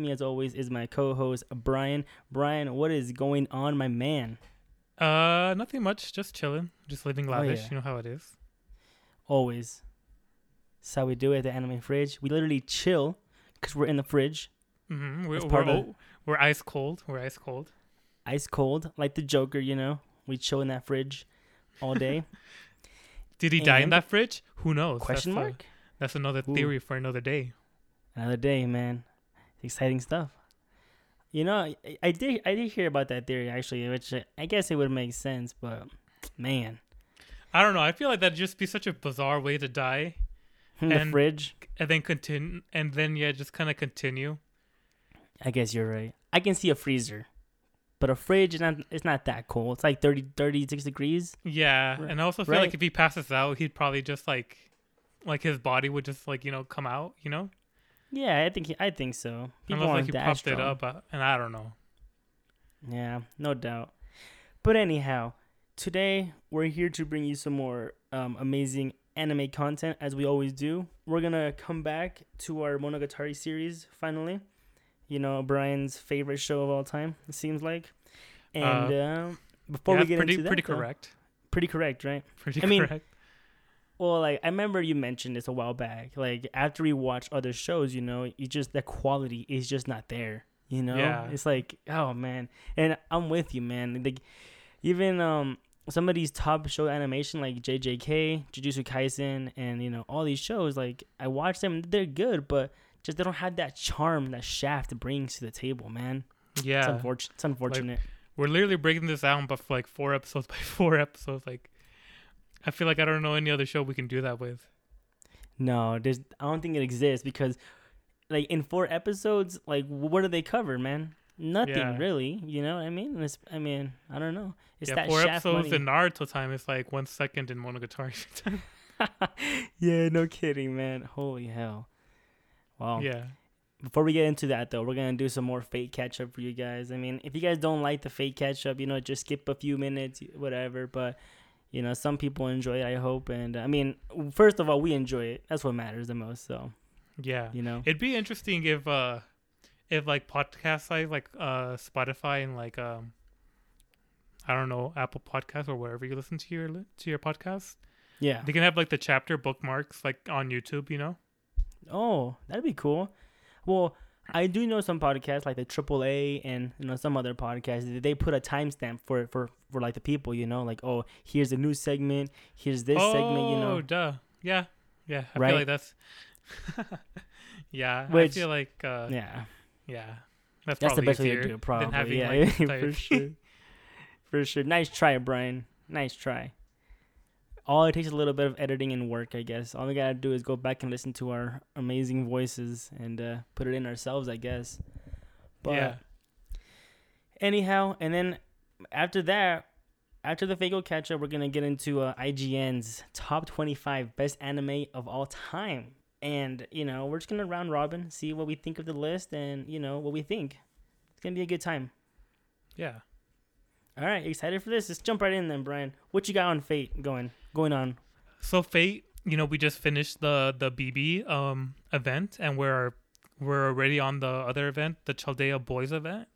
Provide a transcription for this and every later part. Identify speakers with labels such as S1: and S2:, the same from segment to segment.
S1: me, as always, is my co host, Brian. Brian, what is going on, my man?
S2: Uh, nothing much. Just chilling. Just living lavish.
S1: yeah.
S2: You know how it is.
S1: Always. That's how we do it at the Anime Fridge. We literally chill because we're in the fridge,
S2: Mm-hmm. We're we're, we're ice cold. We're ice cold.
S1: ice cold, like the Joker, you know? We chill in that fridge all day.
S2: Did he die in that fridge? Who knows?
S1: Question
S2: that's,
S1: mark?
S2: that's another
S1: Ooh.
S2: theory for another day.
S1: Another day, man. Exciting stuff. You know, I, I did I did hear about that theory actually, which uh, I guess it would make sense, but man,
S2: I don't know. I feel like that'd just be such a bizarre way to die,
S1: the
S2: And-
S1: fridge.
S2: and then continue, and then yeah, just kind of continue.
S1: I guess you're right. I can see a freezer, but a fridge is not. It's not that cold. It's like 30, 36 degrees.
S2: Yeah,
S1: Right.
S2: and I also feel
S1: Right.
S2: like if he passes out, he'd probably just like, like his body would just like you know come out. You know,
S1: Yeah, I think he, I think so. People
S2: unless like he popped
S1: strong.
S2: it up, uh, and I don't know.
S1: Yeah, no doubt. But anyhow, today we're here to bring you some more um, amazing anime content, as we always do. We're gonna come back to our Monogatari series finally. You know, Brian's favorite show of all time. It seems like. And um, before
S2: yeah,
S1: we get
S2: pretty
S1: into that,
S2: pretty
S1: though-
S2: correct.
S1: pretty correct, right?
S2: Pretty
S1: I mean,
S2: correct.
S1: Well, like I remember you mentioned this a while back. Like after we watch other shows, you know, you just the quality is just not there. You know,
S2: Yeah.
S1: it's like oh man, and I'm with you, man. Like even um some of these top show animation like JJK, Jujutsu Kaisen, and you know all these shows. Like I watch them, they're good, but just they don't have that charm that Shaft brings to the table, man.
S2: Yeah, It's
S1: unfortunate. It's unfortunate.
S2: we're literally breaking this down, but for like four episodes by four episodes. Like, I feel like I don't know any other show we can do that with.
S1: No, there's. I don't think it exists because, like, in four episodes, like, what do they cover, man? Nothing
S2: Yeah.
S1: really. You know what I mean? It's, I mean, I don't know. It's
S2: yeah,
S1: that
S2: four episodes
S1: money.
S2: in Naruto time is like one second in Monogatari time.
S1: yeah, no kidding, man. Holy hell. Wow.
S2: yeah,
S1: Before we get into that, though, we're gonna do some more fate catch up for you guys. I mean, if you guys don't like the fate catch up, you know, just skip a few minutes, whatever. But you know, some people enjoy it. I hope, and I mean, first of all, we enjoy it. That's what matters the most. So
S2: yeah.
S1: you know,
S2: It'd be interesting if uh, if like podcast sites like uh Spotify and like um, I don't know Apple Podcasts or wherever you listen to your to your podcast,
S1: yeah.
S2: they can have like the chapter bookmarks like on YouTube. You know.
S1: Oh, that'd be cool. Well, I do know some podcasts like the AAA and you know some other podcasts. They put a timestamp for for for like the people, you know, like oh, here's a new segment, here's this
S2: oh,
S1: segment, you know.
S2: Oh, duh. Yeah, yeah. I
S1: Right?
S2: feel like that's. yeah,
S1: Which-
S2: I feel like uh,
S1: Yeah,
S2: yeah. That's,
S1: that's the best way to do it. Probably, yeah,
S2: like,
S1: for sure, for sure. Nice try, Brian. Nice try. All it takes is a little bit of editing and work, I guess. All we gotta do is go back and listen to our amazing voices and uh, put it in ourselves, I guess. But
S2: yeah.
S1: anyhow, and then after that, after the Fago catch up, we're gonna get into uh, IGN's top 25 best anime of all time, and you know we're just gonna round robin, see what we think of the list, and you know what we think. It's gonna be a good time.
S2: Yeah.
S1: All right, excited for this? Let's jump right in then, Brian. What you got on Fate going going on?
S2: So Fate, you know, we just finished the the BB um event, and we're we're already on the other event, the Chaldea Boys event,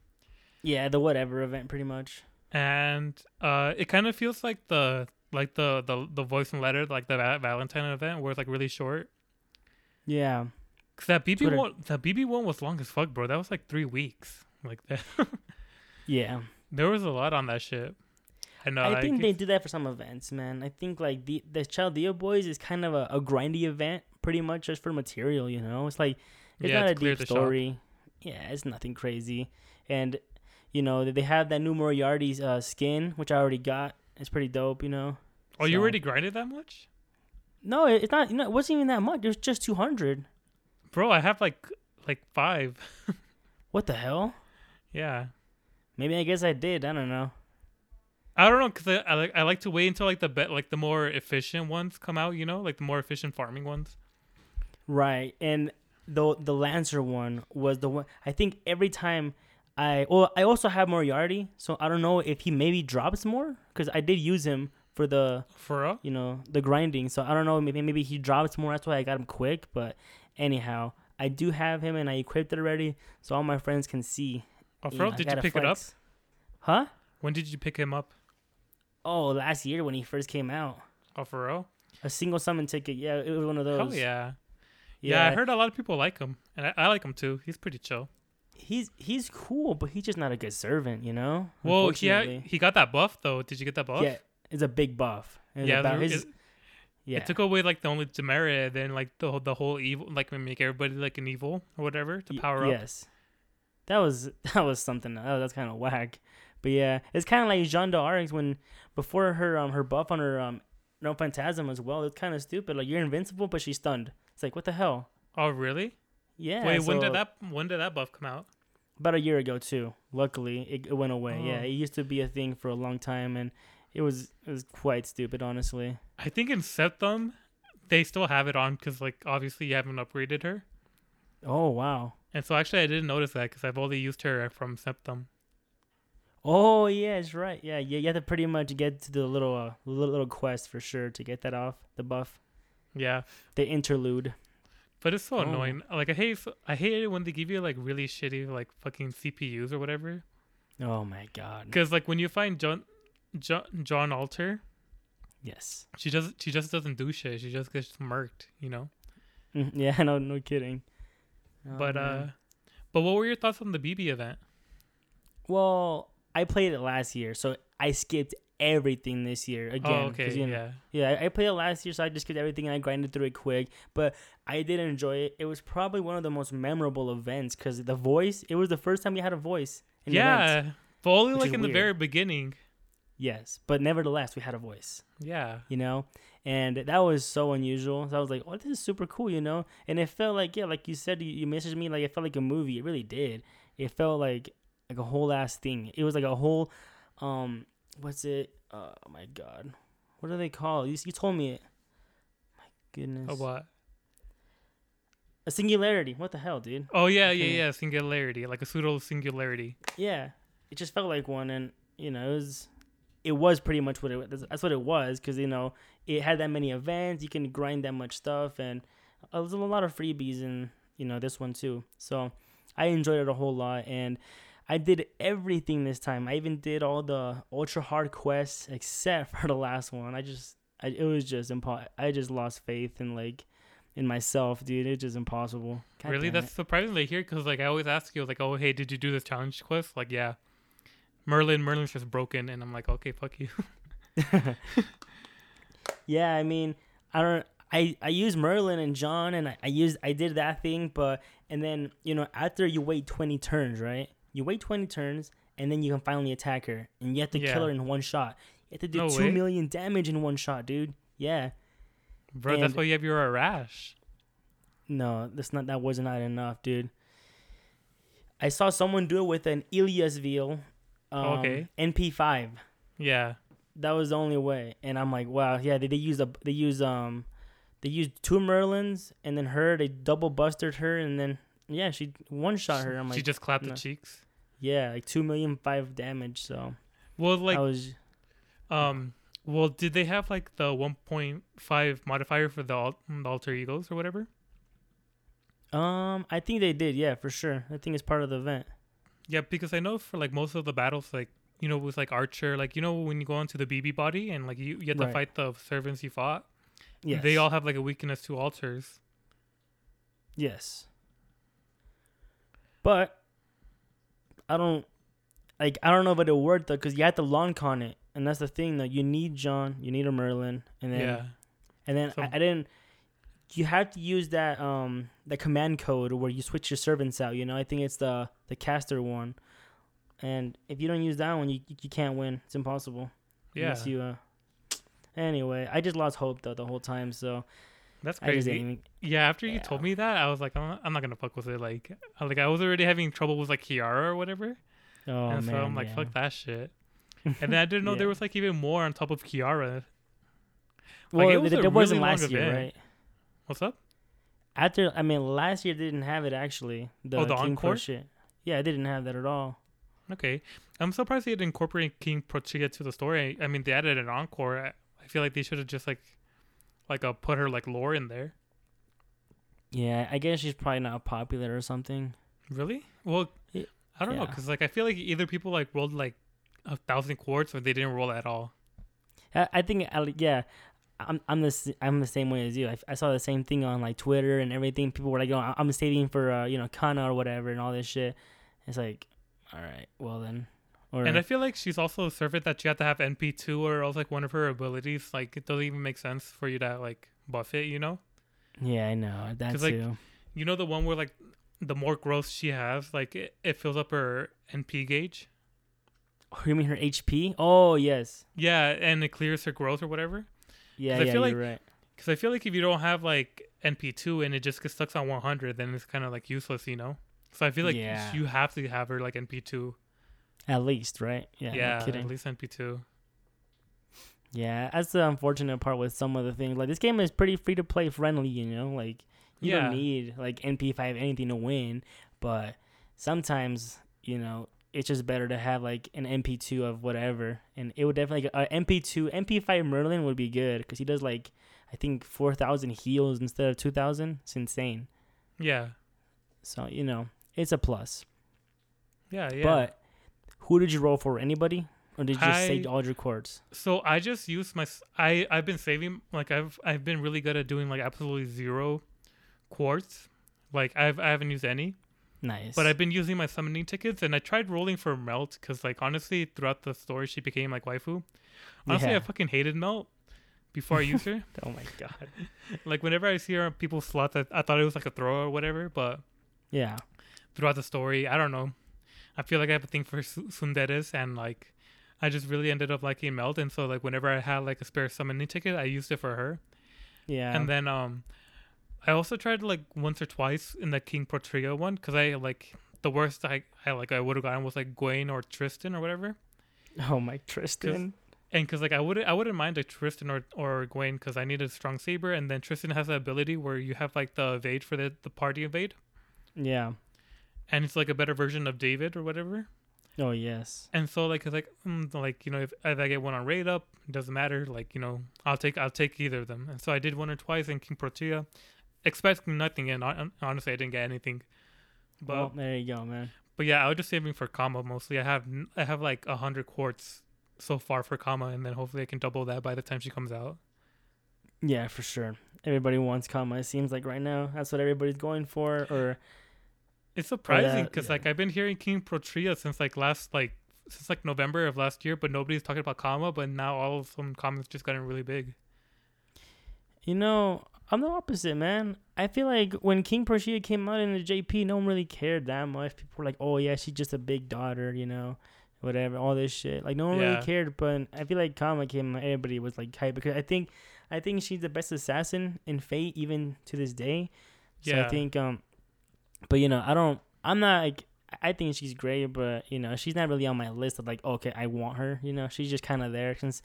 S1: Yeah, the whatever event, pretty much.
S2: and uh, it kind of feels like the like the the the voice and letter, like the Valentine event, where it's like really short.
S1: Yeah,
S2: Cause that BB
S1: Twitter.
S2: one, that BB one was long as fuck, bro. That was like three weeks. Like that,
S1: yeah.
S2: There was a lot on that shit. I know.
S1: I
S2: like,
S1: think they do that for some events, man. I think like the the Chaldea Boys is kind of a, a grindy event, pretty much just for material. You know, it's like it's
S2: Yeah,
S1: not
S2: it's
S1: a deep
S2: the shop.
S1: story. Yeah, it's nothing crazy, and you know they have that new Moriarty's uh, skin, which I already got. It's pretty dope, you know.
S2: Oh, you already grinded that much,
S1: No, it- it's not. You know, it wasn't even that much. It was just two hundred.
S2: bro? I have like like five.
S1: What the hell?
S2: Yeah.
S1: Maybe I guess I did. I don't know.
S2: I don't know because I, I like I like to wait until like the bet like the more efficient ones come out. You know, like the more efficient farming ones.
S1: Right, and the the Lancer one was the one. I think every time I well, I also have Moriarty, so I don't know if he maybe drops more because I did use him for the
S2: For real?
S1: you know the grinding. So I don't know maybe maybe he drops more. That's why I got him quick. But Anyhow, I do have him and I equipped it already, so all my friends can see.
S2: Oh, real?
S1: know, I
S2: Did you pick it up?
S1: Huh?
S2: When did you pick him up?
S1: Oh, last year when he first came out,
S2: Oh, for real?
S1: a single summon ticket. Yeah, it was one of those.
S2: Oh yeah. yeah. I heard a lot of people like him, and I, I like him too. He's pretty chill.
S1: he's he's cool, but he's just not a good servant, you know.
S2: Well, yeah, he got that buff though. Did you get that buff?
S1: yeah, it's a big buff. It's
S2: yeah.
S1: about his, yeah.
S2: it took away like the only demerit, then like the whole- the whole evil, like make everybody like an evil or whatever to
S1: Y-
S2: power up.
S1: Yes, that was that was something. That, that's kind of whack. But yeah, it's kind of like Jeanne d'Arc when before her um her buff on her um no phantasm as well. It's kind of stupid. Like you're invincible, but she's stunned. It's like what the hell?
S2: Oh, really?
S1: Yeah.
S2: Wait, when did that when did that buff come out?
S1: About a year ago too. Luckily, it, it went away. Yeah,
S2: Oh.
S1: it used to be a thing for a long time, and it was it was quite stupid, honestly.
S2: I think in Septem, they still have it on because like obviously you haven't upgraded her,
S1: Oh wow.
S2: and so actually I didn't notice that because I've only used her from Septem.
S1: Oh yeah, it's right. Yeah, yeah. You have to pretty much get to the little uh, little, little quest for sure to get that off the buff,
S2: Yeah,
S1: the interlude.
S2: but it's so
S1: Oh.
S2: annoying. Like I hate I hate it when they give you like really shitty like fucking CPUs or whatever.
S1: Oh my god.
S2: Because like when you find Jeanne Jeanne Jeanne Alter,
S1: Yes.
S2: she does she just doesn't do shit. She just gets murked, you know.
S1: Mm, Yeah. No. No kidding. Oh,
S2: but uh, but what were your thoughts on the BB event?
S1: well, I played it last year, so I skipped everything this year again.
S2: oh, okay,
S1: you know-
S2: yeah.
S1: Yeah, I- I played it last year, so I just skipped everything and I grinded through it quick. But I did enjoy it. It was probably one of the most memorable events because the voice. It was the first time we had a voice. In an event.
S2: Yeah, but only like in the very beginning.
S1: Yes, but nevertheless, we had a voice.
S2: Yeah,
S1: You know, and that was so unusual. So I was like, "Oh, this is super cool," you know. And it felt like, yeah, like you said, you, you messaged me like it felt like a movie. It really did. It felt like like a whole ass thing. It was like a whole, um, what's it? Oh my god, what do they call? You, you told me it. My goodness.
S2: a what?
S1: A singularity. What the hell, dude?
S2: Oh yeah, yeah, yeah. Singularity, like a pseudo singularity.
S1: Yeah, it just felt like one, and you know, it was, it was pretty much what it. Was. That's what it was, because you know, it had that many events. You can grind that much stuff, and uh, there was a lot of freebies in you know this one too. So I enjoyed it a whole lot, and I did everything this time. I even did all the ultra hard quests except for the last one. I just, I, it was just impo- I just lost faith in like in myself, dude. It's just impossible. God
S2: really, that's surprising to hear because like I always ask you like, oh hey, did you do this challenge quest? Like yeah, Merlin, Merlin's just broken, and I'm like, okay, fuck you.
S1: yeah, I mean, I don't. I I use Merlin and John, and I, I used I did that thing, but and then you know after you wait twenty turns, right? You wait twenty turns, and then you can finally attack her, and you have to
S2: Yeah.
S1: kill her in one shot. You have to do
S2: No
S1: two
S2: way.
S1: million damage in one shot, dude. Yeah.
S2: Bro, that's why you have your rash.
S1: No, that's not. That was not enough, dude. I saw someone do it with an Illyasviel, um,
S2: Okay.
S1: NP five.
S2: Yeah,
S1: that was the only way. And I'm like, wow, yeah, they, they used a they used um they used two Merlins and then her, they double busted her and then yeah, she one shot her. I'm like, she
S2: just clapped
S1: no.
S2: the cheeks.
S1: yeah, like two million five damage. So
S2: Well, like
S1: I was
S2: um, well, did they have like the 1.5 modifier for the, al- the alter egos or whatever?
S1: um I think they did, yeah, for sure. I think it's part of the event.
S2: Yeah, because I know for like most of the battles, like you know, with like Archer, like you know when you go into the BB body and like you, you have to
S1: Right.
S2: fight the servants you fought,
S1: Yes.
S2: they all have like a weakness to altars.
S1: Yes. But I don't like I don't know if it'll work though because you have to long con it, and that's the thing though. You need John, you need a Merlin, and then
S2: yeah,
S1: and then
S2: So-
S1: I, I didn't. You have to use that um the command code where you switch your servants out. You know, I think it's the the caster one, and if you don't use that one, you you can't win. It's impossible.
S2: yeah,
S1: Unless you, uh, anyway, I just lost hope though the whole time. So
S2: that's crazy.
S1: even.
S2: Yeah, after you
S1: Yeah.
S2: told me that, I was like, I'm not, I'm not gonna fuck with it. Like, I- like I was already having trouble with like Kiara or whatever,
S1: Oh
S2: and
S1: man,
S2: so I'm like,
S1: yeah.
S2: fuck that shit. And then I didn't know
S1: Yeah.
S2: there was like even more on top of Kiara.
S1: Well,
S2: it was
S1: it, it wasn't
S2: really
S1: last year,
S2: event.
S1: right?
S2: What's up?
S1: After I mean, last year they didn't have it actually. The,
S2: Oh, the encore?
S1: shit. Yeah, I didn't have that at all.
S2: Okay, I'm surprised they didn't incorporate King Protea to the story. I mean, they added an encore. I, I feel like they should have just like, like uh, put her like lore in there.
S1: Yeah, I guess she's probably not popular or something.
S2: Really? Well, I don't know, cause like I feel like either people like rolled like a thousand quartz or they didn't roll at all.
S1: I, I think yeah, I'm I'm the I'm the same way as you. I, I saw the same thing on like Twitter and everything. People were like, "Oh, I'm saving for uh, you know Kama or whatever and all this shit." It's like, all right, well then, or
S2: And I feel like she's also a servant that you have to have NP two or else like one of her abilities. Like it doesn't even make sense for you to like buff it. You know?
S1: yeah, I know that
S2: 'Cause, like,
S1: too.
S2: You know the one where like the more growth she has, like it, it fills up her NP gauge.
S1: Oh, you mean her HP? Oh yes,
S2: Yeah, and it clears her growth or whatever.
S1: yeah,
S2: 'Cause I
S1: yeah,
S2: feel
S1: you're
S2: like-
S1: right.
S2: Because I feel like if you don't have like NP two and it just gets stuck on 100, then it's kind of like useless, you know. So I feel like
S1: Yeah.
S2: you have to have her like NP two.
S1: At least, right? Yeah,
S2: Yeah,
S1: no
S2: at least NP two.
S1: Yeah, that's the unfortunate part with some of the things. Like this game is pretty free to play friendly, you know. Like you
S2: Yeah.
S1: don't need like NP5 anything to win, but sometimes you know it's just better to have like an MP2 of whatever, and it would definitely uh, MP2 MP5 Merlin would be good because he does like I think 4,000 heals instead of 2,000. It's insane.
S2: Yeah,
S1: So you know it's a plus.
S2: yeah, yeah.
S1: But who did you roll for? Anybody? Or did you just save
S2: I-
S1: all your chords?
S2: So I just use my I I've been saving like I've I've been really good at doing like absolutely zero quartz. Like I've I haven't used any,
S1: Nice.
S2: but I've been using my summoning tickets and I tried rolling for Melt because like honestly throughout the story she became like waifu. Honestly,
S1: Yeah.
S2: I fucking hated Melt before I used her.
S1: oh my god.
S2: like whenever I see her on people's slots, I, I thought it was like a throw or whatever. But
S1: Yeah.
S2: Throughout the story, I don't know. I feel like I have a thing for su- tsunderes and like. I just really ended up liking Melt, and so like whenever I had like a spare summoning ticket, I used it for her.
S1: Yeah.
S2: And then um, I also tried like once or twice in the King Protea one because I like the worst I, I like I would have gotten was like Gwen or Tristan or whatever.
S1: Oh my Tristan.
S2: And because like I would I wouldn't mind like Tristan or or Gwen because I needed a strong saber, and then Tristan has the ability where you have like the evade for the the party evade,
S1: Yeah.
S2: And it's like a better version of David or whatever.
S1: Oh yes.
S2: And so like it's like mm, like you know if, if I get one on raid up, it doesn't matter. Like you know I'll take I'll take either of them. And so I did one or twice in King Protea, expecting nothing, and honestly I didn't get anything. But
S1: well, there you go, man.
S2: but yeah, I was just saving for Kama mostly. I have I have like a hundred quartz so far for Kama, and then hopefully I can double that by the time she comes out.
S1: Yeah, for sure. Everybody wants Kama. It seems like right now that's what everybody's going for. Or
S2: It's surprising because
S1: yeah.
S2: like I've been hearing King Protea since like last like since like November of last year, but nobody's talking about Kama. But now all of some Kama's just gotten really big.
S1: you know, I'm the opposite, man. I feel like when King Protea came out in the JP, no one really cared that much. People were like, "Oh yeah, she's just a big daughter," you know, whatever, all this shit. Like no one
S2: Yeah.
S1: really cared. But I feel like Kama came, everybody was like hype because I think, I think she's the best assassin in Fate even to this day. So I think, um, but you know, I don't. I'm not like. I think she's great, but you know, she's not really on my list of like, okay, I want her. You know, she's just kind of there since.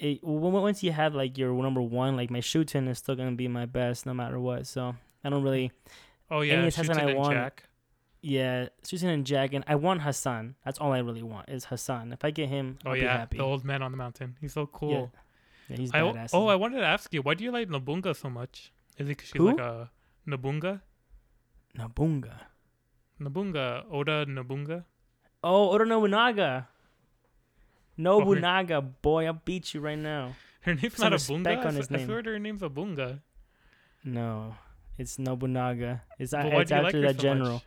S1: It, once you have like your number one, like my Shuten is still gonna be my best no matter what. So I don't really,
S2: Oh yeah,
S1: Any
S2: Shuten
S1: I
S2: and
S1: want-
S2: Jack.
S1: yeah, Shuten and Jack, and I want Hassan. That's all I really want is Hassan. If I get him,
S2: Oh
S1: I'll be
S2: yeah,
S1: happy.
S2: the old man on the mountain. He's so cool.
S1: Yeah, he's
S2: I,
S1: badass.
S2: oh, I wanted to ask you, why do you like Nobunga so much? Is it 'cause she's
S1: Who?
S2: like a Nobunga?
S1: Nabunga.
S2: Nobunga, Oda Nobunga.
S1: Oh, Oda Nobunaga.
S2: Oh,
S1: Nobunaga, boy, I'll beat you right now.
S2: Her name's
S1: Some
S2: not a
S1: respect
S2: Bunga.
S1: on his
S2: s- I
S1: name.
S2: swear her name's a Bunga.
S1: No, it's Nobunaga. It's, a- it's
S2: like
S1: after
S2: her
S1: that
S2: so
S1: general.
S2: much?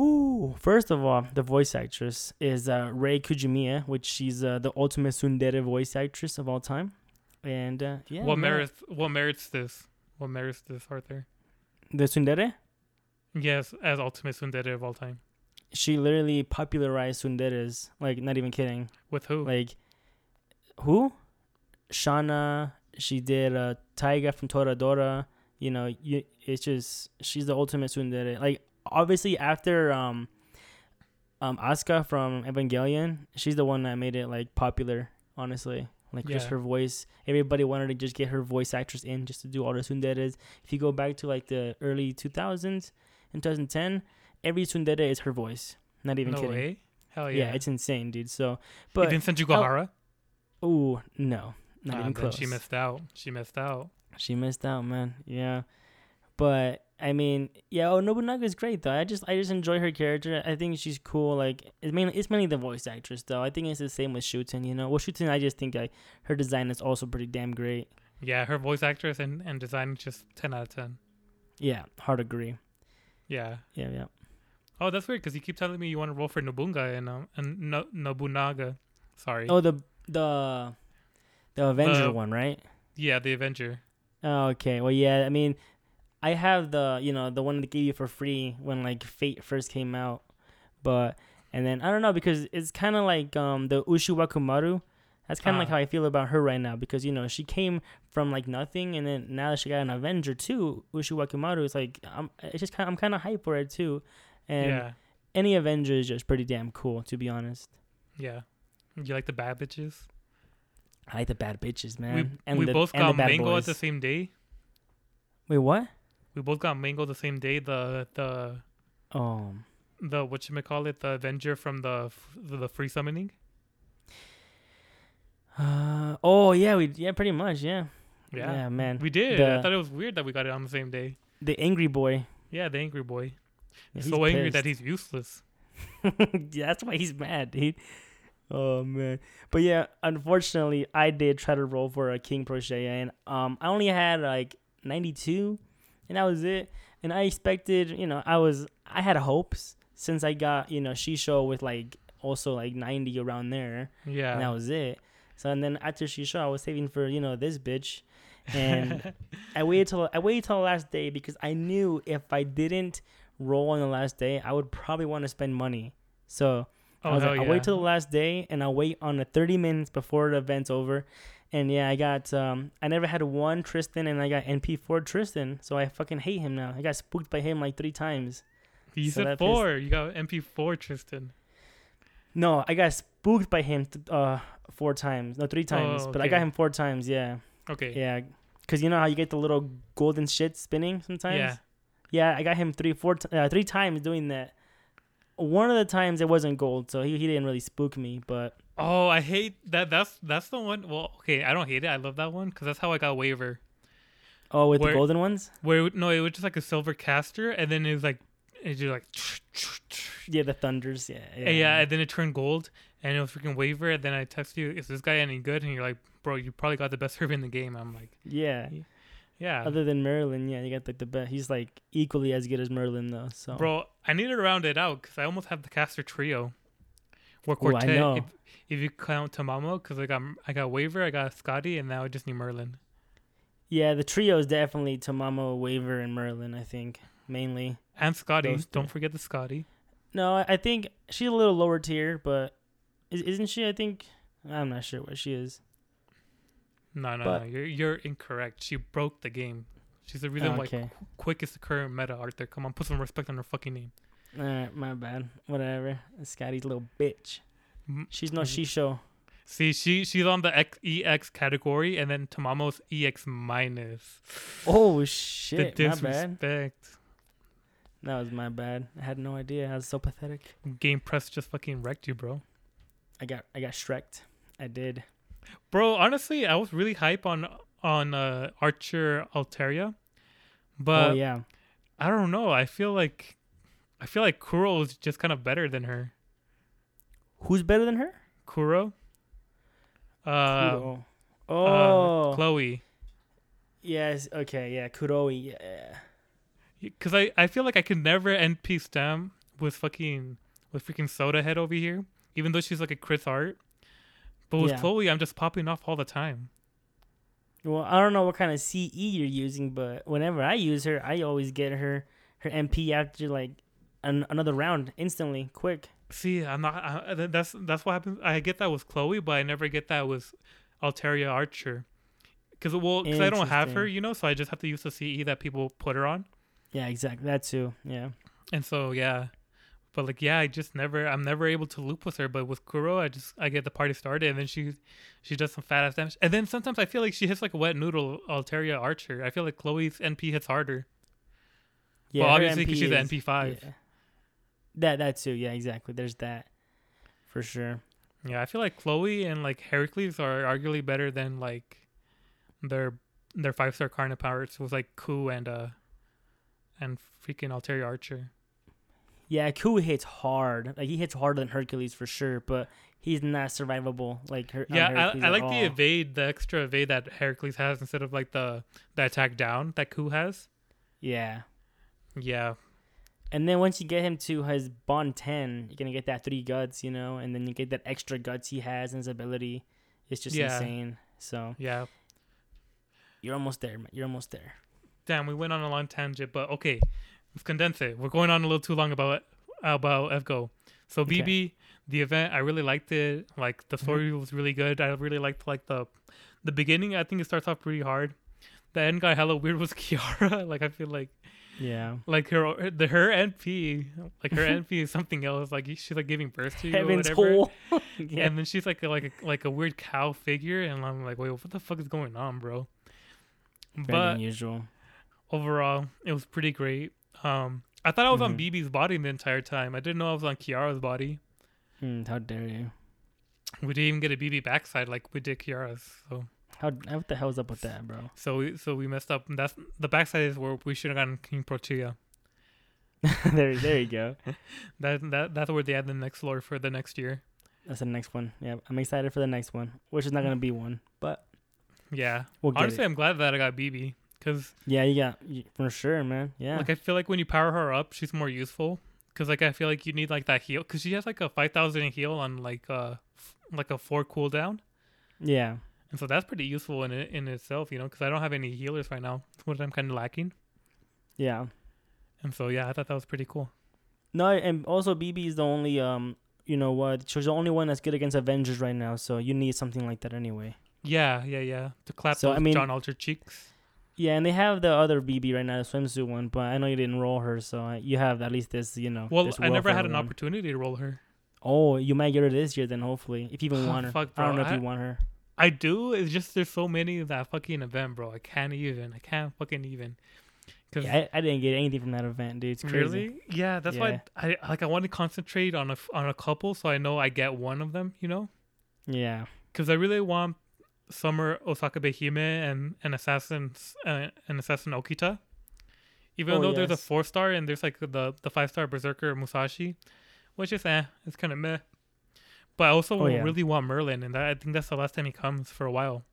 S1: Ooh, first of all, the voice actress is uh, Rie Kugimiya, which she's uh, the ultimate tsundere voice actress of all time. And uh, yeah,
S2: what merits? What merits this? What merits this, Arthur?
S1: The tsundere?
S2: Yes, as ultimate Tsundere of all time.
S1: She literally popularized tsunderes. Like, not even kidding.
S2: With who?
S1: Like, who? Shana. She did uh, Taiga from Toradora. You know, you, it's just she's the ultimate tsundere. Like, obviously after um, um, Asuka from Evangelion, she's the one that made it like popular. Honestly, like just her voice. Everybody wanted to just get her voice actress in just to do all the tsunderes. If you go back to like the early 2000s in 2010, every tsundere is her voice. Not even
S2: no
S1: kidding.
S2: way. Hell
S1: Yeah.
S2: yeah.
S1: it's insane, dude. So,
S2: you
S1: but
S2: didn't send Yugohara?
S1: oh no, not
S2: Ah,
S1: even close.
S2: She missed out. She missed out.
S1: She missed out, man. Yeah, But I mean, yeah, oh Nobunaga is great though. I just I just enjoy her character. I think she's cool. Like it's mainly it's mainly the voice actress though. I think it's the same with Shuten. You know, well Shuten I just think like her design is also pretty damn great.
S2: Yeah, her voice actress and and design is just ten out of ten.
S1: Yeah, hard agree.
S2: Yeah.
S1: Yeah, yeah.
S2: Oh, that's weird because you keep telling me you want to roll for Nobunga and um and no, Nobunaga. Sorry.
S1: Oh the the the Avenger
S2: The-
S1: one, right?
S2: Yeah, the Avenger.
S1: Oh, okay. Well, yeah. I mean, I have the you know the one that gave you for free when like Fate first came out, but and then I don't know because it's kind of like um the Ushiwakumaru. That's kind of like
S2: Ah.
S1: how I feel about her right now because you know she came from like nothing and then now that she got an Avenger too, Ushiwakumaru. is like I'm it's just kind I'm kind of hyped for it too, and
S2: yeah.
S1: any Avenger is just pretty damn cool to be honest.
S2: Yeah. You like the bad bitches?
S1: I like the bad bitches, man.
S2: we
S1: and
S2: we
S1: the,
S2: both got mango at the same day.
S1: Wait, what?
S2: We both got mango the same day. The the
S1: Oh.
S2: the what you call it? The Avenger from the the free summoning.
S1: Uh, oh yeah, we yeah pretty much yeah.
S2: Yeah.
S1: Yeah, man.
S2: We did. I thought it was weird that we got it on the same day.
S1: The angry boy.
S2: Yeah, the angry boy.
S1: Yeah,
S2: so angry that he's useless.
S1: yeah, that's why he's mad, dude. Oh man, but yeah, unfortunately, I did try to roll for a King Protea, and um, I only had like ninety two, and that was it. And I expected, you know, I was, I had hopes since I got, you know, Shisho with like also like ninety around there,
S2: Yeah.
S1: and that was it. So and then after Shisho, I was saving for you know this bitch, and I waited till I waited till the last day because I knew if I didn't roll on the last day, I would probably want to spend money. So
S2: oh
S1: I was like,
S2: yeah.
S1: I'll wait till the last day and I'll wait on the 30 minutes before the event's over. And yeah, I got um I never had one Tristan and I got NP4 Tristan, so I fucking hate him now. I got spooked by him like three times.
S2: you
S1: so
S2: said
S1: that pissed-
S2: four. You got MP4 Tristan.
S1: No, I got spooked by him th- uh four times. No, three times.
S2: Oh,
S1: But I got him four times, yeah.
S2: Okay.
S1: Yeah. Cuz you know how you get the little golden shit spinning sometimes?
S2: Yeah.
S1: Yeah, I got him three, four, t- uh, three times doing that. One of the times it wasn't gold, so he, he didn't really spook me. But
S2: Oh, I hate that. That's that's the one. Well, okay, I don't hate it. I love that one because that's how I got Waver.
S1: oh, with
S2: Where-
S1: the golden ones,
S2: Where no, it was just like a silver caster, and then it was like it just like
S1: yeah, the thunders, yeah,
S2: yeah. yeah, and then it turned gold, and it was freaking Waver. And then I text you, is this guy any good? And you're like, bro, you probably got the best server in the game. I'm like,
S1: yeah.
S2: yeah,
S1: Other than Merlin, yeah, you got like the best. He's like equally as good as Merlin though. So
S2: bro. I need to round it out because I almost have the caster trio. Or
S1: Ooh, I
S2: quartet,
S1: know.
S2: if, if you count Tamamo, because I got I got Waver, I got Skadi, and now I just need Merlin.
S1: yeah, the trio is definitely Tamamo, Waver, and Merlin. I think mainly.
S2: And
S1: Skadi,
S2: don't forget the Skadi.
S1: No, I- think she's a little lower tier, but is, isn't she? I think I'm not sure what she is.
S2: No, no,
S1: But-
S2: no. You're you're incorrect. She broke the game. She's the reason why
S1: okay,
S2: Quick is the current meta, Arthur. Come on, put some respect on her fucking name.
S1: All right, my bad. Whatever. Skadi's little bitch.
S2: Mm,
S1: She's no. Shisho.
S2: See, she she's on the X, EX category, and then Tamamo's EX minus.
S1: Oh
S2: the
S1: shit! My bad.
S2: disrespect.
S1: That was my bad. I had no idea. I was so pathetic.
S2: GamePress just fucking wrecked you, bro.
S1: I got I got shreked. I did.
S2: Bro, honestly, I was really hype on on uh, Archer Altria, but
S1: oh yeah.
S2: I don't know. I feel like I feel like Kuro is just kind of better than her.
S1: Who's better than her?
S2: Kuro. Uh,
S1: Kuro.
S2: uh,
S1: Oh.
S2: Chloe.
S1: yes. Okay. Yeah. Kuroi. Yeah.
S2: Because I, I feel like I could never NP stem with fucking with freaking Soda Head over here, even though she's like a Chris Art. But with
S1: Yeah.
S2: Chloe, I'm just popping off all the time.
S1: Well, I don't know what kind of CE you're using, but whenever I use her, I always get her her MP after like an, another round instantly, quick.
S2: See, I'm not. I, that's that's what happens. I get that with Chloe, but I never get that with Altria Archer. Because well, because I don't have her, you know, so I just have to use the CE that people put her on.
S1: Yeah. Exactly. That too. Yeah.
S2: And so yeah, but like yeah, I just never I'm never able to loop with her. But with Kuro, I just I get the party started, and then she she does some fat ass damage. And then sometimes I feel like she hits like a wet noodle Altria Archer. I feel like Chloe's NP hits harder.
S1: Yeah.
S2: well, obviously because she's an NP five.
S1: yeah. That that too. Yeah. Exactly. There's that. For sure.
S2: Yeah, I feel like Chloe and like Heracles are arguably better than like their their five star Carnivores with like Ku and uh and freaking Altria Archer.
S1: Yeah, Ku hits hard. Like he hits harder than Hercules for sure, but he's not survivable. Like her.
S2: Yeah,
S1: Hercules
S2: I, I like the evade, the extra evade that Heracles has instead of like the the attack down that Ku has.
S1: Yeah,
S2: Yeah,
S1: and then once you get him to his bond ten, you're gonna get that three guts, you know, and then you get that extra guts he has and his ability. It's just
S2: Yeah.
S1: insane. So
S2: yeah.
S1: you're almost there. man. You're almost there.
S2: Damn, we went on a long tangent, but okay, let's condense it. We're going on a little too long about about FGO. So
S1: Okay.
S2: BB, the event, I really liked it. Like the
S1: Mm-hmm.
S2: story was really good. I really liked like the the beginning. I think it starts off pretty hard. The end got hella weird was Kiara. like I feel like
S1: Yeah.
S2: like her the her NP like her NP is something else. Like she's like giving birth to you or
S1: Heaven's
S2: whatever.
S1: hole. yeah.
S2: And then she's like a, like a, like a weird cow figure, and I'm like, wait, what the fuck is going on, bro?
S1: Very
S2: But
S1: unusual.
S2: overall, it was pretty great. Um, I thought I was on
S1: Mhm.
S2: BB's body the entire time. I didn't know I was on Kiara's body.
S1: Hmm, how dare you?
S2: We didn't even get a BB backside like we did Kiara's. So
S1: How what the hell's up with that, bro?
S2: so we so we messed up. That's the backside is where we should have gotten King Protea.
S1: there, there you go.
S2: That that that's where they add the next lore for the next year.
S1: That's the next one. Yeah, I'm excited for the next one, which is not gonna be one, but
S2: Yeah.
S1: we'll get
S2: Honestly,
S1: it.
S2: I'm glad that I got BB because
S1: Yeah, you got for sure, man. Yeah,
S2: like I feel like when you power her up, she's more useful. Cause like I feel like you need like that heal. Cause she has like a five thousand heal on like uh f- like a four cooldown.
S1: yeah,
S2: And so that's pretty useful in in itself, you know, because I don't have any healers right now. which I'm kind of lacking.
S1: yeah.
S2: And so yeah, I thought that was pretty cool.
S1: No, and also BB is the only um, you know what? She's the only one that's good against Avengers right now. So you need something like that anyway.
S2: Yeah, yeah, yeah. To clap
S1: So,
S2: those
S1: I mean-
S2: Jeanne Alter cheeks.
S1: Yeah, and they have the other BB right now, the swimsuit one, but I know you didn't roll her, so you have at least this, you know.
S2: Well, I never had an
S1: one.
S2: opportunity to roll her.
S1: Oh, you might get her this year then, hopefully, if you even want her.
S2: Fuck,
S1: I don't
S2: bro,
S1: know if
S2: I-
S1: you want her.
S2: I do. It's just there's so many of that fucking event, bro. I can't even. I can't fucking even. Cause
S1: Yeah, I, I didn't get anything from that event, dude. It's crazy.
S2: really, yeah. That's
S1: Yeah.
S2: why I like. I want to concentrate on a on a couple, so I know I get one of them. You know.
S1: Yeah.
S2: because I really want Summer Osakabehime and an assassin uh, an assassin Okita. Even
S1: Oh,
S2: though there's a
S1: yes.
S2: four star and there's like the the five star Berserker Musashi, which is eh, it's kind of meh. But I also
S1: Oh, yeah.
S2: really want Merlin, and that, I think that's the last time he comes for a while.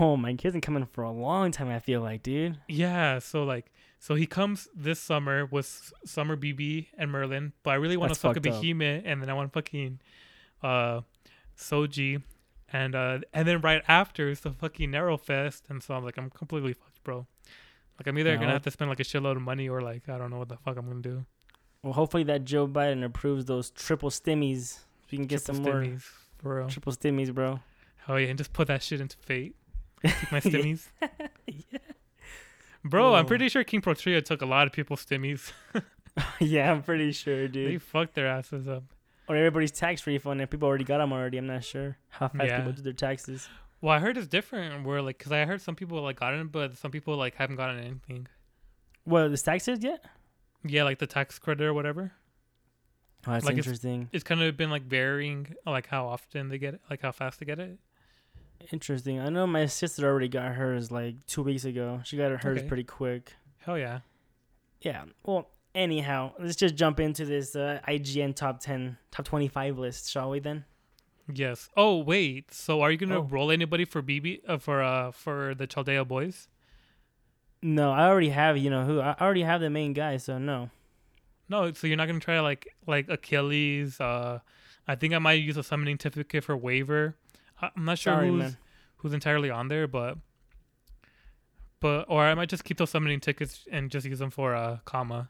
S1: Oh, my kid's been coming for a long time, I feel like, dude.
S2: Yeah, so like, so he comes this summer with Summer BB and Merlin, but I really want to fuck a. Behemoth, and then I want fucking uh Soji, and uh and then right after is the fucking Nero Fest, and so I'm like, I'm completely fucked, bro. Like I'm either
S1: Yeah,
S2: gonna have to spend like a shitload of money, or like I don't know what the fuck I'm gonna do.
S1: Well, hopefully that Joe Biden approves those triple stimmies. We can get
S2: Triple
S1: some more
S2: stimmies, real.
S1: triple stimmies, bro.
S2: Oh yeah, and just put that shit into fate. Take my
S1: Yeah.
S2: stimmies. Bro, I'm pretty sure King Protea took a lot of people's stimmies.
S1: yeah, I'm pretty sure, dude.
S2: they fucked their asses up.
S1: Or everybody's tax refund, and people already got them already. I'm not sure how fast
S2: Yeah.
S1: people do their taxes.
S2: Well, I heard it's different. Where like, cause I heard some people like got it, but some people like haven't gotten anything.
S1: Well, the taxes yet?
S2: Yeah, like the tax credit or whatever.
S1: Oh, that's
S2: Like it's-
S1: interesting.
S2: It's kind of been like varying, like how often they get it, like how fast they get it.
S1: Interesting. I know my sister already got hers like two weeks ago. She got hers
S2: Okay.
S1: pretty quick.
S2: Hell yeah.
S1: Yeah. Well, anyhow, let's just jump into this uh, IGN top ten, top twenty-five list, shall we? Then.
S2: Yes. Oh wait. So are you gonna
S1: Oh.
S2: roll anybody for BB uh, for uh for the Chaldea boys?
S1: No, I already have. You know who? I already have the main guy, so no.
S2: No. So you're not gonna try like like Achilles. Uh, I think I might use a summoning certificate for Waver. I- I'm not sure
S1: Sorry,
S2: who's
S1: man.
S2: who's entirely on there, but but or I might just keep those summoning tickets and just use them for uh comma.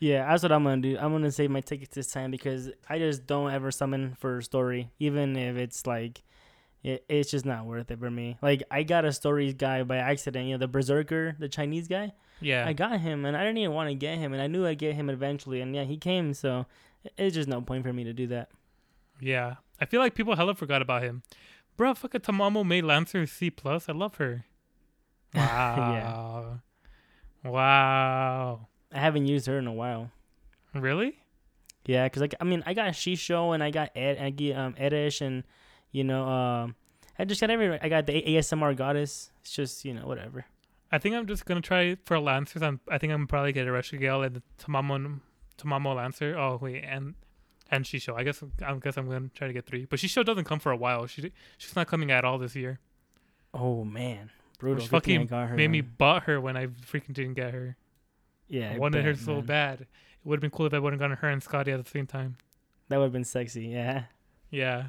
S1: Yeah, that's what I'm gonna do. I'm gonna save my tickets this time because I just don't ever summon for story, even if it's like, it, it's just not worth it for me. Like I got a stories guy by accident, you know, the berserker, the Chinese guy.
S2: Yeah.
S1: I got him, and I didn't even want to get him, and I knew I'd get him eventually, and yeah, he came. So it's just no point for me to do that.
S2: Yeah, I feel like people hella forgot about him. Bro, fuck a Tamamo made Lancer C plus. I love her. Wow. Wow.
S1: I haven't used her in a while.
S2: Really?
S1: Yeah, cause like I mean, I got Shisho and I got Ed, I get um Edish, and you know, um, I just got every. I got the ASMR goddess. It's just you know whatever.
S2: I think I'm just gonna try for Lancers. I'm I think I'm probably get Ereshkigal and the Tamamo Tamamo Lancer. Oh wait, and and Shisho. I guess I guess I'm gonna try to get three. But Shisho doesn't come for a while. She she's not coming at all this year.
S1: Oh man, brutal.
S2: Which
S1: Good thing I
S2: fucking
S1: got her,
S2: Made me butt her when I freaking didn't get her.
S1: Yeah,
S2: I
S1: I
S2: wanted her so
S1: man.
S2: bad. It would have been cool if I would have gotten her and Skadi at the same time.
S1: That would have been sexy. Yeah.
S2: Yeah.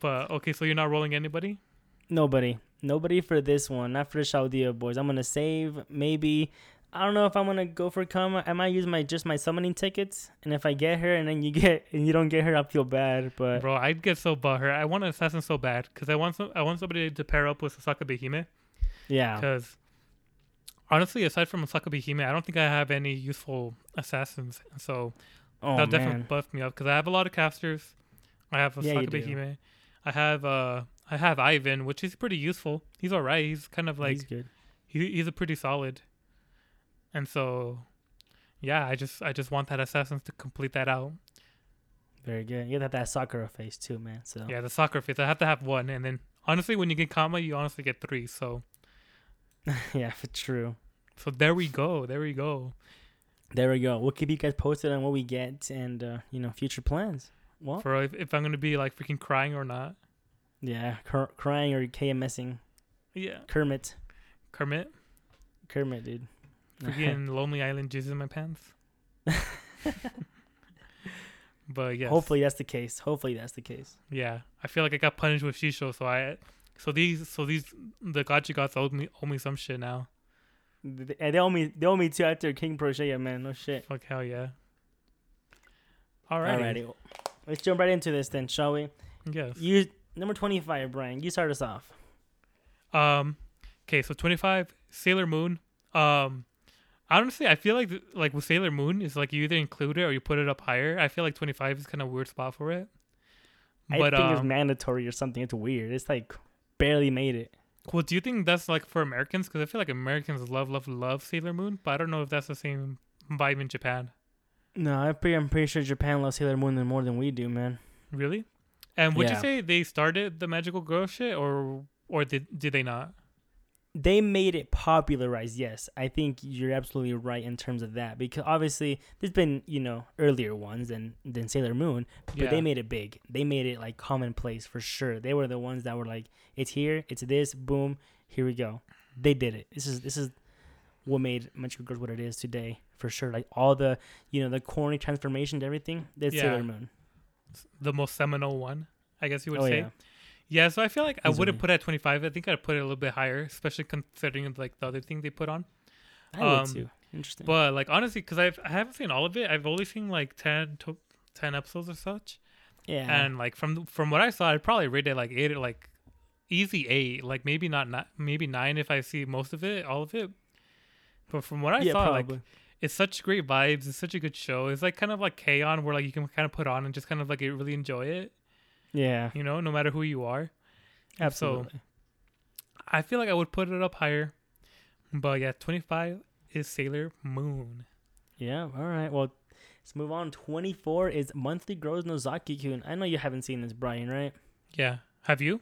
S2: But okay, so you're not rolling anybody?
S1: Nobody. Nobody for this one. Not for the Chaldea boys. I'm gonna save maybe. I don't know if I'm gonna go for Kama. I might use my just my summoning tickets, and if I get her and then you get and you don't get her, I'll feel bad. But
S2: Bro, I'd get so butthurt. I want an assassin so bad because I want some. I want somebody to pair up with Osakabehime.
S1: yeah,
S2: Because honestly, aside from Osakabehime, I don't think I have any useful assassins. So
S1: oh
S2: that'll definitely
S1: man,
S2: buff me up because I have a lot of casters. I have a
S1: Yeah.
S2: Behime. I have uh I have Ivan, which is pretty useful. He's alright. He's kind of like
S1: he's good.
S2: he, he's a pretty solid. And so, yeah, I just I just want that assassin to complete that out.
S1: Very good. You got that Sakura face too, man. So
S2: Yeah, the soccer face. I have to have one, and then honestly, when you get Kama, you honestly get three. So
S1: yeah, for true.
S2: so there we go. There we go.
S1: There we go. We'll keep you guys posted on what we get and uh, you know future plans. Well,
S2: For if, if I'm gonna be like freaking crying or not.
S1: yeah, cr- crying or KMSing.
S2: Yeah,
S1: Kermit,
S2: Kermit,
S1: Kermit, dude.
S2: freaking Lonely Island jizzes in my pants. but yeah.
S1: Hopefully that's the case. Hopefully that's the case.
S2: yeah. I feel like I got punished with Shisho, so I, so these, so these, the Gacha gods owe me owe me some shit now.
S1: They, they owe me. They owe me too after King Protea, man. No shit.
S2: Fuck hell yeah. Alrighty.
S1: Alrighty. Let's jump right into this then, shall we?
S2: Yes.
S1: You number twenty five, Brian. You start us off.
S2: Um, okay, so twenty five Sailor Moon. Um, honestly, I feel like like with Sailor Moon, is like you either include it or you put it up higher. I feel like twenty five is kind of a weird spot for it.
S1: I
S2: But
S1: think it's
S2: um,
S1: mandatory or something. It's weird. It's like barely made it.
S2: well, do you think that's like for Americans? Because I feel like Americans love, love, love Sailor Moon, but I don't know if that's the same vibe in Japan.
S1: No, I'm pretty, I'm pretty sure Japan loves Sailor Moon more than we do, man.
S2: Really? And would
S1: Yeah.
S2: you say they started the magical girl shit, or or did did they not?
S1: They made it popularized, yes. I think you're absolutely right in terms of that because obviously there's been you know earlier ones than than Sailor Moon, but
S2: Yeah.
S1: they made it big. They made it like commonplace for sure. They were the ones that were like, it's here, it's this, boom, here we go. They did it. This is this is what made Magical Girls what it is today for sure. Like all the you know the corny transformations, everything. That's
S2: Yeah.
S1: Sailor Moon.
S2: The most seminal one, I guess you would
S1: oh
S2: say.
S1: yeah.
S2: Yeah, so I feel like I
S1: Easily.
S2: wouldn't put it at 25. I think I'd put it a little bit higher, especially considering like the other thing they put on.
S1: I would
S2: Um,
S1: too. Interesting.
S2: But like honestly, because I've I haven't seen all of it. I've only seen like 10 to 10 episodes or such.
S1: yeah.
S2: And like from from what I saw, I'd probably rate it like eight, like easy eight. Like maybe not, not maybe nine if I see most of it, all of it. But from what I
S1: yeah,
S2: saw, like it's such great vibes. It's such a good show. It's like kind of like K-On! where like you can kind of put on and just kind of like really enjoy it.
S1: yeah,
S2: You know, no matter who you are.
S1: absolutely.
S2: I feel like I would put it up higher. But yeah, 25 is Sailor Moon.
S1: Yeah, all right. Well, let's move on. 24 is Monthly Girls' Nozaki Kun. I know you haven't seen this, Brian, right?
S2: Yeah. Have you?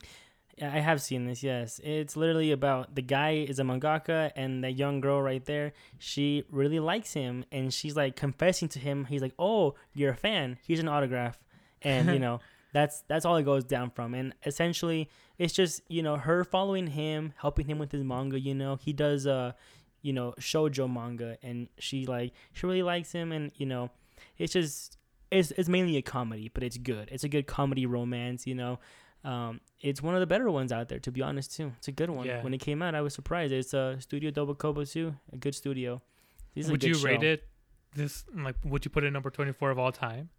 S1: Yeah, I have seen this, yes. It's literally about the guy is a mangaka and that young girl right there, she really likes him and she's like confessing to him. He's like, "Oh, you're a fan. Here's an autograph." And, you know, that's that's all it goes down from. And essentially, it's just, you know, her following him, helping him with his manga, you know. He does uh, you know, shoujo manga and she like she really likes him and, you know, it's just it's it's mainly a comedy, but it's good. It's a good comedy romance, you know. Um, it's one of the better ones out there, to be honest, too. It's a good one.
S2: Yeah.
S1: When it came out, I was surprised. It's uh, Studio Doga Kobo too, a good studio. This is a
S2: would
S1: good
S2: you
S1: show.
S2: rate it this like would you put it number 24 of all time?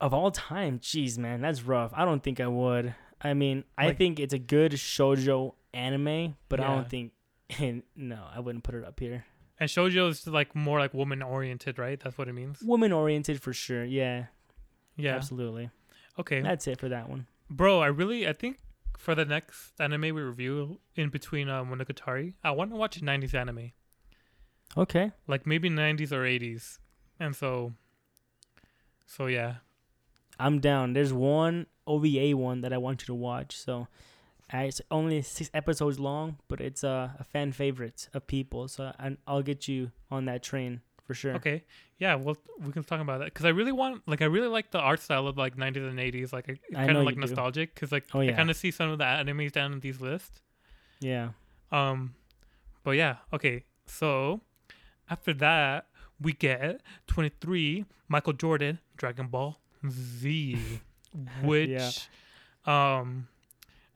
S1: of all time? Jeez, man, that's rough. I don't think I would. I mean, I think it's a good shoujo anime, but I don't think. no, I wouldn't put it up here.
S2: And shoujo is like more like woman oriented, right? That's what it means.
S1: Woman oriented for sure. Yeah,
S2: Yeah.
S1: absolutely.
S2: Okay.
S1: That's it for that one.
S2: Bro, I really I think for the next anime we review in between um Monogatari, I want to watch a 90s anime.
S1: Okay.
S2: Like maybe 90s or 80s. And so so yeah.
S1: I'm down. There's one OVA one that I want you to watch. So Uh, It's only six episodes long, but it's uh, a fan favorite of people. So I, I'll get you on that train for sure.
S2: Okay, yeah, well, we can talk about that because I really want, like, I really like the art style of like '90s and '80s, like,
S1: I
S2: kind of like nostalgic because like
S1: Oh,
S2: I kind of see some of the animes down in these lists.
S1: Yeah.
S2: Um, but yeah, okay. So after that, we get 23 Michael Jordan Dragon Ball Z, which, um,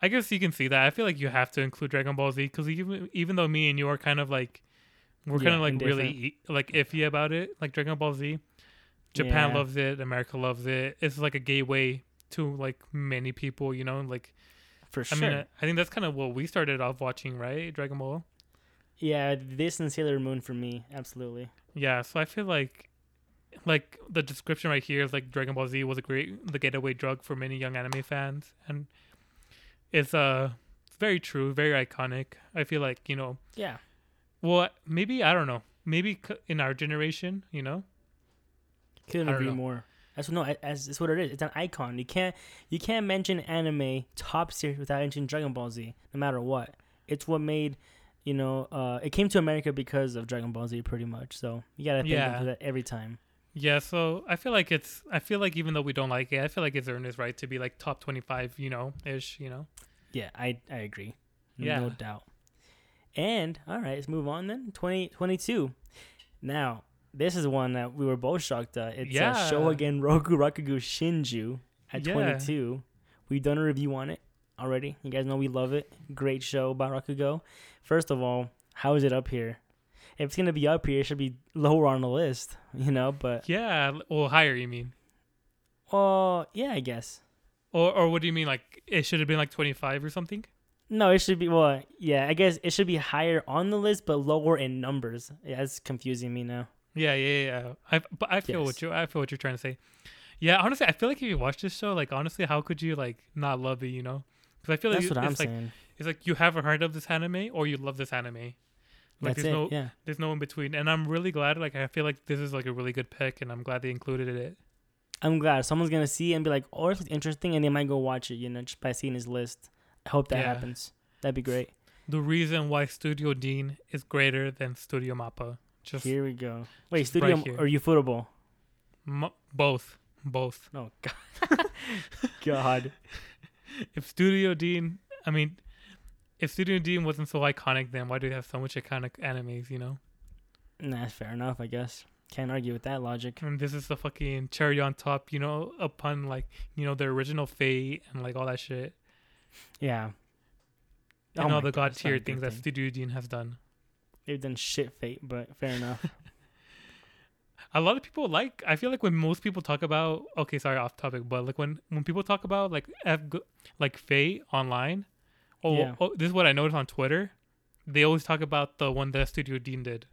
S2: I guess you can see that. I feel like you have to include Dragon Ball Z because even even though me and you are kind of like, we're kind of like really e- like iffy about it, like Dragon Ball Z. Japan
S1: Yeah.
S2: loves it. America loves it. It's like a gateway to like many people, you know, like
S1: For sure.
S2: I
S1: sure.
S2: mean, I, I think that's kind of what we started off watching, right? Dragon Ball.
S1: yeah, this and Sailor Moon for me, absolutely.
S2: Yeah, so I feel like like the description right here is like Dragon Ball Z was a great the getaway drug for many young anime fans and it's uh very true, very iconic. I feel like, you know,
S1: Yeah.
S2: Well, maybe I don't know. Maybe in our generation, you know.
S1: Couldn't agree
S2: know.
S1: more. That's no, I- that's, that's what it is. It's an icon. You can't you can't mention anime top series without mentioning Dragon Ball Z, no matter what. It's what made, you know, uh, it came to America because of Dragon Ball Z, pretty much. So you gotta thank them
S2: Yeah.
S1: for that every time.
S2: Yeah, so I feel like it's I feel like even though we don't like it, I feel like it's earned its right to be like top 25, you know, ish, you know.
S1: Yeah, I I agree.
S2: Yeah.
S1: No doubt. And all right, let's move on then. 20, 22. Now, this is one that we were both shocked at. It's
S2: Yeah.
S1: uh, again, Roku Rakugo Shinju at
S2: Yeah.
S1: 22. We've done a review on it already. You guys know we love it. Great show by Rakugo. First of all, how is it up here? If it's gonna be up here, it should be lower on the list, you know. But
S2: Yeah, well, higher you mean.
S1: oh, yeah, I guess.
S2: Or or what do you mean like it should have been like 25 or something?
S1: No, it should be well, yeah. I guess it should be higher on the list, but lower in numbers. Yeah, it's confusing me now.
S2: Yeah, yeah, yeah. I but I feel what you I feel what you're trying to say. Yeah, honestly, I feel like if you watch this show, like honestly, how could you like not love it? You know, because I feel like
S1: That's what I'm
S2: it's like
S1: saying.
S2: it's like you haven't heard of this anime or you love this anime. Like
S1: That's
S2: there's
S1: it.
S2: no
S1: yeah.
S2: there's no in between, and I'm really glad. Like I feel like this is like a really good pick, and I'm glad they included it.
S1: I'm glad someone's gonna see it and be like, "Oh, it's interesting," and they might go watch it. You know, just by seeing his list. I hope that
S2: Yeah.
S1: happens. That'd be great.
S2: The reason why Studio Deen is greater than Studio Mappa, just
S1: Here we go. Wait, Studio
S2: right
S1: or Ufotable?
S2: m- both, both.
S1: Oh God. God.
S2: if Studio Deen, I mean, if Studio Deen wasn't so iconic, then why do they have so much iconic animes? You know,
S1: Nah, that's fair enough. I guess can't argue with that logic.
S2: and this is the fucking cherry on top. You know, upon like you know their original Fate and like all that shit,
S1: Yeah.
S2: and
S1: Oh
S2: all the
S1: God,
S2: god
S1: it's not a
S2: tier things that. Studio Deen has done.
S1: They've done shit fate, but fair enough.
S2: A lot of people like. I feel like when most people talk about, okay, sorry, off topic, but like when when people talk about like F, like Fate online, oh,
S1: Yeah.
S2: oh, this is what I noticed on Twitter. They always talk about the one that Studio Deen did.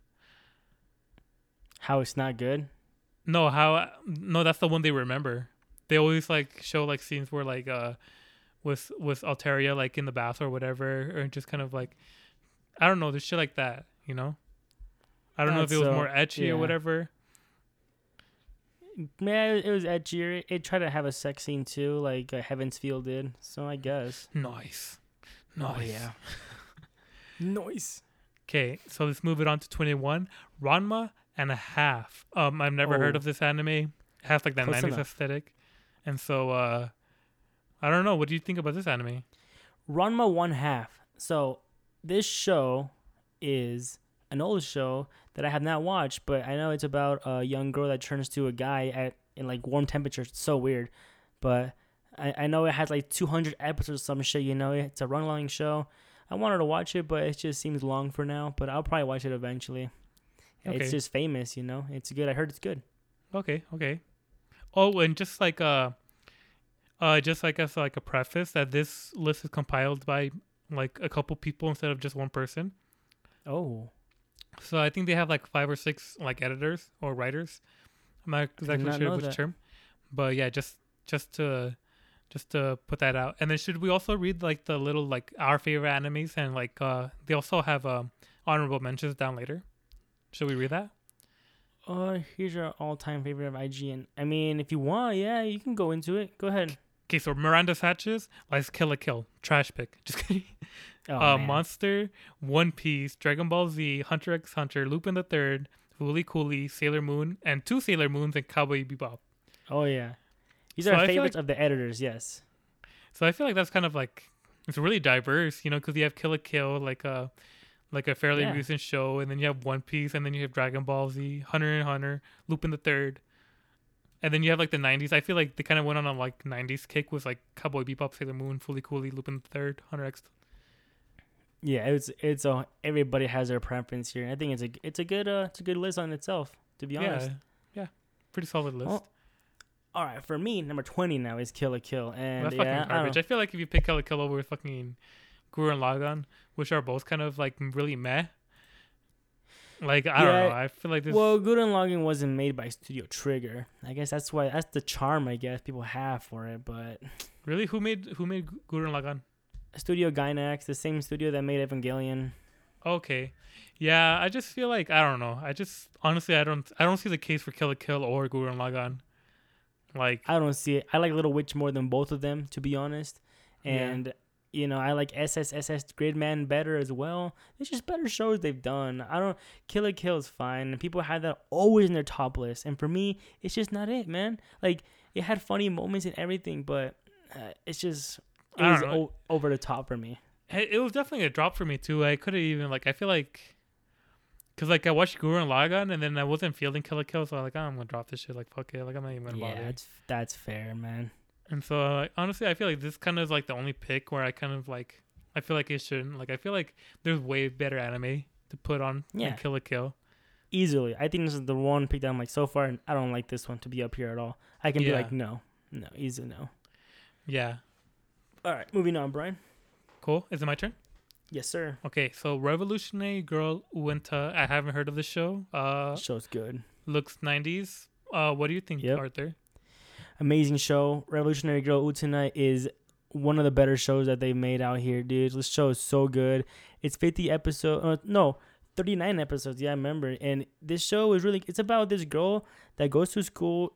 S1: How it's not good.
S2: No, how no, that's the one they remember. They always like show like scenes where like uh with with Altria like in the bath or whatever, or just kind of like I don't know, there's shit like that, you know. I don't know if it was
S1: so-
S2: more ecchi
S1: yeah.
S2: or whatever.
S1: Man, it was edgier. It tried to have a sex scene too, like uh, Heaven's Feel did. So I guess.
S2: Nice,
S1: Oh,
S2: nice.
S1: yeah. Noise.
S2: Okay, so let's move it on to 21. Ranma and a half. Um, I've never heard
S1: Oh.
S2: of this anime. It has like that
S1: Close
S2: 90s
S1: enough.
S2: aesthetic. And so, uh, I don't know. What do you think about this anime?
S1: Ranma One Half. So this show is an old show that I have not watched, but I know it's about a young girl that turns to a guy at in like warm temperatures. It's so weird, but I, I know it has like 200 episodes, or some shit. You know, it's a run long show. I wanted to watch it, but it just seems long for now. But I'll probably watch it eventually.
S2: Okay.
S1: It's just famous, you know. It's good. I heard it's good.
S2: Okay, okay. Oh, and just like uh, uh, just like as like a preface that this list is compiled by like a couple people instead of just one person.
S1: Oh,
S2: So I think they have like five or six like editors or writers. I'm not exactly
S1: not
S2: sure which
S1: that.
S2: term, but yeah, just just to just to put that out. And then should we also read like the little like our favorite animes and like uh they also have um honorable mentions down later. Should we read that?
S1: oh, here's your all-time favorite of IGN. I mean, if you want, yeah, you can go into it. Go ahead.
S2: Okay, so Miranda Satches likes Kill la Kill. Trash pick. Just kidding.
S1: Oh,
S2: uh. Monster, One Piece, Dragon Ball Z, Hunter x Hunter, Lupin the Third, Fooly Cooly, Sailor Moon, and two Sailor Moons and Cowboy Bebop.
S1: oh yeah. These
S2: So
S1: are
S2: I
S1: favorites of the editors. Yes.
S2: So I feel like that's kind of like it's really diverse, you know, because you have Kill la Kill, like a like a fairly
S1: Yeah.
S2: recent show, and then you have One Piece, and then you have Dragon Ball Z, Hunter and Hunter, Lupin the Third, and then you have like the '90s. I feel like they kind of went on a like '90s kick with like Cowboy Bebop, Sailor Moon, Fooly Cooly, Lupin the Third, Hunter X.
S1: Yeah, it's it's a everybody has their preference here. I think it's a it's a good uh it's a good list on itself. To be honest.
S2: Yeah, yeah, pretty solid list.
S1: Well, All right, for me, number twenty now is Kill la Kill, and
S2: that's
S1: yeah,
S2: fucking
S1: I
S2: garbage. I, feel like if you pick Kill la Kill over fucking Gurren Lagann, which are both kind of like really meh. Like I don't know. I feel like this.
S1: Well, Gurren Lagann wasn't made by Studio Trigger. I guess that's why that's the charm I guess people have for it. But
S2: really, who made who made Gurren Lagann?
S1: Studio Gainax, the same studio that made Evangelion.
S2: Okay. Yeah, I just feel like I don't know. I just honestly I don't I don't see the case for Kill la Kill or Gurren Lagann. Like
S1: I don't see it. I like Little Witch more than both of them, to be honest.
S2: Yeah.
S1: You know, I like SSSS Gridman better as well. It's just better shows they've done. I don't Kill la Kill is fine, people have that always in their top list. And for me, it's just not it, man. Like it had funny moments and everything, but uh, it's just it was o- over the top for me.
S2: it it was definitely a drop for me too. I could have even like I feel like Cause like I watched Gurren Lagann and then I wasn't feeling Kill la Kill, so I'm like, oh, I'm gonna drop this shit. Like fuck it, like I'm not even gonna
S1: Yeah,
S2: bother.
S1: that's that's fair, man.
S2: And so uh, honestly, I feel like this kind of is like the only pick where I kind of like I feel like it shouldn't. Like I feel like there's way better anime to put on
S1: Yeah.
S2: Kill la Kill.
S1: Easily, I think this is the one pick that I'm like so far. And I don't like this one to be up here at all. I can be like, no, no, easy no.
S2: Yeah,
S1: All right, moving on, Brian.
S2: cool. Is it my turn?
S1: Yes, sir.
S2: Okay, so Revolutionary Girl Utena. I haven't heard of the show. Uh,
S1: Show's good.
S2: looks 90s. Uh, what do you think,
S1: Yep.
S2: Arthur?
S1: Amazing show. Revolutionary Girl Utena is one of the better shows that they've made out here, dude. This show is so good. It's 50 episodes. Uh, no, 39 episodes. Yeah, I remember. And this show is really. It's about this girl that goes to school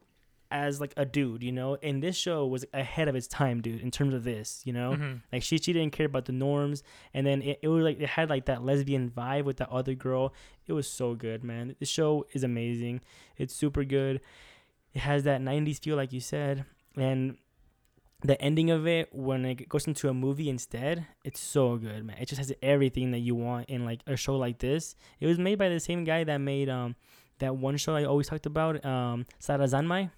S1: as like a dude, you know. And this show was ahead of its time, dude. In terms of this, you know.
S2: Mhm.
S1: Like she she didn't care about the norms, and then it, it was like it had like that lesbian vibe with that other girl. It was so good, man. The show is amazing. It's super good. It has that '90s feel, like you said, and the ending of it when it goes into a movie instead, it's so good, man. It just has everything that you want in like a show like this. It was made by the same guy that made um that one show I always talked about, um Sarazanmai.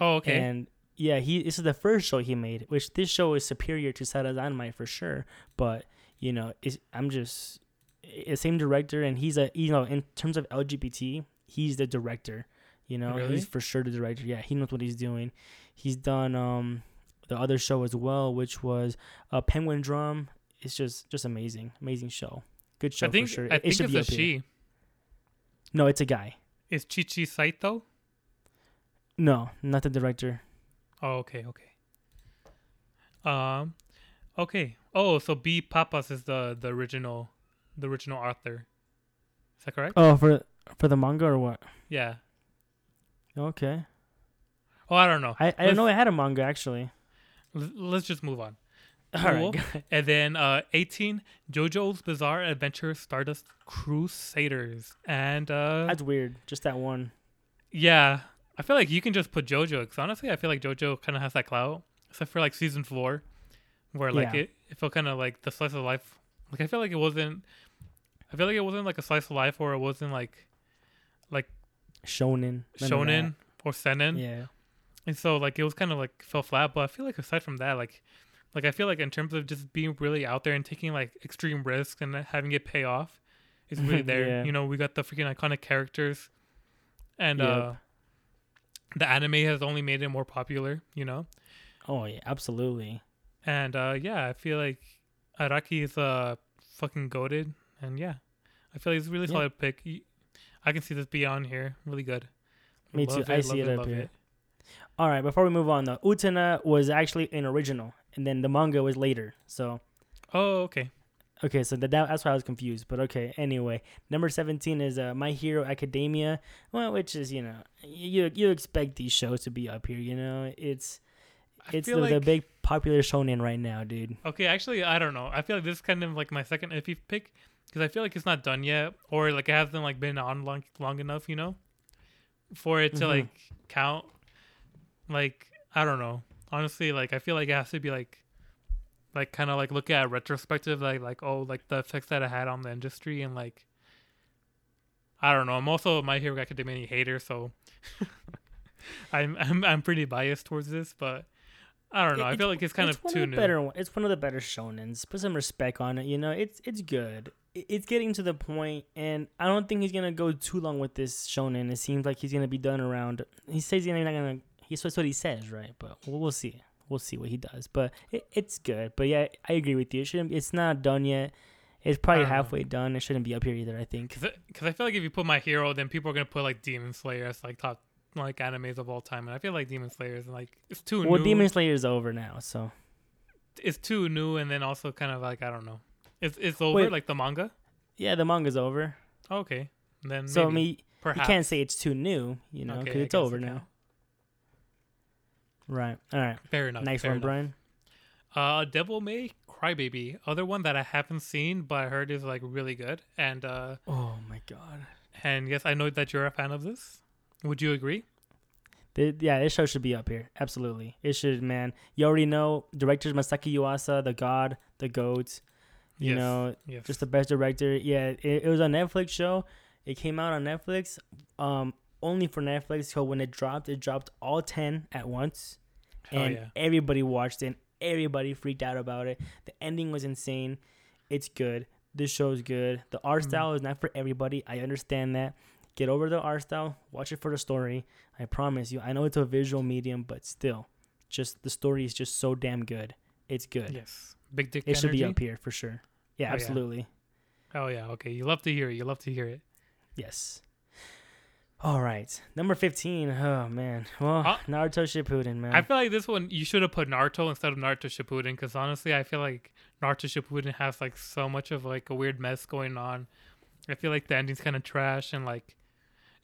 S2: Oh, okay.
S1: And yeah, he this is the first show he made, which this show is superior to Sarazanmai for sure. But you know, it's, I'm just the same director, and he's a you know in terms of LGBT, he's the director. You know,
S2: Really?
S1: he's for sure the director. Yeah, he knows what he's doing. He's done um the other show as well, which was uh, Penguin Drum. It's just just amazing, amazing show. Good show
S2: I think
S1: for sure.
S2: I
S1: it
S2: think
S1: should
S2: it's
S1: be
S2: a
S1: up here.
S2: she.
S1: No, it's a guy.
S2: Is Chiho Saito?
S1: No, not the director.
S2: Oh, okay, okay. Um, okay. Oh, so Be-Papas is the the original, the original author. Is that correct?
S1: Oh, for for the manga or what?
S2: Yeah.
S1: Okay.
S2: Oh, I don't know.
S1: I, I didn't know it had a manga actually.
S2: L- Let's just move on.
S1: All right.
S2: Cool. And then uh 18 JoJo's Bizarre Adventure Stardust Crusaders. And uh
S1: That's weird. Just that one.
S2: yeah, I feel like you can just put JoJo cuz honestly I feel like JoJo kind of has that clout except for like season 4 where like
S1: Yeah.
S2: it, it felt kind of like the slice of life. Like I feel like it wasn't I feel like it wasn't like a slice of life or it wasn't like
S1: Shonen.
S2: shonen or seinen.
S1: Yeah.
S2: And so like it was kind of like fell flat, but I feel like aside from that, like like I feel like in terms of just being really out there and taking like extreme risks and having it pay off, is really there.
S1: Yeah.
S2: You know, we got the freaking iconic characters, and
S1: Yep.
S2: uh, the anime has only made it more popular. You know,
S1: Oh yeah, absolutely.
S2: and uh, yeah, I feel like Araki is uh fucking goaded, and yeah, I feel like it's a really
S1: Yeah.
S2: solid pick. I can see this be on here, really good.
S1: Me too.
S2: Love
S1: I see it up
S2: love
S1: here. All right, before we move on though, Utena was actually an original, and then the manga was later. So
S2: Oh, okay.
S1: okay, so that, that's why I was confused. But okay, anyway, number seventeen is uh, My Hero Academia. Well, which is you know you you expect these shows to be up here. You know, it's It's the,
S2: feel
S1: the big popular shonen right now, dude.
S2: Okay, actually, I don't know. I feel like this is kind of like my second iffy pick because I feel like it's not done yet, or like it hasn't like been on long long enough, you know, for it to
S1: Mhm.
S2: like count. Like I don't know. Honestly, like I feel like it has to be like, like kind of like look at retrospective, like like oh like the effects that it had on the industry and like. I don't know. I'm also My Hero Academia hater, so I'm I'm I'm pretty biased towards this, but I don't know. I feel like it's kind
S1: it's
S2: of too
S1: of
S2: new.
S1: better. It's one of the better shonens. Put some respect on it. You know, it's it's good. It's getting to the point, and I don't think he's gonna go too long with this shonen. It seems like he's gonna be done around. He says he's not gonna. He that's what he says, right? But we'll, we'll see. We'll see what he does. But it, it's good. But yeah, I agree with you. It shouldn't. It's not done yet. It's probably
S2: don't know.
S1: halfway done. It shouldn't be up here either. I think.
S2: Because I feel like if you put my hero, then people are gonna put like Demon Slayer as like top like animes of all time, and I feel like Demon Slayer is like it's too
S1: Well,
S2: new.
S1: Demon Slayer is over now, so
S2: it's too new, and then also kind of like I don't know. It's it's over
S1: Wait.
S2: like the manga.
S1: yeah, the manga's over.
S2: Okay, then
S1: So I
S2: maybe,
S1: mean,
S2: perhaps
S1: you can't say it's too new, you know,
S2: Okay,
S1: because
S2: I
S1: it's
S2: guess,
S1: over
S2: okay.
S1: now. Right. All right.
S2: fair enough.
S1: nice
S2: fair
S1: one,
S2: enough.
S1: Brian.
S2: Uh, Devilman Crybaby, other one that I haven't seen but I heard is like really good, and uh,
S1: Oh my god.
S2: and yes, I know that you're a fan of this. Would you agree?
S1: Th- yeah, this show should be up here. Absolutely. It should, man. You already know directors Masaki Yuasa, the god, the goat, you
S2: yes.
S1: know,
S2: yes.
S1: just the best director. Yeah, it, it was a Netflix show. It came out on Netflix, um, only for Netflix. So when it dropped, it dropped all 10 at once.
S2: Hell
S1: and
S2: yeah.
S1: everybody watched it. Everybody freaked out about it. The ending was insane. It's good. This show is good. The art
S2: Mhm.
S1: style is not for everybody. I understand that. Get over the art style. Watch it for the story. I promise you. I know it's a visual medium, but still, just the story is just so damn good. It's good.
S2: Yes, big dick.
S1: It should be up here for sure. Yeah,
S2: Oh, yeah.
S1: absolutely.
S2: Oh yeah, okay. You love to hear it. You love to hear it.
S1: Yes. All right, number fifteen. Oh man, well,
S2: Uh,
S1: Naruto Shippuden, man.
S2: I feel like this one you should have put Naruto instead of Naruto Shippuden because honestly, I feel like Naruto Shippuden has like so much of like a weird mess going on. I feel like the ending's kind of trash and like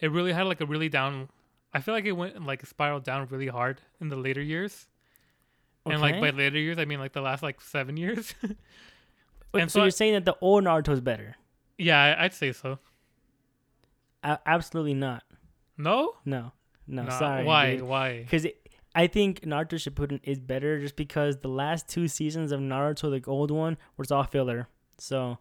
S2: it really had like a really down. I feel like it went like spiraled down really hard in the later years, okay. and like by later years I mean like the last like seven years.
S1: Wait,
S2: and
S1: so
S2: so
S1: you're saying that the old Naruto is better?
S2: yeah, I, I'd say so.
S1: Absolutely not.
S2: No,
S1: No, no,
S2: Nah,
S1: sorry.
S2: Why? Why?
S1: Because I think Naruto Shippuden is better just because the last two seasons of Naruto, the old one, was all filler. So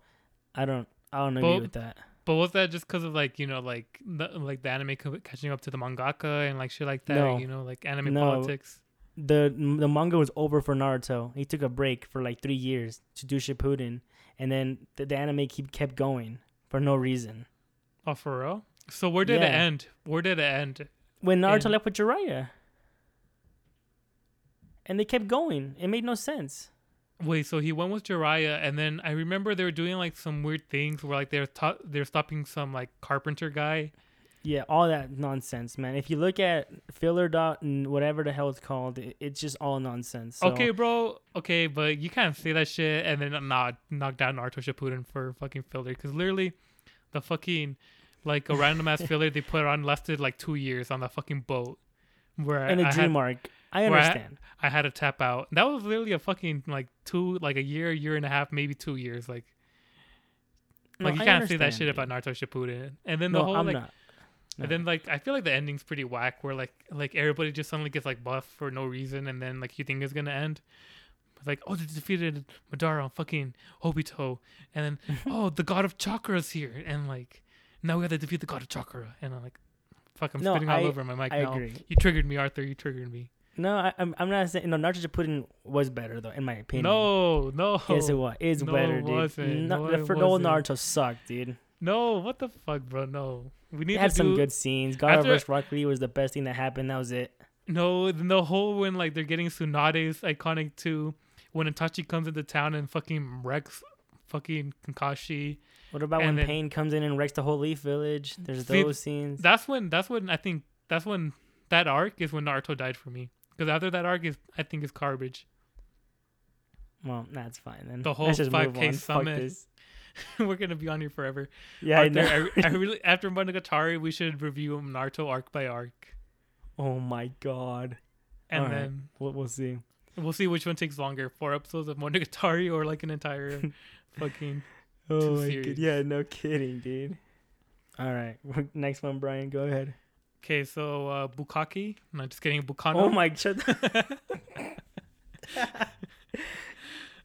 S1: I don't, I don't agree
S2: But-
S1: with that.
S2: But was that just because of like you know like the, like the anime catching up to the mangaka and like shit like that?
S1: No.
S2: You know like anime
S1: No.
S2: politics.
S1: The The manga was over for Naruto. He took a break for like three years to do Shippuden, and then the, the anime keep kept going for no reason.
S2: Oh, for real? So where did it end? Where did it end?
S1: When Naruto left with Jiraiya, and they kept going, it made no sense.
S2: Wait, so he went with Jiraiya, and then I remember they were doing like some weird things where like they're they're stopping some like carpenter guy.
S1: Yeah, all that nonsense, man. If you look at filler dot and whatever the hell it's called, it, it's just all nonsense. So,
S2: Okay, bro. Okay, but you can't say that shit and then not knock down Naruto Shippuden for fucking filler because literally, the fucking like a random ass filler they put on lasted like two years on that fucking boat. Where
S1: and the
S2: I
S1: dream
S2: had,
S1: arc, I
S2: where I-
S1: understand.
S2: I had to tap out. That was literally a fucking like two, like a year, year and a half, maybe two years. Like,
S1: No,
S2: like you
S1: I
S2: can't say that
S1: understand,
S2: shit about. Naruto Shippuden. And then the
S1: No,
S2: whole
S1: I'm
S2: like,
S1: not. No.
S2: and then like I feel like the ending's pretty whack. Where like like everybody just suddenly gets like buff for no reason, and then like you think it's gonna end. Like oh they defeated Madara, fucking Obito, and then oh the god of Chakra's here, and like now we have to defeat the god of Chakra, and I'm like, fuck, I'm
S1: No,
S2: spitting all
S1: I-
S2: over my mic
S1: I
S2: now.
S1: agree.
S2: You triggered me, Arthur. You triggered me.
S1: No, I, I'm, I'm not saying. No, Naruto Shippuden was better though, in my opinion.
S2: No, no.
S1: Yes, it was. It's
S2: No,
S1: better,
S2: it
S1: dude.
S2: wasn't.
S1: No,
S2: No, it
S1: for the old
S2: wasn't.
S1: Naruto sucked, dude.
S2: No, what the fuck, bro? No, we need
S1: It had
S2: to
S1: some
S2: do,
S1: good scenes. God
S2: After-
S1: vs. Rock Lee was the best thing that happened. That was it.
S2: No, then the whole when like they're getting Tsunade's iconic too. When Itachi comes into town and fucking wrecks fucking Kakashi.
S1: What about
S2: And
S1: when
S2: then-
S1: Pain comes in and wrecks the whole Leaf Village? There's
S2: See,
S1: those scenes.
S2: That's when. That's when I think. That's when that arc is when Naruto died for me. Because after that arc is, I think, is garbage.
S1: well, that's fine then.
S2: The whole
S1: Let's just
S2: 5K
S1: on. Fuck
S2: summit.
S1: this.
S2: We're gonna be on here forever.
S1: Yeah, I know.
S2: I, I really after Monogatari, we should review Naruto arc by arc.
S1: oh my god.
S2: and
S1: Alright.
S2: then
S1: We'll, we'll see.
S2: we'll see which one takes longer: four episodes of Monogatari or like an entire fucking.
S1: Oh my god.
S2: series.
S1: Yeah, no kidding, dude. All right. Next one, Brian. Go ahead.
S2: Okay, so uh, Bukaki. No, just kidding. Bukano.
S1: Oh my shut the-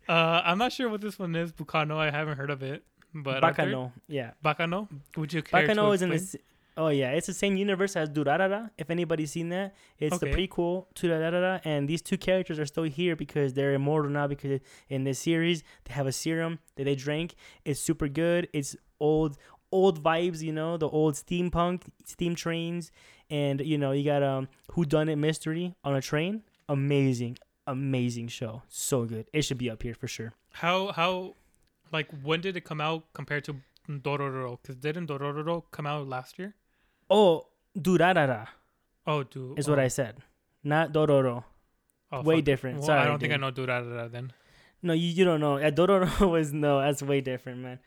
S2: Uh, I'm not sure what this one is. Bukano. I haven't heard of it. But
S1: Baccano. Yeah.
S2: Baccano. Would you care Baccano
S1: is in the
S2: explain?
S1: s- Oh yeah, it's the same universe as Durarara. If anybody's seen that, it's the prequel to Durarara, and these two characters are still here because they're immortal now. Because in this series, they have a serum that they drank. It's super good. It's old, old vibes. You know, the old steampunk, steam trains, and you know, you got um, Who Done It mystery on a train. Amazing, amazing show. So good. It should be up here for sure.
S2: How how like when did it come out compared to Dororo? Because didn't Dororo come out last year?
S1: Oh, Durarara
S2: Oh, dude.
S1: is what oh. I said, not Dororo.
S2: oh,
S1: way
S2: fuck.
S1: different.
S2: Well,
S1: Sorry,
S2: I don't think I
S1: dude.
S2: know Durarara then.
S1: No, you, you don't know. Yeah, Dororo was no. That's way different, man.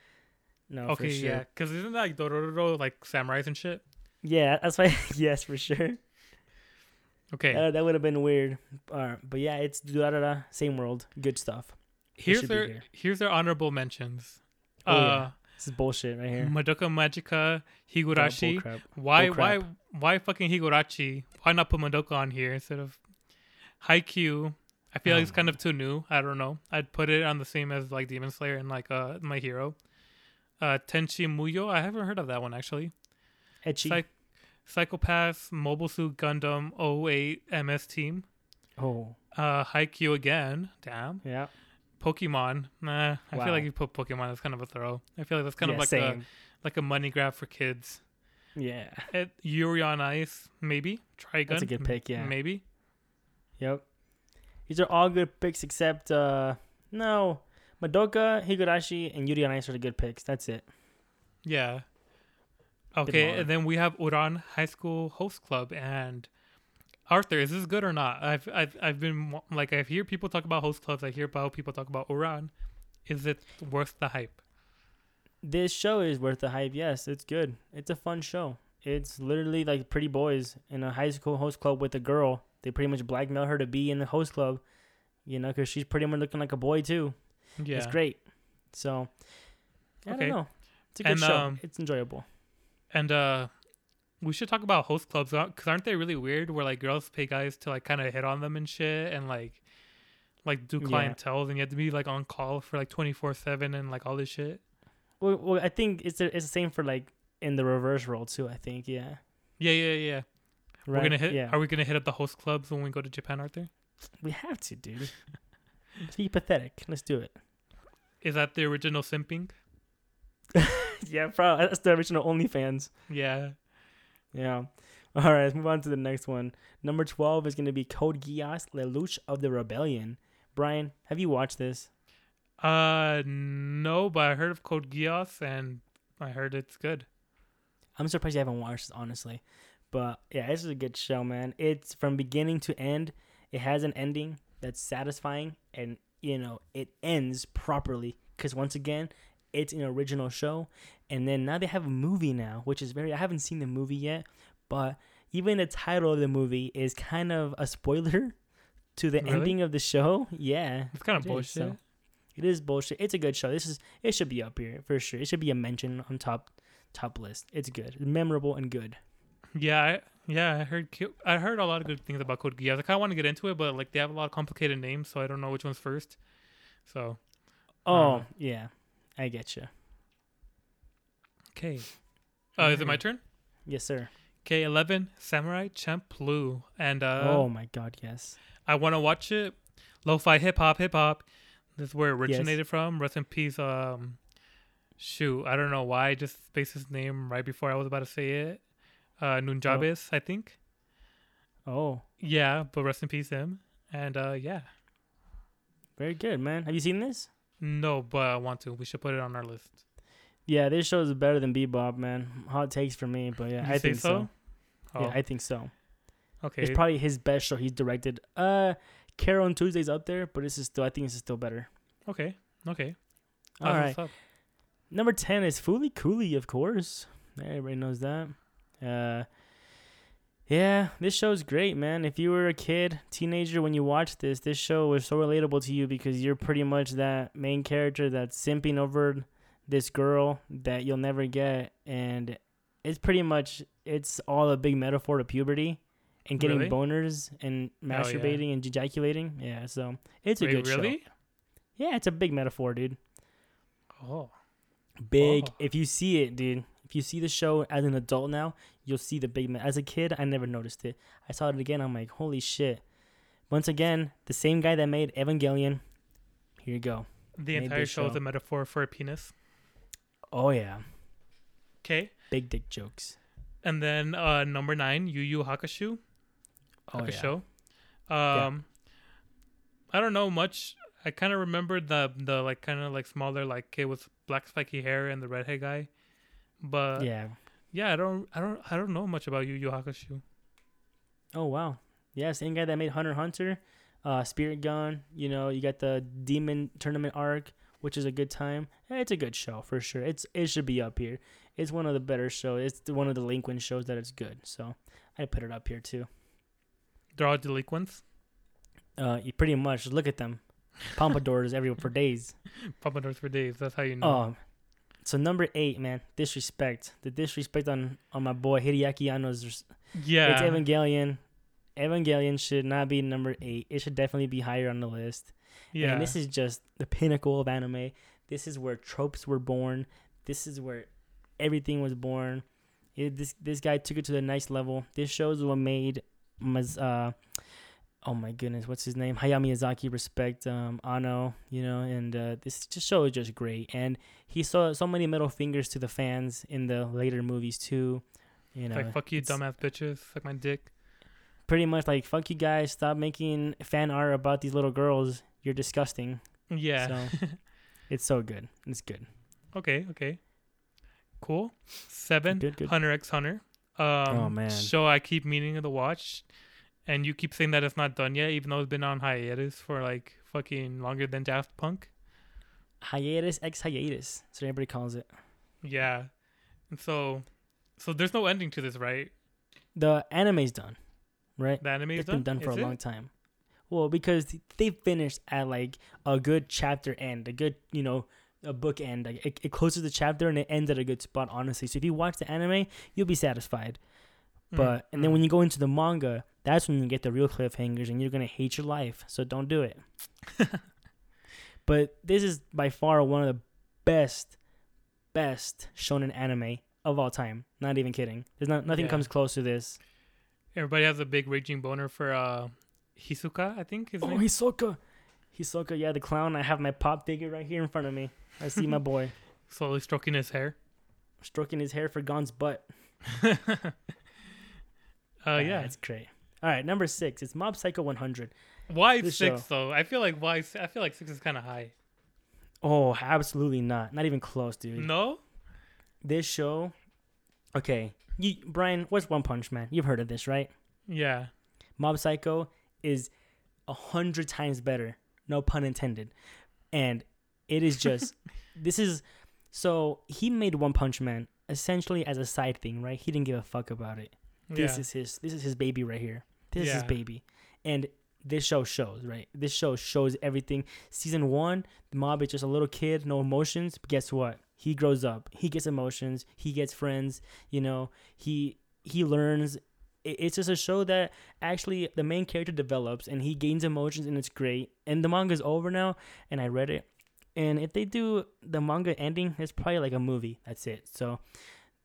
S1: No,
S2: okay,
S1: for sure.
S2: yeah. Because isn't that like Dororo like samurais and shit?
S1: Yeah, that's why. yes, for sure.
S2: Okay.
S1: Uh, that would have been weird. Uh, but yeah, it's Durarara, same world, good stuff.
S2: here's their
S1: here.
S2: here's their honorable mentions.
S1: Oh,
S2: uh,
S1: yeah. This is bullshit right here.
S2: Madoka Magica,
S1: Oh,
S2: Higurashi.
S1: bullcrap.
S2: Why why why fucking Higurashi? Why not put Madoka on here instead of Haikyuu? I feel like it's
S1: Oh.
S2: kind of too new. I don't know. I'd put it on the same as like Demon Slayer and like uh My Hero. Uh Tenchi Muyo. I haven't heard of that one actually. Psych- Psycho-Pass, Mobile Suit Gundam 08 MS Team.
S1: oh,
S2: Uh Haikyuu again. Damn.
S1: yeah.
S2: Pokemon. Nah. I
S1: Wow.
S2: feel like you put Pokemon that's kind of a throw. I feel like that's kind
S1: yeah,
S2: of like a like a money grab for kids.
S1: Yeah,
S2: Yuri on Ice, maybe. Trigun.
S1: that's a good pick. Yeah.
S2: Maybe.
S1: Yep. These are all good picks except uh no. Madoka, Higurashi, and Yuri on Ice are the good picks. That's it.
S2: Yeah. Okay, and then we have Ouran High School Host Club and Arthur. Is this good or not? I've I've I've been like I hear people talk about host clubs. I hear about people talk about Ouran. Is it worth the hype?
S1: This show is worth the hype. Yes, it's good. It's a fun show. It's literally like pretty boys in a high school host club with a girl. They pretty much blackmail her to be in the host club, you know, because she's pretty much looking like a boy too.
S2: Yeah.
S1: It's great. So, I
S2: Okay.
S1: don't know. It's a good
S2: And,
S1: show.
S2: um,
S1: it's enjoyable.
S2: And uh, we should talk about host clubs because aren't they really weird? Where like girls pay guys to like kind of hit on them and shit, and like like do
S1: Yeah.
S2: clientele, and you have to be like on call for like twenty four seven and like all this shit.
S1: Well, well I think it's the it's the same for like in the reverse role too. I think, yeah.
S2: Yeah, yeah, yeah.
S1: Right?
S2: We're gonna hit.
S1: Yeah,
S2: Are we gonna hit up the host clubs when we go to Japan, Arthur?
S1: we have to, dude. Let's be pathetic. Let's do it.
S2: Is that the original simping?
S1: yeah, probably. That's the original OnlyFans.
S2: Yeah.
S1: Yeah. All right, let's move on to the next one. Number 12 is going to be Code Geass, Lelouch of the Rebellion. Brian, have you watched this?
S2: Uh, no, but I heard of Code Geass and I heard it's good.
S1: I'm surprised you haven't watched this, honestly. But yeah, this is a good show, man. It's from beginning to end. It has an ending that's satisfying and, you know, it ends properly. Because once again, it's an original show. And then now they have a movie now, which is very, I haven't seen the movie yet. But even the title of the movie is kind of a spoiler to the
S2: Really?
S1: ending of the show. Yeah.
S2: It's kind of
S1: It is,
S2: bullshit.
S1: so- It is bullshit. It's a good show. This is it should be up here for sure. It should be a mention on top top list. It's good, memorable and good.
S2: Yeah, I, yeah, I heard I heard a lot of good things about Code Geass. I kind of want to get into it, but like they have a lot of complicated names, so I don't know which one's first. So
S1: Oh
S2: Uh,
S1: yeah, I get you.
S2: okay, uh, is it my turn?
S1: Yes, sir.
S2: Okay, eleven Samurai Champloo, and uh,
S1: oh my God, yes.
S2: I want to watch it. Lo-fi hip hop, hip hop. This is where it
S1: Yes.
S2: originated from. Rest in peace. Um, shoot, I don't know why. I just spaced his name right before I was about to say it. Uh, Nujabes, I think.
S1: Oh,
S2: Yeah, but rest in peace him. And uh, yeah,
S1: very good, man. Have you seen this?
S2: No, but I want to. We should put it on our list.
S1: Yeah, this show is better than Bebop, man. Hot takes for me, but yeah,
S2: You
S1: I think so.
S2: Oh,
S1: Yeah, I think so.
S2: okay.
S1: It's probably his best show he's directed. Uh, Carol on Tuesday's up there, but this is still. I think this is still better.
S2: okay. Okay.
S1: All right. Number 10 is Fooly Cooly, of course. Everybody knows that. Uh, Yeah, this show's great, man. If you were a kid, teenager, when you watched this, this show was so relatable to you because you're pretty much that main character that's simping over this girl that you'll never get, and it's pretty much it's all a big metaphor to puberty and getting
S2: Really?
S1: boners and
S2: Oh, yeah.
S1: masturbating and ejaculating. Yeah, so it's a
S2: Wait,
S1: good
S2: really?
S1: show. Yeah, it's a big metaphor, dude.
S2: Oh,
S1: Big.
S2: Oh.
S1: If you see it, dude. If you see the show as an adult now, you'll see the big. man. as a kid, I never noticed it. I saw it again. I'm like, holy shit. Once again, the same guy that made Evangelion. Here you go.
S2: the
S1: Made
S2: entire show is a metaphor for a penis.
S1: Oh yeah,
S2: Okay,
S1: big dick jokes.
S2: and then uh number nine, Yu Yu Hakusho.
S1: Oh yeah.
S2: Hakusho. Um, I don't know much. I kind of remember the the like kind of like smaller like kid with black spiky hair and the redhead guy, but yeah.
S1: Yeah.
S2: I don't I don't I don't know much about Yu Yu Hakusho.
S1: Oh wow. Yeah, same guy that made Hunter Hunter, uh, Spirit Gun. You know, you got the Demon Tournament arc, which is a good time. Eh, It's a good show for sure. It's it should be up here. It's one of the better shows. It's one of the delinquent shows that it's good. So I put it up here too.
S2: They're all delinquents.
S1: Uh, you pretty much look at them, pompadours everywhere for days.
S2: Pompadours for days. That's how you know.
S1: Oh, so number eight, man, disrespect. The disrespect on on my boy Hideaki Anno's.
S2: yeah.
S1: It's Evangelion. Evangelion should not be number eight. It should definitely be higher on the list.
S2: yeah.
S1: And this is just the pinnacle of anime. This is where tropes were born. This is where everything was born. It, this this guy took it to the next level. This show is what made uh, oh my goodness, what's his name? Hayao Miyazaki respect um Anno, you know, and uh, this just show is just great. And he saw so many middle fingers to the fans in the later movies too. You know,
S2: like fuck you, dumbass bitches. Suck my dick.
S1: pretty much like fuck you guys. Stop making fan art about these little girls. You're disgusting.
S2: Yeah.
S1: So it's so good. It's good.
S2: Okay, okay. Cool. Seven,
S1: Good, good.
S2: Hunter x Hunter. Um,
S1: Oh, man.
S2: Show I keep meaning to watch, and you keep saying that it's not done yet, even though it's been on hiatus for like fucking longer than Daft Punk.
S1: Hiatus ex hiatus. What everybody calls it.
S2: Yeah. And so, so there's no ending to this, right?
S1: The anime's done, right?
S2: The anime is
S1: It's been done for
S2: Is
S1: a
S2: it?
S1: long time. Well, because they finished at like a good chapter end, a good, you know, a book end. Like it, it closes the chapter and it ends at a good spot, honestly. So if you watch the anime, you'll be satisfied.
S2: Mm,
S1: But and then
S2: mm.
S1: when you go into the manga, that's when you get the real cliffhangers and you're gonna hate your life. So don't do it. but this is by far one of the best, best shonen anime of all time. Not even kidding. There's not nothing
S2: Yeah.
S1: comes close to this.
S2: everybody has a big raging boner for uh, Hisoka, I think his
S1: Oh,
S2: name.
S1: Hisoka. Hisoka, yeah, the clown. I have my pop figure right here in front of me. I see my boy
S2: Slowly stroking his hair.
S1: stroking his hair for Gon's butt.
S2: uh,
S1: Ah,
S2: yeah.
S1: it's great. All right, number six. It's Mob Psycho 100.
S2: Why
S1: this
S2: six
S1: show.
S2: though? I feel like why? I feel like six is kind of high.
S1: Oh, absolutely not. Not even close, dude.
S2: No.
S1: this show okay you brian what's one punch man you've heard of this right
S2: Yeah.
S1: mob psycho is a hundred times better no pun intended and it is just this is so he made one punch man essentially as a side thing right he didn't give a fuck about it this
S2: yeah.
S1: is his this is his baby right here this is baby. And this show shows right? This show shows everything. Season one the mob is just a little kid no emotions. But guess what? He grows up. He gets emotions. He gets friends you know? He he learns. It's just a show that actually the main character develops and he gains emotions and it's great. And the manga's over now and i read it. And if they do the manga ending it's probably like a movie. That's it. So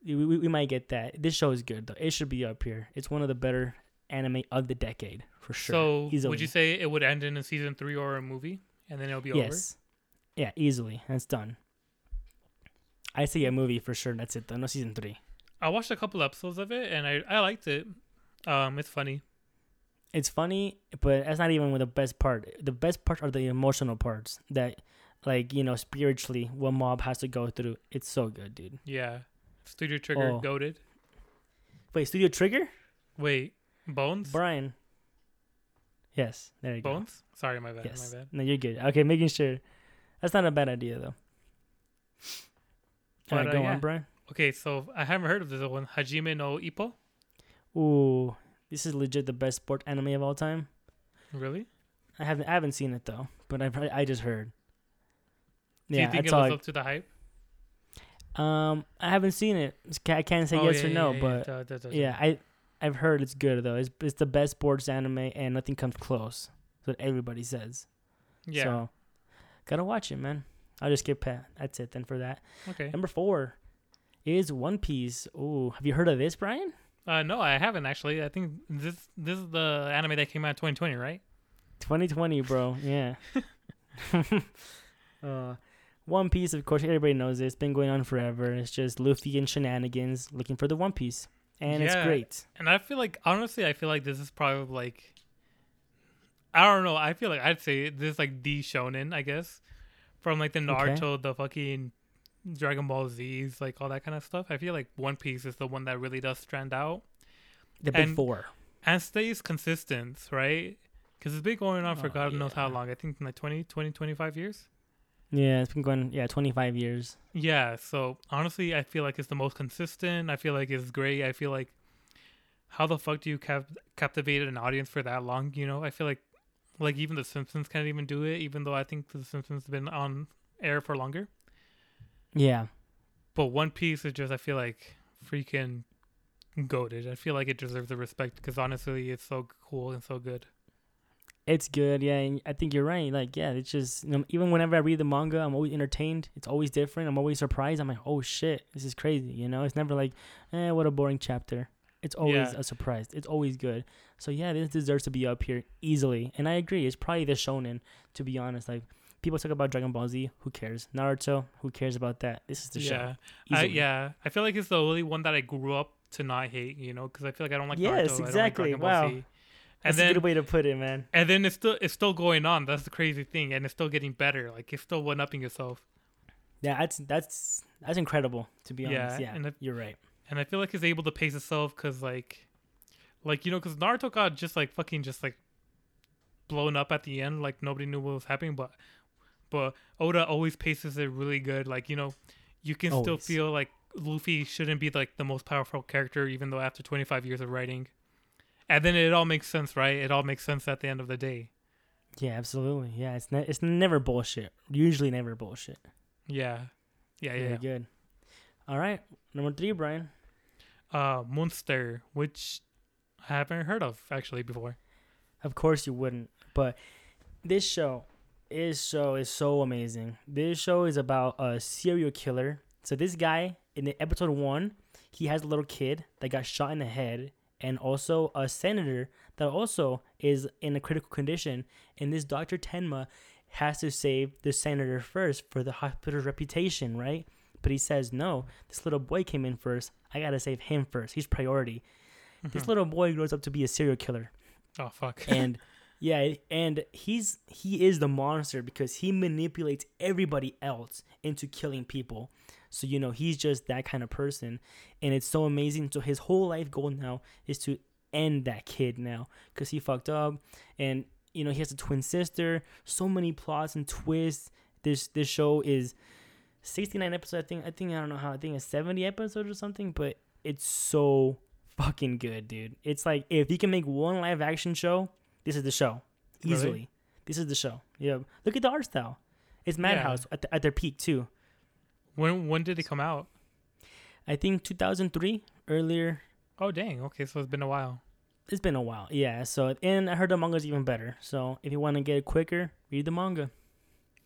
S1: we, we, we might get that. This show is good though. It should be up here. It's one of the better anime of the decade for sure
S2: So
S1: easily.
S2: would you say it would end in a season three or a movie, and then it'll be over?
S1: yes yeah easily that's done i see a movie for sure that's it though no season three
S2: I watched a couple episodes of it, and I I liked it. Um, it's funny.
S1: it's funny, but that's not even the best part. The best part are the emotional parts that, like you know, spiritually, what mob has to go through. It's so good, dude.
S2: Yeah. Studio Trigger
S1: Oh.
S2: goaded.
S1: Wait, Studio Trigger,
S2: Wait, Bones.
S1: Brian. Yes, there you go.
S2: Bones. Sorry, my bad.
S1: Yes,
S2: My bad.
S1: no, you're good. Okay, making sure. That's not a bad idea though. All right,
S2: uh,
S1: go
S2: yeah.
S1: on, Brian.
S2: Okay, so I haven't heard of this one. Hajime no Ippo.
S1: Ooh, this is legit the best sport anime of all time.
S2: Really?
S1: I haven't I haven't seen it though, but I've I just heard.
S2: Do you
S1: Yeah,
S2: think it lives
S1: I-
S2: up to the hype?
S1: Um, I haven't seen it. I can't say
S2: Oh,
S1: yes
S2: yeah,
S1: or no,
S2: yeah,
S1: but
S2: yeah, that-
S1: yeah, I I've heard it's good though. It's it's the best sports anime, and nothing comes close. That's what everybody says.
S2: yeah.
S1: So, gotta watch it, man. I'll just skip past. That's it then for that.
S2: okay.
S1: Number four is One Piece. Ooh, have you heard of this, Brian?
S2: Uh, no, I haven't actually. I think this this is the anime that came out in 2020, right?
S1: 2020, bro. Yeah. uh, One Piece, of course, everybody knows it. It's been going on forever. It's just Luffy and shenanigans looking for the One Piece, and it's great.
S2: And I feel like honestly, I feel like this is probably like I don't know. I feel like I'd say this is like the shonen, I guess, from like the
S1: Okay.
S2: Naruto, the fucking Dragon Ball Z's, like all that kind of stuff. I feel like One Piece is the one that really does stand out
S1: The Big
S2: And-
S1: Four.
S2: and stays consistent, right? Because it's been going on for
S1: Oh,
S2: God knows how long. I think like 20, 20, 25 years.
S1: Yeah, it's been going. Yeah, 25 years.
S2: Yeah, so honestly, I feel like it's the most consistent. I feel like it's great. I feel like how the fuck do you cap- captivate an audience for that long? You know, I feel like like even The Simpsons can't even do it, even though I think The Simpsons have been on air for longer.
S1: Yeah,
S2: But One Piece is just I feel like freaking goaded. I feel like it deserves the respect because honestly, it's so cool and so good.
S1: It's good. Yeah, and I think you're right. Like, yeah, it's just you know, even whenever I read the manga, I'm always entertained. It's always different. I'm always surprised. I'm like, oh shit, this is crazy. You know, it's never like, eh, what a boring chapter. It's always
S2: Yeah.
S1: a surprise. It's always good. So yeah, this deserves to be up here easily. And I agree. It's probably the shonen. To be honest, like people talk about Dragon Ball Z. Who cares? Naruto. Who cares about that? This is the
S2: yeah,
S1: show.
S2: I, yeah. I feel like it's the only one that I grew up to not hate. You know, because I feel like I don't like
S1: Yes,
S2: Naruto. I don't like
S1: exactly.
S2: Dragon Ball
S1: Wow.
S2: Z.
S1: That's
S2: And
S1: a
S2: then
S1: good way to put it, man.
S2: and then it's still it's still going on. That's the crazy thing, and it's still getting better. Like it's still one upping yourself.
S1: Yeah, that's that's that's incredible. To be
S2: Yeah,
S1: honest, yeah,
S2: and if-
S1: you're right.
S2: And I feel like it's able to pace itself because like, like you know, because Naruto got just like fucking just like blown up at the end. Like nobody knew what was happening, but but Oda always paces it really good. Like you know, you can still feel like Luffy shouldn't be like the most powerful character, even though after 25 years of writing. And then it all makes sense, right? It all makes sense at the end of the day.
S1: Yeah, absolutely. Yeah, it's ne- it's never bullshit. Usually never bullshit.
S2: Yeah, yeah,
S1: Very
S2: yeah.
S1: good. All right, number three, Brian.
S2: Uh, Monster, which I haven't heard of actually before.
S1: Of course you wouldn't, but this show, this show is so amazing. This show is about a serial killer. So this guy in the episode one, he has a little kid that got shot in the head, and also a senator that also is in a critical condition. And this Doctor Tenma has to save the senator first for the hospital's reputation, right? But he says no. This little boy came in first. I gotta save him first. He's priority. This mm-hmm. little boy grows up to be a serial killer
S2: oh fuck.
S1: and yeah and he's he is the monster because he manipulates everybody else into killing people so you know he's just that kind of person. And it's so amazing. So his whole life goal now is to end that kid now because he fucked up. And you know he has a twin sister. So many plots and twists. This this show is 69 episodes i think i think i don't know how i think it's 70 episodes or something but it's so fucking good dude. It's like if you can make one live action show this is the show.
S2: Really?
S1: easily. This is the show. Yeah look at the art style. It's
S2: Yeah.
S1: madhouse at, the, at their peak too
S2: when when did it come out?
S1: i think 2003 earlier
S2: Oh dang. Okay, so it's been a while.
S1: it's been a while yeah so and i heard the manga's even better so if you want to get it quicker read the manga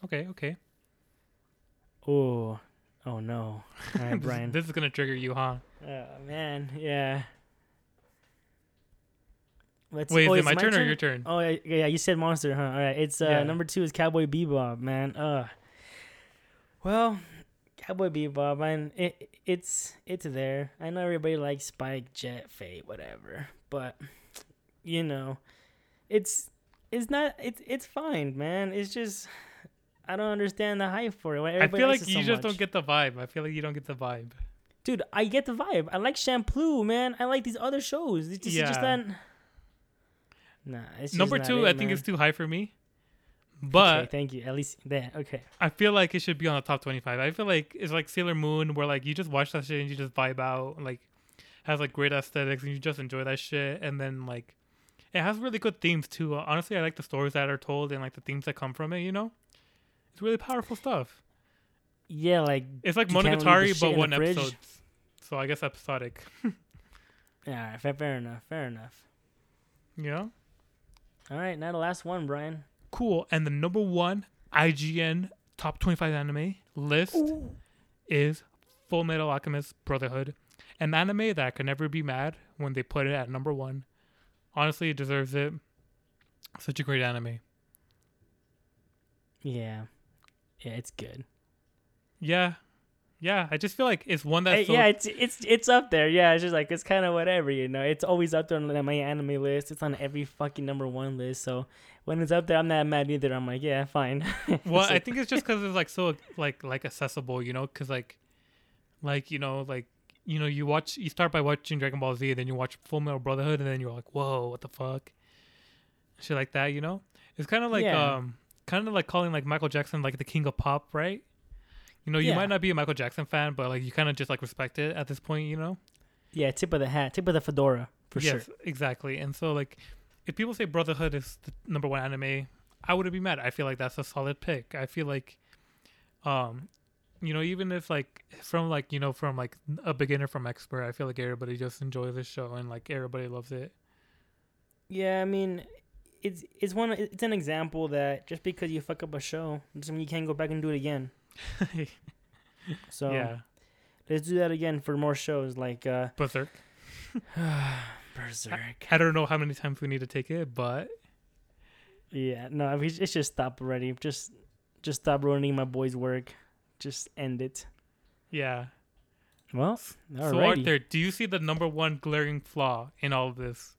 S2: Okay, okay.
S1: oh oh no all right brian
S2: this is gonna trigger you, huh?
S1: oh man yeah Let's
S2: Wait,
S1: oh,
S2: is it
S1: it's
S2: my, turn, or your turn?
S1: Oh yeah, yeah, you said monster, huh? All right, it's uh
S2: Yeah.
S1: number two is Cowboy Bebop, man. Uh, well, Cowboy Bebop, man, it it's it's there. I know everybody likes Spike, Jet, Fate, whatever, but you know, it's it's not it's it's fine, man. It's just I don't understand the hype for it.
S2: I feel like you
S1: so
S2: just
S1: much.
S2: don't get the vibe. I feel like you don't get the vibe.
S1: Dude, I get the vibe. I like Champloo, man. I like these other shows. It's just, it's just
S2: Yeah.
S1: that. Nah, it's just
S2: Number two,
S1: it,
S2: I think it's too high for me.
S1: Okay,
S2: But
S1: thank you. At least there. Okay.
S2: I feel like it should be on the top twenty-five. I feel like it's like Sailor Moon, where like you just watch that shit and you just vibe out. Like has like great aesthetics, and you just enjoy that shit. And then like, it has really good themes too. Honestly, I like the stories that are told and like the themes that come from it. You know, it's really powerful stuff.
S1: Yeah, like
S2: It's like
S1: You can't leave the
S2: Monogatari, but one episode. So I guess episodic.
S1: yeah, fair, fair enough, fair enough.
S2: Yeah.
S1: All right, now the last one, Brian.
S2: Cool. And the number one IGN top 25 anime list is Full Metal Alchemist Brotherhood, an anime that can never be mad when they put it at number one. Honestly, it deserves it. Such a great anime.
S1: Yeah, yeah, it's good.
S2: Yeah. Yeah. I just feel like it's one that. so,
S1: yeah, it's it's it's up there. Yeah, it's just like it's kind of whatever, you know. It's always up there on my anime list. It's on every fucking number one list. So when it's up there, I'm not mad either. I'm like, yeah, fine.
S2: well i think it's just because it's like so like like accessible you know because like like you know like you know you watch you start by watching dragon ball z then you watch full metal brotherhood and then you're like whoa what the fuck shit like that you know it's kind of like
S1: Yeah.
S2: um kind of like calling like michael jackson like the king of pop right you know you
S1: Yeah.
S2: might not be a michael jackson fan but like you kind of just like respect it at this point you know
S1: yeah, tip of the hat, tip of the fedora for
S2: yes
S1: sure.
S2: exactly and so like if people say brotherhood is the number one anime i wouldn't be mad i feel like that's a solid pick i feel like um you know even if like from like you know from like a beginner from expert i feel like everybody just enjoys this show and like everybody loves it
S1: Yeah, I mean, it's it's one it's an example that just because you fuck up a show doesn't mean you can't go back and do it again. So
S2: yeah
S1: let's do that again for more shows like uh
S2: berserk
S1: Berserk.
S2: i don't know how many times we need to take it but
S1: Yeah, no, we it's just stop already. Just just stop ruining my boy's work. Just end it.
S2: yeah
S1: Well,
S2: so arthur do you see the number one glaring flaw in all of this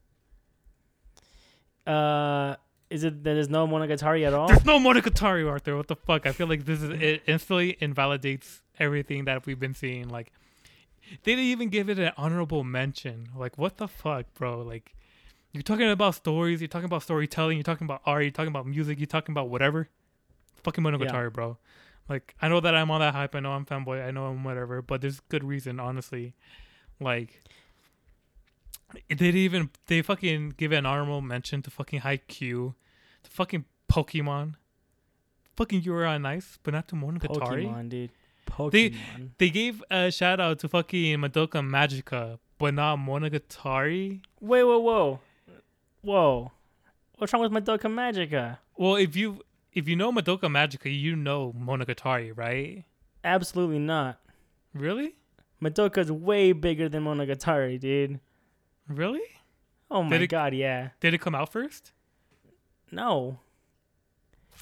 S1: Uh, is it that there's no Monogatari at all?
S2: There's no Monogatari, Arthur. What the fuck? I feel like this is it instantly invalidates everything that we've been seeing. Like, they didn't even give it an honorable mention. Like, what the fuck, bro? Like, you're talking about stories, you're talking about storytelling, you're talking about art, you're talking about music, you're talking about whatever. Fucking Monogatari, bro. Like, I know that I'm on that hype. I know I'm fanboy. I know I'm whatever. But there's good reason, honestly. Like, they didn't even they fucking give an honorable mention to fucking Haikyuu, to fucking Pokemon, fucking Yuri on Ice, but not to Monogatari.
S1: Pokemon, dude.
S2: They-
S1: Pokemon.
S2: They gave a shout out to fucking Madoka Magica, but not Monogatari.
S1: Wait, whoa, whoa, whoa! What's wrong with Madoka Magica?
S2: Well, if you if you know Madoka Magica, you know Monogatari, right?
S1: Absolutely not.
S2: Really?
S1: Madoka's way bigger than Monogatari, dude.
S2: Really?
S1: Oh my
S2: it-
S1: god, yeah.
S2: Did it come out first?
S1: No.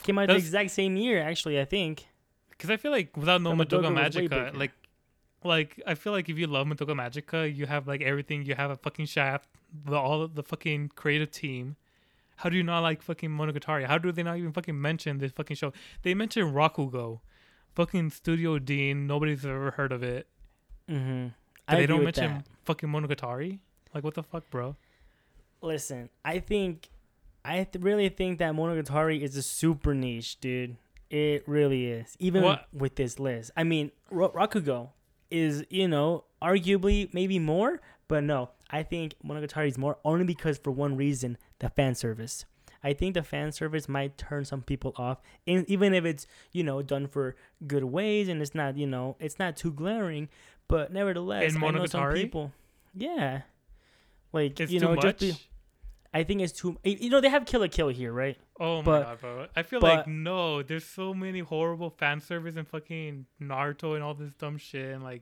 S1: Came out the exact same year, actually. I think.
S2: Because I feel like without no Madoka
S1: Madoka
S2: Magica, like, like I feel like if you love Madoka Magica, you have like everything. You have a fucking shaft, the all the fucking creative team. How do you not like fucking Monogatari? How do they not even fucking mention this fucking show? They mentioned Rakugo, fucking Studio Deen. Nobody's ever heard of it.
S1: Mm-hmm.
S2: They don't mention
S1: that.
S2: fucking Monogatari. Like what the fuck, bro?
S1: Listen, I think, I th- really think that Monogatari is a super niche, dude. It really is. Even
S2: What-
S1: with this list, I mean, Ro- Rakugo is you know arguably maybe more, but no, I think Monogatari is more only because for one reason, the fan service. I think the fan service might turn some people off, and even if it's you know done for good ways and it's not you know it's not too glaring, but nevertheless,
S2: In
S1: I know some people, yeah, like
S2: It's
S1: you
S2: too
S1: know
S2: much.
S1: just be, I think it's too. You know, they have Kill la Kill here, right?
S2: oh my god, bro! I feel
S1: but-
S2: like no. There's so many horrible fan service and fucking Naruto and all this dumb shit and like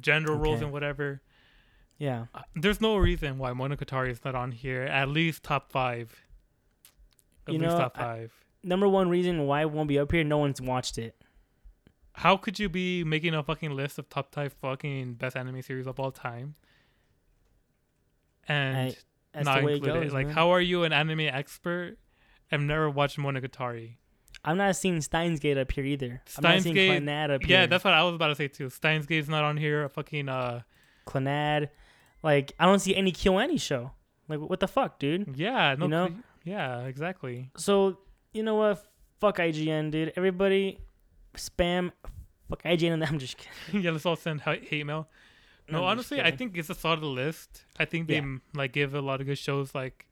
S2: gender roles and whatever.
S1: Yeah.
S2: Uh, There's no reason why Monogatari is not on here. At least top five. At
S1: You
S2: least
S1: know,
S2: top
S1: I-
S2: five.
S1: Number one reason why it won't be up here, no one's watched it.
S2: How could you be making a fucking list of top five fucking best anime series of all time? And
S1: That's
S2: not
S1: the way it
S2: include
S1: goes.
S2: Like,
S1: man.
S2: how are you an anime expert? I've never watched Monogatari.
S1: I'm not seeing Steins Gate up here either. I'm not seeing
S2: Steins Gate-
S1: Clannad up
S2: Yeah, that's what I was about to say too. Steins Gate's not on here. Fucking uh,
S1: Clannad. Like I don't see any KyoAni show. Like what the fuck, dude?
S2: yeah, no,
S1: You know?
S2: yeah, exactly.
S1: So you know what? Fuck IGN, dude. Everybody spam. Fuck IGN. And I'm just kidding.
S2: yeah, let's all send hate mail. No,
S1: I'm
S2: honestly, I think it's a solid list. I think they
S1: Yeah.
S2: like give a lot of good shows. Like,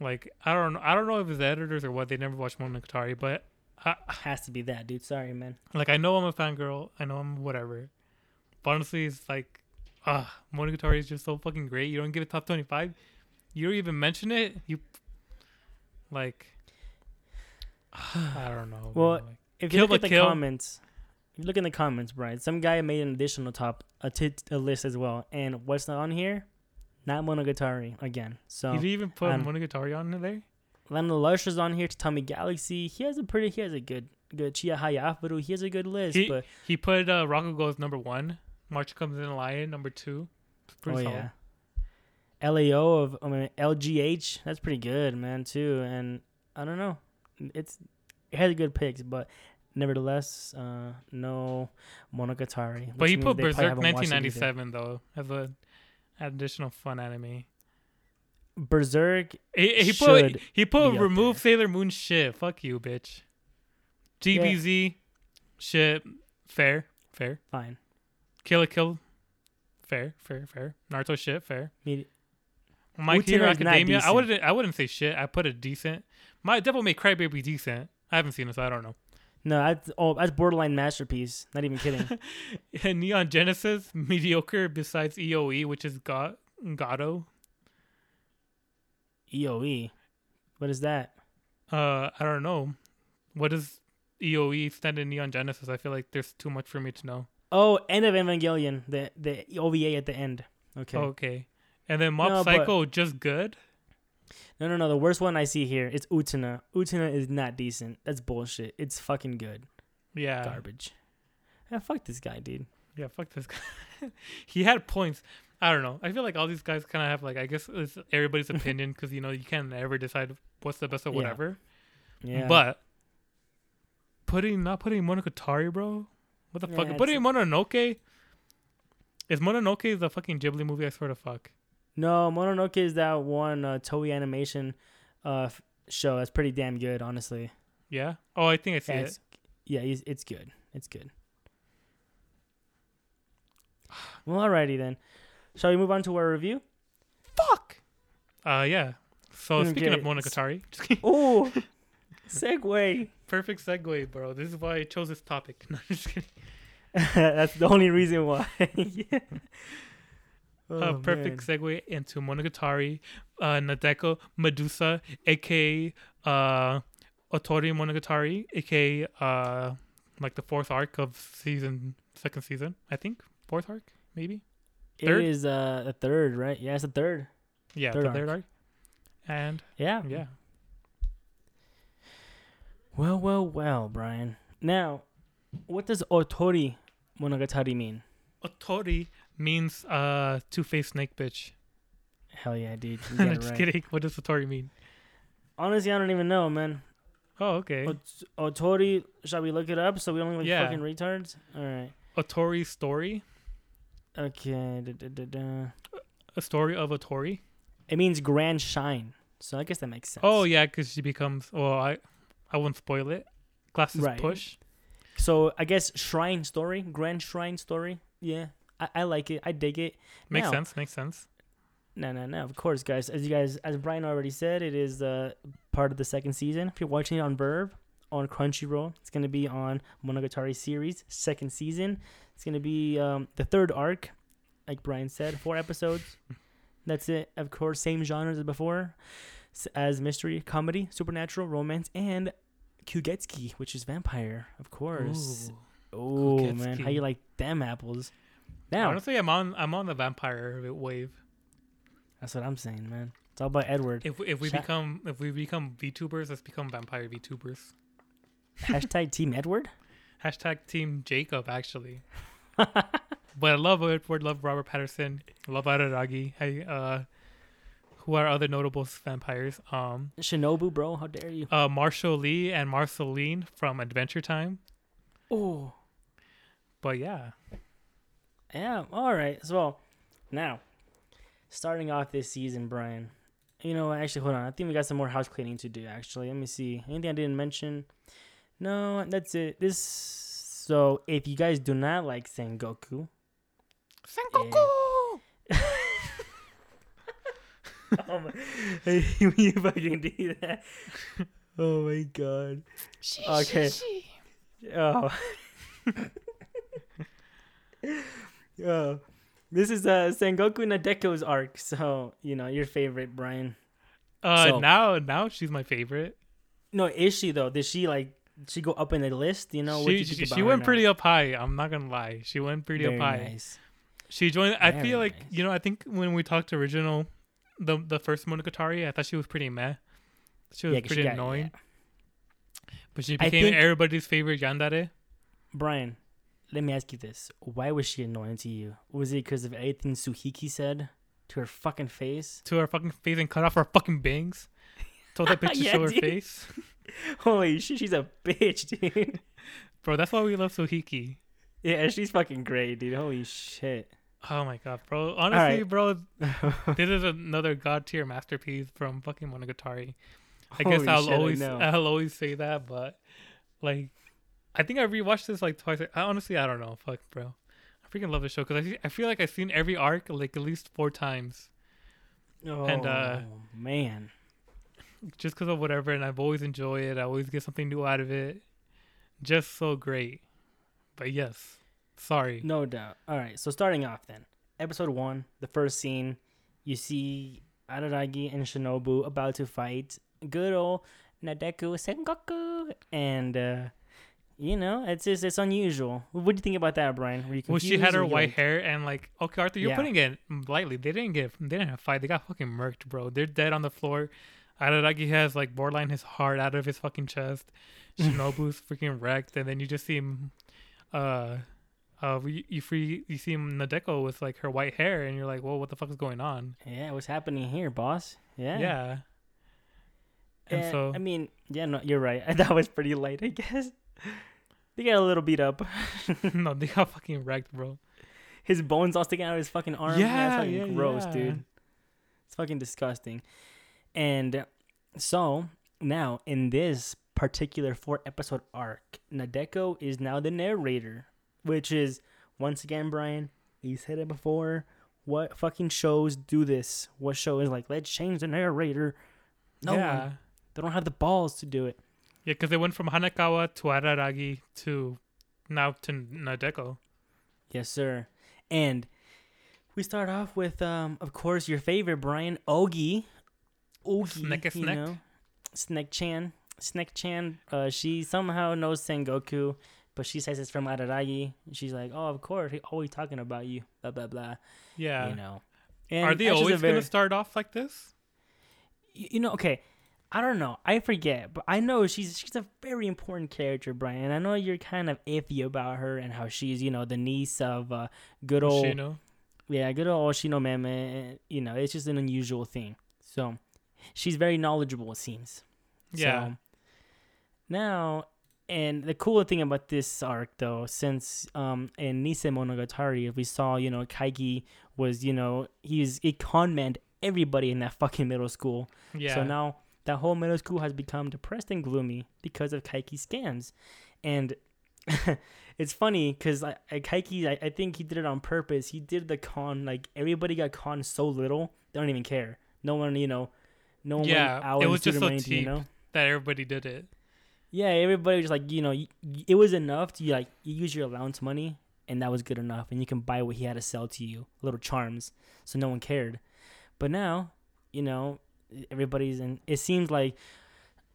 S2: like I don't know. I don't know if it's the editors or what. They never watched Monogatari, but I,
S1: has to be that, dude. Sorry, man.
S2: like I know I'm a fangirl. I know I'm whatever. But honestly, it's like, ah, Monogatari is just so fucking great. You don't give it top twenty five. You don't even mention it. You like, I don't know.
S1: Well,
S2: man, like-
S1: If
S2: Kill
S1: you look at the
S2: Kill.
S1: comments, look in the comments, Brian, some guy made an additional top a, t- a list as well, and what's not on here? Not Monogatari again. So
S2: you didn't even put
S1: um,
S2: Monogatari on there.
S1: Lana Lush is on here. Tommy Galaxy. He has a pretty. He has a good. Good Chihayafuru. He has a good list,
S2: He-
S1: but
S2: He put uh, Rakugo as number one. March comes in lion number two.
S1: Oh
S2: solid.
S1: yeah, Lao of I mean LGH. That's pretty good, man. Too, and I don't know. It's it has good picks, but nevertheless, uh, no Monogatari.
S2: But he put Berserk
S1: haven't watched it either.
S2: 1997 though as a additional fun anime.
S1: Berserk.
S2: He, he put he put remove. Sailor Moon shit. Fuck you, bitch. DBZ shit. Fair, fair.
S1: Fine.
S2: Kill la Kill. Fair, fair, fair. Naruto shit. Fair.
S1: Me-
S2: My
S1: Utena
S2: Hero Academia. I wouldn't. I wouldn't say shit. I put a decent. My Devilman Crybaby decent. I haven't seen it, so I don't know.
S1: No, that's oh, that's borderline masterpiece. Not even kidding.
S2: And Neon Genesis mediocre besides EOE, which is God Gato.
S1: EOE. What is that?
S2: Uh, I don't know. What does EOE stand in Neon Genesis? I feel like there's too much for me to know.
S1: Oh, end of Evangelion. The the OVA at the end. Okay.
S2: Okay. And then Mob
S1: No, but-
S2: Psycho, just good.
S1: No, no, no. The worst one I see here is Utena. Utena is not decent. That's bullshit. It's fucking good.
S2: Yeah.
S1: Garbage. Yeah, fuck this guy, dude.
S2: Yeah, fuck this guy. he had points. I don't know. I feel like all these guys kind of have like I guess it's everybody's opinion because you know you can't ever decide what's the best
S1: Yeah.
S2: whatever.
S1: Yeah.
S2: But putting not putting Monogatari, bro. What the fuck?
S1: Yeah,
S2: Putting Mononoke. Is Mononoke the fucking Ghibli movie? I swear to fuck.
S1: No, Mononoke is that one uh, Toei animation uh, f- show. That's pretty damn good, honestly.
S2: Yeah. Oh, I think I see
S1: Yeah,
S2: it.
S1: it's, yeah, he's, it's good. It's good. Well, alrighty then. Shall we move on to our review?
S2: Fuck. Uh, yeah. So speaking of
S1: Okay, s-
S2: Monogatari, just kidding.
S1: Oh, segue.
S2: perfect segue, bro. This is why I chose this topic. No, just kidding.
S1: That's the only reason why. yeah.
S2: A
S1: Oh,
S2: perfect
S1: man.
S2: segue into Monogatari, uh, Nadeko Medusa, aka uh, Otori Monogatari, aka uh, like the fourth arc of season, second season, I think, fourth arc, maybe.
S1: It
S2: Third?
S1: is uh, the third, right? Yeah, it's a third.
S2: Yeah,
S1: Third
S2: the third
S1: arc.
S2: arc. And
S1: Yeah.
S2: yeah,
S1: Well, well, well, Brian. Now, what does Otori Monogatari mean?
S2: Otori means uh two-faced snake bitch.
S1: Hell yeah, dude. You got it
S2: just
S1: right.
S2: kidding. What does Otori mean?
S1: Honestly, I don't even know, man.
S2: Oh, okay.
S1: Ot- Otori, shall we look it up so we don't look
S2: Yeah.
S1: fucking retards? All right.
S2: Otori's story,
S1: Okay. Da, da, da, da.
S2: a story of Otori.
S1: It means grand shine. So I guess that makes sense.
S2: Oh yeah, because she becomes. Well, I, I won't spoil it. Glasses
S1: Right.
S2: push.
S1: So I guess shrine story, grand shrine story. Yeah, I, I like it. I dig it.
S2: Makes
S1: Now-
S2: sense. Makes sense.
S1: No, no, no. Of course, guys. As you guys, as Brian already said, it is uh, part of the second season. If you're watching it on VRV, on Crunchyroll, it's gonna be on Monogatari series second season. It's gonna be um, the third arc, like Brian said, four episodes. That's it. Of course, same genres as before, as mystery, comedy, supernatural, romance, and Kyuuketsuki, which is vampire. Of course. Oh man, how you like them apples? Now
S2: Honestly, I'm on. I'm on the vampire wave.
S1: that's what I'm saying, man. It's all about Edward.
S2: If if we become if we become VTubers, let's become vampire VTubers.
S1: Hashtag Team Edward.
S2: Hashtag Team Jacob actually. but I love Edward. Love Robert Pattinson. Love Araragi. Hey, uh, who are other notable vampires? Um,
S1: Shinobu, bro, how dare you?
S2: uh, Marshall Lee and Marceline from Adventure Time.
S1: Oh,
S2: But yeah,
S1: yeah. All right. So now, starting off this season, Brian. You know, actually, hold on. I think we got some more house cleaning to do. Actually, let me see. Anything I didn't mention? No, that's it. This. So, if you guys do not like Sengoku,
S2: Sengoku.
S1: oh my, you fucking do that. Oh my god. Okay. Oh. oh. This is uh Sengoku Nadeko's arc, so you know your favorite, Brian.
S2: Uh,
S1: So-
S2: now now she's my favorite.
S1: No, is she though? Did she like she go up in the list? You know,
S2: she she, she went
S1: now?
S2: pretty up high. I'm not gonna lie. She went pretty
S1: Very
S2: up high.
S1: nice.
S2: She joined. I feel like
S1: nice.
S2: you know. I think when we talked original, the the first Monogatari, I thought she was pretty meh. She was
S1: she
S2: pretty
S1: got-
S2: annoying,
S1: yeah.
S2: but she became everybody's favorite yandere.
S1: Brian, let me ask you this: Why was she annoying to you? Was it because of everything Tsukihi said to her fucking face?
S2: To her fucking face and cut off her fucking bangs. Told that bitch to
S1: Yeah,
S2: show her
S1: dude.
S2: face,
S1: Holy shit, she's a bitch, dude.
S2: bro. That's why we love Tsukihi.
S1: yeah, she's fucking great, dude. Holy shit.
S2: Oh my god, bro. Honestly,
S1: right.
S2: bro, this is another god tier masterpiece from fucking Monogatari. I guess I'll
S1: shit,
S2: always. I'll always say that, but like, I think I rewatched this like twice. I honestly I don't know. Fuck, bro. I freaking love the show because I, I feel like I've seen every arc like at least four times
S1: Oh
S2: And, uh,
S1: man,
S2: just because of whatever, and I've always enjoyed it. I always get something new out of it. Just so great. But yes, sorry.
S1: no doubt. All right, so starting off then, episode one, the first scene, you see Araragi and Shinobu about to fight good old Nadeko Sengoku, and uh, you know it's just it's unusual. What do you think about that, Brian? Were you
S2: Well, she had her white
S1: like-
S2: hair and like, okay, Arthur, you're
S1: Yeah.
S2: putting it lightly. They didn't get, they didn't have a fight. They got fucking murked, bro. They're dead on the floor. Araragi has like borderline his heart out of his fucking chest. Shinobu's freaking wrecked, and then you just see him, uh, uh, you, you free, you see him Nadeko with like her white hair, and you're like, well, what the fuck is going on?
S1: Yeah, what's happening here, boss? Yeah.
S2: Yeah. And so,
S1: I mean, yeah, no, you're right. That was pretty light, I guess. They got a little beat up.
S2: no, they got fucking wrecked, bro.
S1: His bones all sticking out of his fucking arm.
S2: Yeah,
S1: That's fucking
S2: yeah,
S1: gross,
S2: yeah.
S1: dude. It's fucking disgusting. And so now in this particular four episode arc, Nadeko is now the narrator, which is once again, Brian. You said it before. What fucking shows do this? What show is like, let's change the narrator? No
S2: yeah.
S1: They don't have the balls to do it.
S2: Yeah, because they went from Hanekawa to Araragi to now to Nadeko.
S1: Yes, sir. And we start off with, um, of course, your favorite Brian Ogi. Ogi,
S2: Snack a
S1: you know, Snack Chan. Snack Chan. Uh, she somehow knows Sengoku, but she says it's from Araragi. She's like, "Oh, of course, he always talking about you." Blah blah blah.
S2: Yeah.
S1: You know. And
S2: Are they
S1: that's just a
S2: always
S1: very-
S2: gonna start off like this?
S1: you know okay i don't know i forget but i know she's she's a very important character brian i know you're kind of iffy about her and how she's you know the niece of uh good old
S2: Shino.
S1: yeah good old Oshino meme you know it's just an unusual thing so she's very knowledgeable it seems
S2: Yeah.
S1: so, now and the cool thing about this arc though since um in Nisemonogatari if we saw you know Kaiki was you know he's he con manned everybody in that fucking middle school
S2: Yeah.
S1: so now that whole middle school has become depressed and gloomy because of Kaiki's scams. And it's funny because I, Kaiki, I, I think he did it on purpose. He did the con, like everybody got con so little, they don't even care. No one, you know, no one
S2: Yeah,
S1: went out
S2: it was just so
S1: anything, you
S2: cheap.
S1: know?
S2: that everybody did it.
S1: Yeah, everybody was like, you know, it was enough to like you use your allowance money, and that was good enough, and you can buy what he had to sell to you, little charms, so no one cared. But now, you know, everybody's in. It seems like,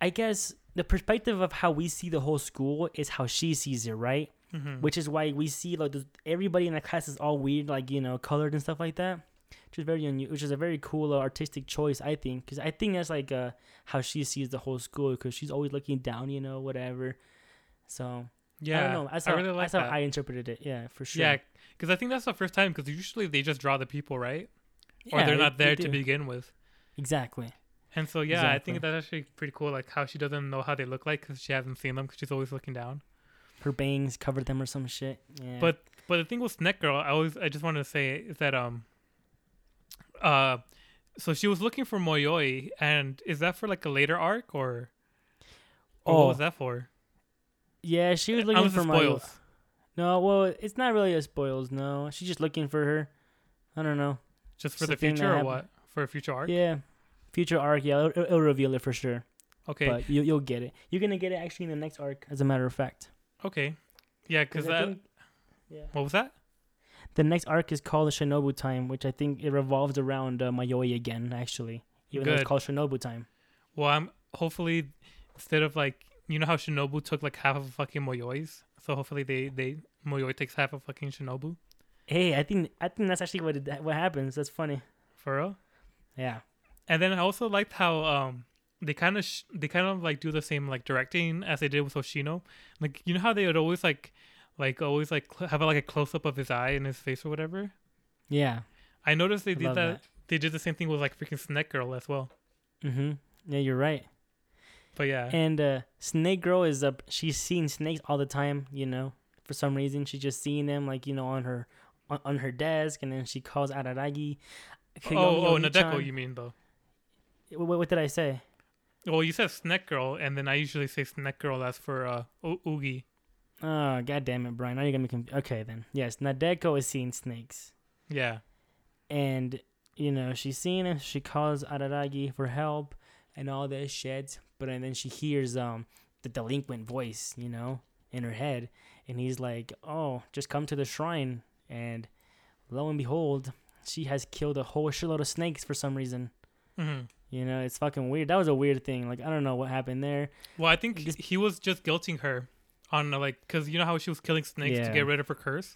S1: I guess the perspective of how we see the whole school is how she sees it, right?
S2: Mhm.
S1: Which is why we see like everybody in the class is all weird, like you know, colored and stuff like that. Which is very unu- which is a very cool uh, artistic choice, I think, because I think that's like uh, how she sees the whole school, because she's always looking down, you know, whatever. So
S2: yeah,
S1: I don't know. That's
S2: I
S1: how,
S2: really like
S1: that's how. I interpreted it. Yeah, for sure.
S2: Yeah, because I think that's the first time. Because usually they just draw the people, right?
S1: Yeah, or
S2: they're
S1: they-
S2: not
S1: they
S2: there to begin with.
S1: Exactly.
S2: And so yeah, I think that's actually pretty cool. Like how she doesn't know how they look like because she hasn't seen them because she's always looking down.
S1: Her bangs covered them or some shit. Yeah.
S2: But but the thing with Snack Girl, I always I just wanted to say is that um uh so she was looking for Mayoi and is that for like a later arc or, or
S1: Oh,
S2: what was that for?
S1: yeah, she was looking for
S2: spoils.
S1: No, well, it's not really a spoils. No, she's just looking for her. I don't know.
S2: Just for
S1: the
S2: the future or
S1: happened.
S2: what? For a future arc?
S1: Yeah, future arc. Yeah, it'll, it'll reveal it for sure.
S2: Okay.
S1: But you, you'll get it. You're gonna get it actually in the next arc, as a matter of fact.
S2: okay. Yeah, because that.
S1: think- yeah.
S2: What was that?
S1: The next arc is called the Shinobu Time, which I think it revolves around uh, Mayoi again. Actually, even though it's called Shinobu Time.
S2: Well, I'm hopefully instead of like you know how Shinobu took like half of fucking Mayoi's, so hopefully they they Mayoi takes half of fucking Shinobu.
S1: Hey, I think I think that's actually what it, what happens. That's funny.
S2: For real.
S1: Yeah.
S2: And then I also liked how um they kind of sh- they kind of like do the same like directing as they did with Oshino. Like you know how they would always like like always like cl- have like a close up of his eye and his face or whatever.
S1: Yeah.
S2: I noticed they
S1: I
S2: did
S1: love
S2: that, They did the same thing with like freaking Snake Girl as well.
S1: Mm-hmm. Yeah, you're right.
S2: But yeah,
S1: And uh, Snake Girl is up. She's seeing snakes all the time. You know, for some reason, she's just seeing them like you know on her on, on her desk, and then she calls Araragi.
S2: Oh oh
S1: Koyomi-Oni-chan.
S2: Nadeko, you mean though?
S1: What, what did I say?
S2: Well, you said Snake Girl, and then I usually say Snake Girl as for uh o- Ogi.
S1: Oh, god damn it, Brian. Now you're gonna be confused. Okay, then. Yes, Nadeko is seeing snakes.
S2: Yeah.
S1: And, you know, she's seeing it. She calls Araragi for help and all this shit. But and then she hears um the delinquent voice, you know, in her head. And he's like, oh, just come to the shrine. And lo and behold, she has killed a whole shitload of snakes for some reason.
S2: hmm
S1: You know, it's fucking weird. That was a weird thing. Like, I don't know what happened there.
S2: Well, I think he was just guilting her on uh, like because you know how she was killing snakes
S1: Yeah.
S2: to get rid of her curse.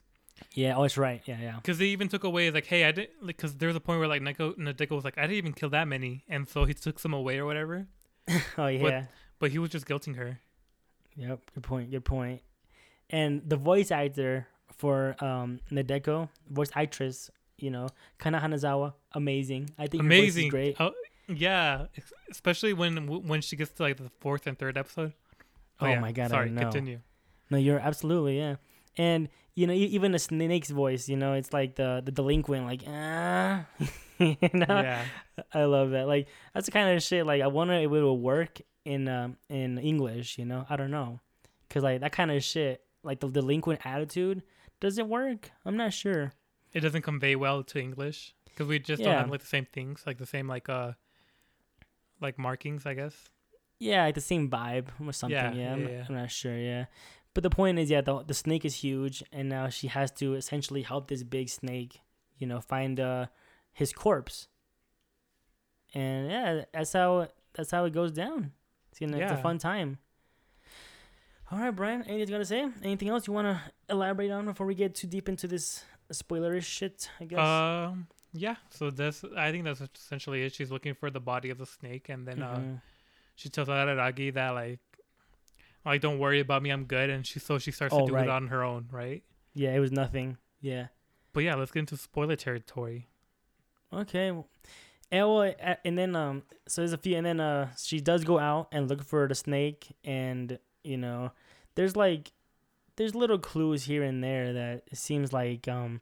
S1: Yeah, oh, it's right. Yeah, yeah.
S2: Because they even took away like, hey, I didn't like because there's a point where like Neko Nadeko was like, I didn't even kill that many, and so he took some away or whatever.
S1: Oh, yeah.
S2: But he was just guilting her.
S1: Yep, good point. Good point. And the voice actor for um Nadeko, voice actress, you know, Kana Hanazawa, amazing. I think her voice is
S2: Amazing,
S1: great.
S2: Oh, yeah, especially when when she gets to like the fourth and third episode.
S1: Oh
S2: yeah,
S1: my God, I
S2: Sorry,
S1: know.
S2: continue.
S1: No, you're absolutely yeah. And you know, even the snake's voice, you know, it's like the the delinquent, like ah, you know.
S2: yeah,
S1: I love that. Like that's the kind of shit. Like I wonder if it will work in um in English. You know, I don't know, cause like that kind of shit, like the delinquent attitude, does it work? I'm not sure.
S2: It doesn't convey well to English because we just don't have like the same things, like the same like uh like markings, I guess.
S1: Yeah, like the same vibe or something.
S2: Yeah,
S1: Yeah, I'm,
S2: yeah,
S1: not. I'm not sure. Yeah, but the point is, yeah, the the snake is huge, and now she has to essentially help this big snake, you know, find uh his corpse. And yeah, that's how that's how it goes down. It's gonna it's a fun time. All right, Brian. Anything you gotta say? Anything else you wanna elaborate on before we get too deep into this spoilerish shit? I guess.
S2: Um, yeah. So that's I think that's essentially it. She's looking for the body of the snake, and then uh,
S1: Mhm.
S2: she tells Araragi that like, like don't worry about me, I'm good. And she so she starts
S1: Oh,
S2: to do
S1: right.
S2: it on her own, right?
S1: yeah, it was nothing. Yeah.
S2: But yeah, let's get into spoiler territory.
S1: Okay. And well, and then um, so there's a few, and then uh, she does go out and look for the snake, and you know, there's like, there's little clues here and there that it seems like um,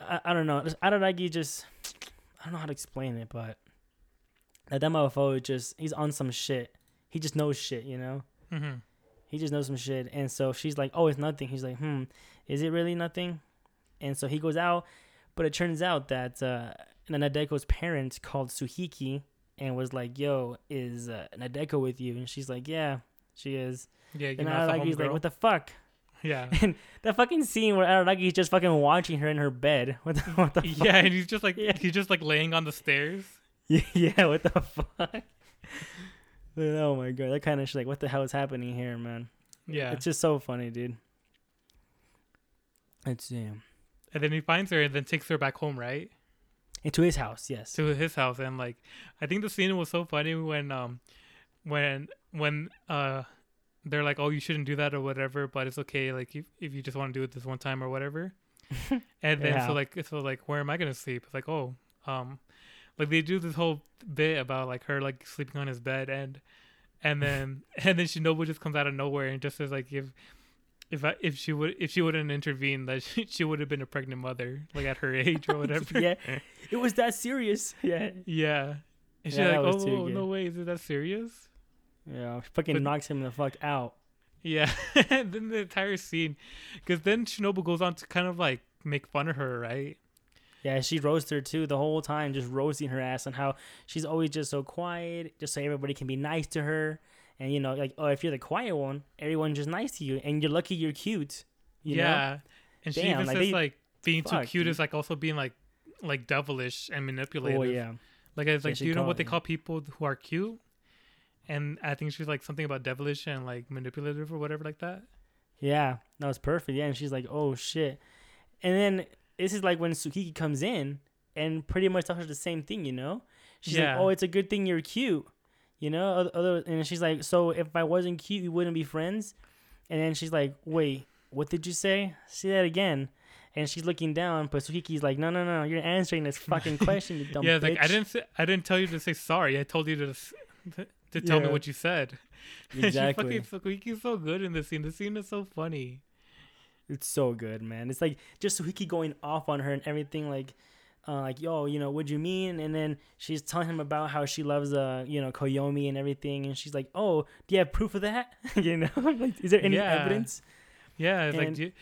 S1: I, I don't know, just Araragi just, I don't know how to explain it, but that that motherfucker just he's on some shit. He just knows shit, you know.
S2: Mm-hmm.
S1: He just knows some shit, and so she's like, "Oh, it's nothing." He's like, "Hmm, is it really nothing?" And so he goes out, but it turns out that uh, Nadeko's parents called Tsukihi and was like, "Yo, is uh, Nadeko with you?" And she's like, "Yeah, she is."
S2: Yeah, you
S1: And
S2: know,
S1: Araragi's like, "What the fuck?"
S2: Yeah.
S1: And that fucking scene where Araragi's just fucking watching her in her bed. What the, what the fuck?
S2: yeah, and he's just like
S1: Yeah.
S2: he's just like laying on the stairs.
S1: yeah, what the fuck? oh my god, that kind of shit. Like, what the hell is happening here, man?
S2: Yeah,
S1: It's just so funny, dude. It's yeah.
S2: and then he finds her and then takes her back home, right?
S1: Into his house, yes.
S2: to his house and like I think the scene was so funny when um when when uh they're like oh you shouldn't do that or whatever but it's okay like if, if you just want to do it this one time or whatever and then
S1: Yeah.
S2: so like so like where am I gonna sleep it's like oh um like they do this whole bit about like her like sleeping on his bed and and then and then Shinobu just comes out of nowhere and just says like if if I, if she would if she wouldn't intervene that she, she would have been a pregnant mother like at her age or whatever
S1: yeah, it was that serious. Yeah,
S2: yeah. And she's
S1: Yeah, that
S2: like, oh, no way, is it that serious?
S1: Yeah. Fucking
S2: But-
S1: knocks him the fuck out.
S2: Yeah. and then the entire scene, because then Shinobu goes on to kind of like make fun of her, right?
S1: Yeah, she roasts her too the whole time, just roasting her ass on how she's always just so quiet, just so everybody can be nice to her. And you know, like, oh, if you're the quiet one, everyone's just nice to you, and you're lucky you're cute. You
S2: yeah.
S1: Know?
S2: And she even
S1: like,
S2: says
S1: they-
S2: like being too cute
S1: dude.
S2: is like also being like like devilish and oh, manipulative.
S1: Oh yeah.
S2: Like it's like
S1: she
S2: do you know what they
S1: yeah.
S2: call people who are cute? And I think she's like something about devilish and like manipulative or whatever like that.
S1: Yeah, that was perfect. Yeah, and she's like, "Oh shit," and then this is like when Tsukihi comes in and pretty much tells her the same thing. You know, she's
S2: Yeah.
S1: like, "Oh, it's a good thing you're cute." You know, other, and she's like, "So if I wasn't cute, we wouldn't be friends." And then she's like, "Wait, what did you say? Say that again." And she's looking down, but Tsukihi's like, "No, no, no, you're answering this fucking question, you dumb
S2: yeah, it's like I
S1: bitch."
S2: didn't say, I didn't tell you to say sorry. I told you to to tell me what you said.
S1: exactly.
S2: Tsukihi's so good in this scene. The scene is so funny.
S1: It's so good, man. It's like just Tsukihi going off on her and everything, like, uh, like, yo, you know, what'd you mean? And then she's telling him about how she loves, uh, you know, Koyomi and everything, and she's like, oh, do you have proof of that? you know, like, is there any
S2: Yeah.
S1: evidence?
S2: Yeah, it's like
S1: And-
S2: do you,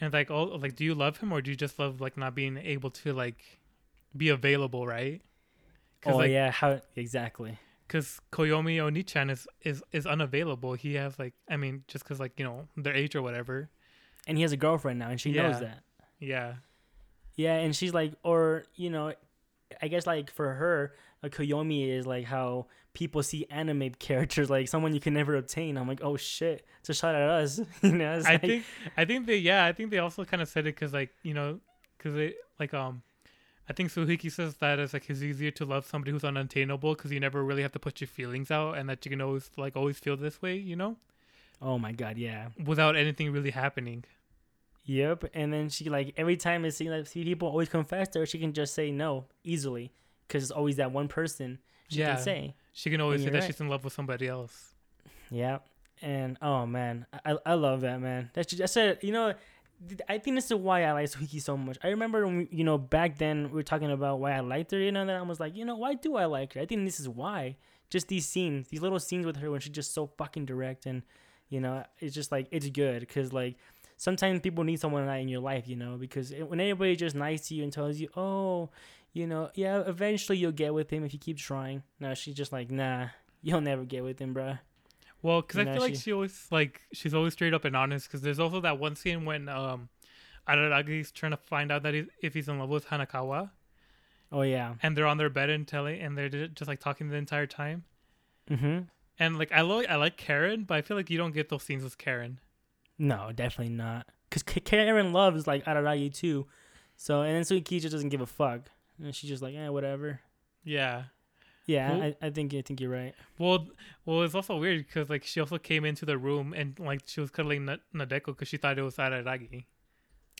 S2: and like all like do you love him or do you just love like not being able to like be available, right?
S1: Oh
S2: like,
S1: yeah, how exactly?
S2: Because Koyomi Oni-chan is, is is unavailable. He has like I mean just because like you know their age or whatever.
S1: And he has a girlfriend now, and she knows that.
S2: Yeah,
S1: Yeah, and she's like, or you know, I guess like for her, a Koyomi is like how people see anime characters, like someone you can never obtain. I'm like, oh shit, it's a shot at us. you know,
S2: I
S1: like-
S2: think I think they yeah I think they also kind of said it because like you know because they like um. I think Tsukihi says that it's like it's easier to love somebody who's unattainable because you never really have to put your feelings out and that you can always like always feel this way, you know,
S1: Oh my god, yeah.
S2: without anything really happening.
S1: Yep. And then she like every time it seems like see people always confess to her, she can just say no easily because it's always that one person she
S2: Yeah.
S1: can say.
S2: She can always say that
S1: right.
S2: she's in love with somebody else.
S1: Yeah. And oh man, I I love that man. That's just, I said you know. I think this is why I like Tsukihi so much. I remember when you know back then we were talking about why I liked her, you know, and then I was like, you know, why do I like her? I think this is why. Just these scenes, these little scenes with her when she's just so fucking direct, and you know, it's just like it's good because like sometimes people need someone like in your life, you know, because when everybody just nice to you and tells you, oh, you know, yeah, eventually you'll get with him if you keep trying. No, she's just like, nah, you'll never get with him, bruh.
S2: Well, because I feel like
S1: she-
S2: always like she's always straight up and honest. Because there's also that one scene when um, Araragi's trying to find out that he, if he's in love with Hanekawa,
S1: Oh yeah.
S2: and they're on their bed and telling, and they're just like talking the entire time.
S1: Mm-hmm.
S2: And like I like I like Karen, but I feel like you don't get those scenes with Karen.
S1: No, definitely not. Cause K- Karen loves like Araragi too, so and then Tsukihi just doesn't give a fuck, and she's just like, eh, whatever.
S2: Yeah.
S1: Yeah,
S2: Well-
S1: I, I think I think you're right.
S2: Well, well, it's also weird because like she also came into the room and like she was cuddling Na- Nadeko because she thought it was Araragi.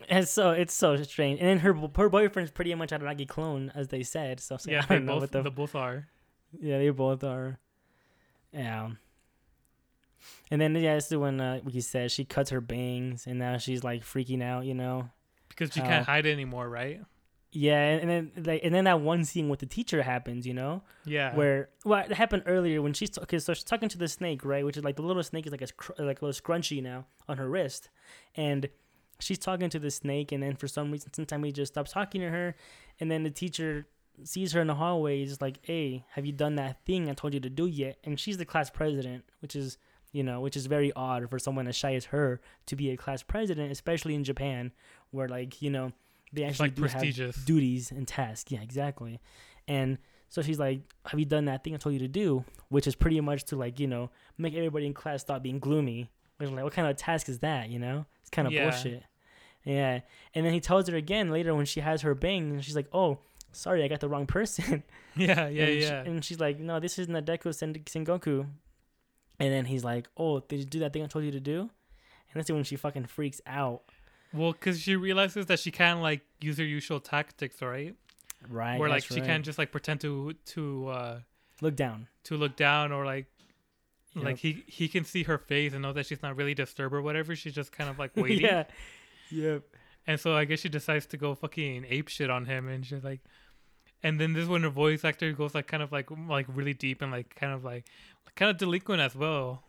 S1: And so it's so strange, and then her her boyfriend's pretty much Araragi clone, as they said. So, so
S2: Yeah,
S1: I don't know
S2: both
S1: what the
S2: the both are.
S1: yeah they both are. Yeah. And then yeah, this is when uh, you said she cuts her bangs, and now she's like freaking out, you know.
S2: Because she
S1: How-
S2: can't hide it anymore, right?
S1: Yeah, and, and then like and then that one scene with the teacher happens, you know.
S2: Yeah.
S1: where well it happened earlier when she's okay so she's talking to the snake right which is like the little snake is like a like a little scrunchy now on her wrist and she's talking to the snake and then for some reason sometimes he just stops talking to her and then the teacher sees her in the hallway he's like hey have you done that thing i told you to do yet and she's the class president which is you know which is very odd for someone as shy as her to be a class president especially in japan where like you know they actually
S2: like
S1: do have
S2: prestigious.
S1: duties and tasks. Yeah, exactly. And so she's like, "Have you done that thing I told you to do?" Which is pretty much to like you know make everybody in class stop being gloomy. Which like, what kind of task is that? You know, it's kind of
S2: Yeah.
S1: bullshit. Yeah. And then he tells her again later when she has her bang, and she's like, "Oh, sorry, I got the wrong person."
S2: yeah, yeah,
S1: and she-
S2: yeah.
S1: and she's like, "No, this isn't Nadeko Sen- Sengoku." And then he's like, "Oh, did you do that thing I told you to do?" And that's when she fucking freaks out.
S2: Well, because she realizes that she can't like use her usual tactics, right?
S1: Right.
S2: Where like she
S1: right.
S2: can't just like pretend to to uh
S1: look down.
S2: to look down or like
S1: Yep.
S2: like he he can see her face and know that she's not really disturbed or whatever. She's just kind of like waiting.
S1: yeah. Yep.
S2: And so I guess she decides to go fucking ape shit on him, and she's like, and then this is when her voice actor goes like kind of like like really deep and like kind of like kind of delinquent as well.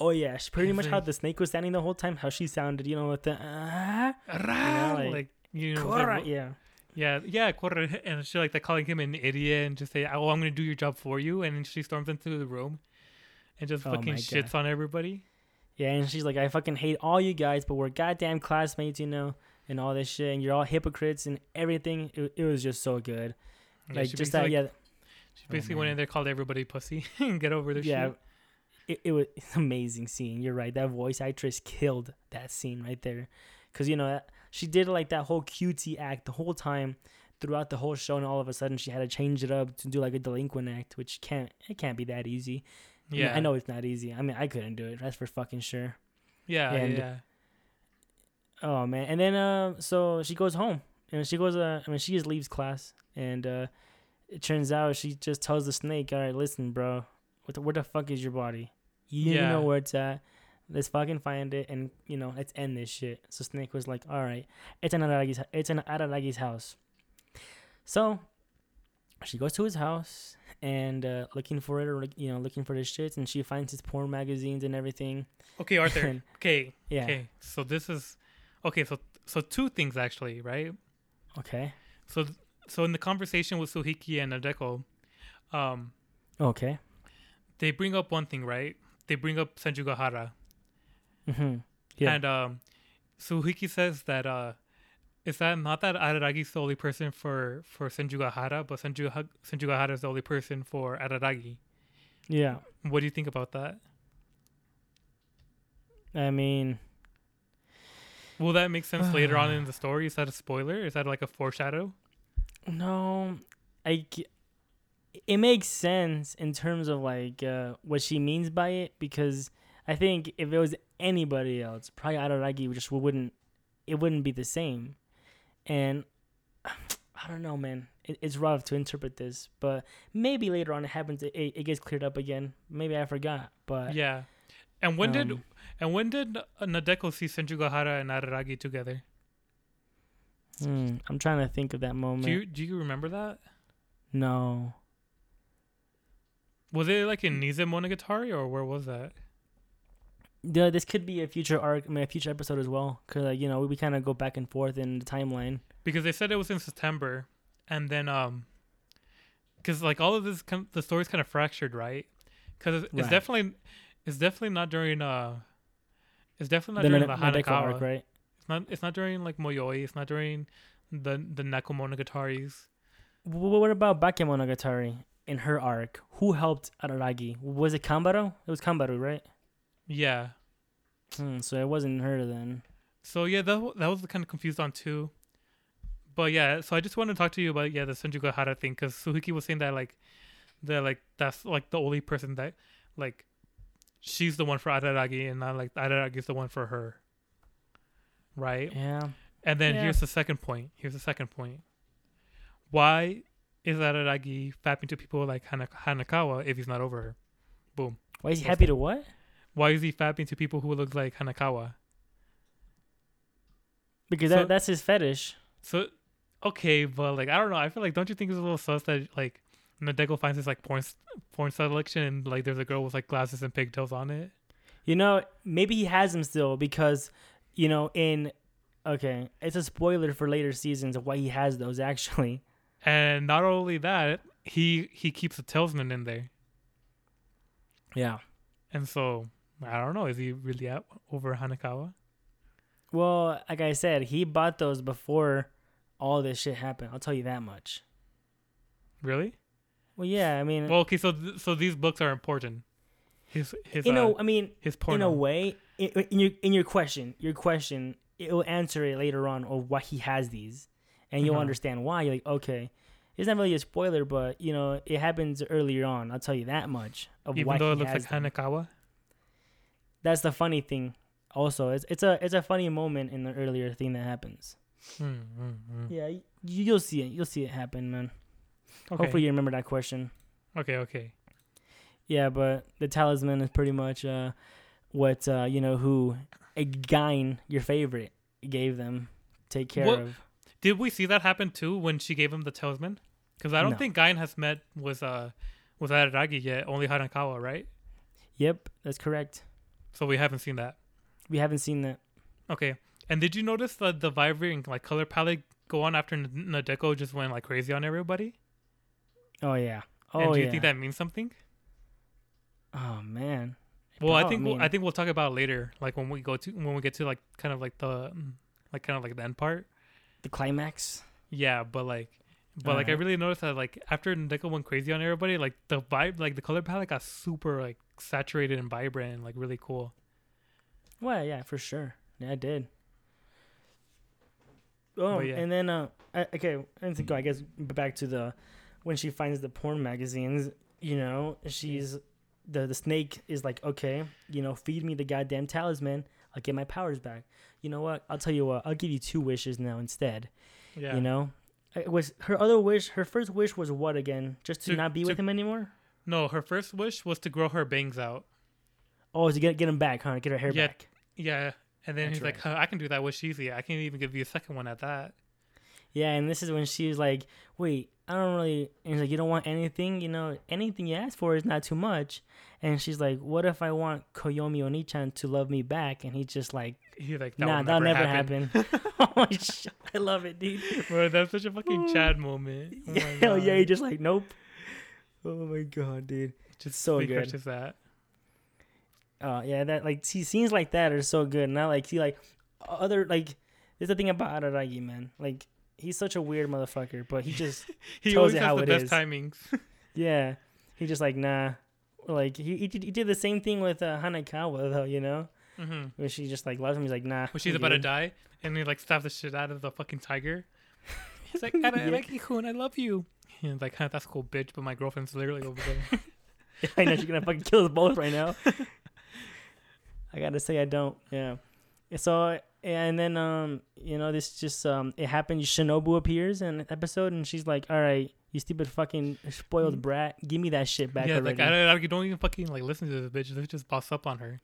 S1: Oh yeah, she pretty much how the snake was standing the whole time. How she sounded, you know, with the uh,
S2: Rah,
S1: like,
S2: like, you know, like,
S1: yeah,
S2: yeah, yeah, corre, and she like that calling him an idiot and just say, "Oh, I'm gonna do your job for you," and then she storms into the room and just
S1: Oh
S2: fucking shits on everybody.
S1: yeah, and she's like, I fucking hate all you guys, but we're goddamn classmates, you know, and all this shit, and you're all hypocrites and everything. It, it was just so good,
S2: Yeah,
S1: like just that,
S2: basically,
S1: yeah,
S2: like, she
S1: Oh,
S2: basically went in there, called everybody pussy, and get over their
S1: yeah.
S2: shit.
S1: It, it was an amazing scene. You're right. That voice actress killed that scene right there, because you know she did like that whole cutie act the whole time throughout the whole show, and all of a sudden she had to change it up to do like a delinquent act, which can't it can't be that easy. I mean,
S2: Yeah,
S1: I know it's not easy. I mean, I couldn't do it. That's for fucking sure.
S2: Yeah,
S1: and-
S2: yeah.
S1: Oh man, and then uh, so she goes home, and she goes. Uh, I mean, she just leaves class, and uh, it turns out she just tells the snake, "All right, listen, bro, what the, where the fuck is your body? You
S2: Yeah.
S1: know where it's at. Let's fucking find it, and you know, let's end this shit." So Snake was like, "All right, it's in Araragi's. It's in Araragi's house." So she goes to his house and uh, looking for it, or you know, looking for the shits, and she finds his porn magazines and everything.
S2: Okay, Arthur.
S1: And-
S2: okay,
S1: yeah.
S2: okay. So this is okay. So so two things actually, right?
S1: Okay.
S2: So so in the conversation with Tsukihi and adeko um,
S1: Okay.
S2: they bring up one thing, right? They bring up Senjougahara,
S1: Mm-hmm. Yeah.
S2: and um, Tsukihi says that uh, is that not that Araragi is the only person for for Senjougahara, but Senju Senjougahara is the only person for Araragi.
S1: yeah.
S2: What do you think about that?
S1: I mean,
S2: Will that make sense later on in the story? Is that a spoiler? Is that like a foreshadow?
S1: no, I. It makes sense in terms of like uh, what she means by it because I think if it was anybody else, probably Araragi just wouldn't. It wouldn't be the same, and I don't know, man. It, it's rough to interpret this, but maybe later on it happens. It, it gets cleared up again. Maybe I forgot, but
S2: Yeah. And when did
S1: um,
S2: and when did Nadeko see Senjougahara and Araragi together?
S1: hmm, I'm trying to think of that moment.
S2: Do you do you remember that?
S1: no.
S2: Was it like in Nisemonogatari or where was that?
S1: Yeah, this could be a future arc, I mean, a future episode as well. Cause like you know, we kind of go back and forth in the timeline.
S2: Because they said it was in September, and then um, because like all of this, kind the story's kind of fractured, right? Because it's
S1: Right.
S2: definitely, it's definitely not during uh, it's definitely
S1: The
S2: not during
S1: Na-
S2: the Hanekawa.
S1: arc, right?
S2: It's not. It's not during like Mayoi. It's not during the the Neko Monogataris.
S1: What about Bakemonogatari in her arc? Who helped Araragi? Was it Kanbaru? It was Kanbaru, right?
S2: Yeah.
S1: Hmm, so it wasn't her then.
S2: So yeah, that that was kind of confused on too. But yeah, so I just wanted to talk to you about yeah the Senjougahara thing because Tsukihi was saying that like that like that's like the only person that like she's the one for Araragi and not like Araragi is the one for her, right?
S1: Yeah.
S2: And then
S1: Yeah.
S2: here's the second point. Here's the second point. Why is Araragi fapping to people like Hana- Hanekawa if he's not over her? Boom.
S1: Why is he happy to what?
S2: Why is he fapping to people who look like Hanekawa?
S1: Because
S2: So-
S1: that, that's his fetish.
S2: So, okay, but like I don't know. I feel like don't you think it's a little sus that like Nadeko finds this like porn porn selection and like there's a girl with like glasses and pigtails on it.
S1: You know, maybe he has them still because, you know, in okay, it's a spoiler for later seasons of why he has those actually.
S2: And not only that, he he keeps a talisman in there.
S1: Yeah.
S2: And so I don't know. Is he really at over Hanekawa?
S1: Well, like I said, he bought those before all this shit happened. I'll tell you that much.
S2: Really?
S1: Well, yeah, I mean,
S2: Well, okay. So th- so these books are important. His his
S1: you
S2: uh,
S1: know, I mean,
S2: his
S1: in a way, in, in your in your question, your question, it will answer it later on of why he has these, and you'll
S2: Uh-huh.
S1: understand why. You're like, okay, it's not really a spoiler, but you know, it happens earlier on. I'll tell you that much of
S2: Even though it looks like
S1: them.
S2: Hanekawa.
S1: That's the funny thing. Also, it's it's a it's a funny moment in the earlier thing that happens.
S2: Hmm.
S1: Yeah, y- you'll see it. You'll see it happen, man.
S2: Okay.
S1: Hopefully, you remember that question.
S2: Okay. Okay.
S1: Yeah, but the talisman is pretty much uh, what uh, you know who Gaen, your favorite, gave them. Take care
S2: What-
S1: of.
S2: Did we see that happen too when she gave him the talisman? Because I don't
S1: No.
S2: think Gaen has met with uh with Araragi yet. Only Hanekawa, right?
S1: Yep, that's correct.
S2: So we haven't seen that.
S1: We haven't seen that.
S2: Okay. And did you notice that the vibrant like color palette go on after N- Nadeko just went like crazy on everybody?
S1: Oh yeah. Oh
S2: and do you
S1: yeah.
S2: think that means something?
S1: oh man.
S2: Well, I think we'll, I think we'll talk about it later, like when we go to when we get to like kind of like the like kind of like the end part.
S1: The climax.
S2: Yeah, but like, but like I really noticed that like after Nadeko went crazy on everybody, like the vibe, like the color palette got super like saturated and vibrant and like really cool.
S1: Well, yeah, for sure. Yeah, I did. Oh,
S2: yeah.
S1: and then uh, I, okay, and to go, I guess back to the when she finds the porn magazines. You know, she's the the snake is like, okay, you know, feed me the goddamn talisman. I'll get my powers back. You know what? I'll tell you what. I'll give you two wishes now instead.
S2: Yeah.
S1: You know, it was her other wish. Her first wish was what again? Just to,
S2: To-
S1: not be
S2: to-
S1: with him anymore.
S2: No, her first wish was to grow her bangs out.
S1: Oh, to get get him back, huh? Get her hair
S2: Yeah.
S1: back.
S2: Yeah. And then
S1: That's
S2: he's like, huh, I can do that wish easy. I can even give you a second one at that.
S1: Yeah, and this is when she was like, "Wait, I don't really." And he's like, "You don't want anything, you know? Anything you ask for is not too much." And she's like, "What if I want Koyomi Onichan to love me back?" And he's just like,
S2: He's like, that
S1: "Nah, that'll
S2: never, happen.
S1: happen." oh, sh- I love it, dude.
S2: Bro, that's such a fucking oh Chad moment. Oh my
S1: Hell yeah, he just like, "Nope." Oh my god, dude.
S2: just
S1: so good.
S2: crushes that.
S1: Oh yeah, that like see scenes like that are so good. Not like see like other like. There's the thing about Araragi, man. Like he's such a weird motherfucker, but he just
S2: He
S1: Tells
S2: always
S1: it
S2: has
S1: how it
S2: best timings.
S1: Yeah, he just like nah. Like he he did, he did the same thing with uh, Hanekawa though, you know,
S2: mm-hmm.
S1: where she just like loves him. He's like nah.
S2: When she's about to die, and he like stabs the shit out of the fucking tiger. He's like, Araragi-kun, I love you. And he's like, huh, that's cool, bitch. But my girlfriend's literally over there.
S1: I know she's gonna fucking kill us both right now. I gotta say I don't. Yeah. So and then um you know this just um it happened. Shinobu appears in an episode and she's like, all right, you stupid fucking spoiled brat, give me that shit back
S2: Mm. yeah,
S1: already.
S2: like Araragi, don't even fucking like listen to this bitch. Let's just boss up on her.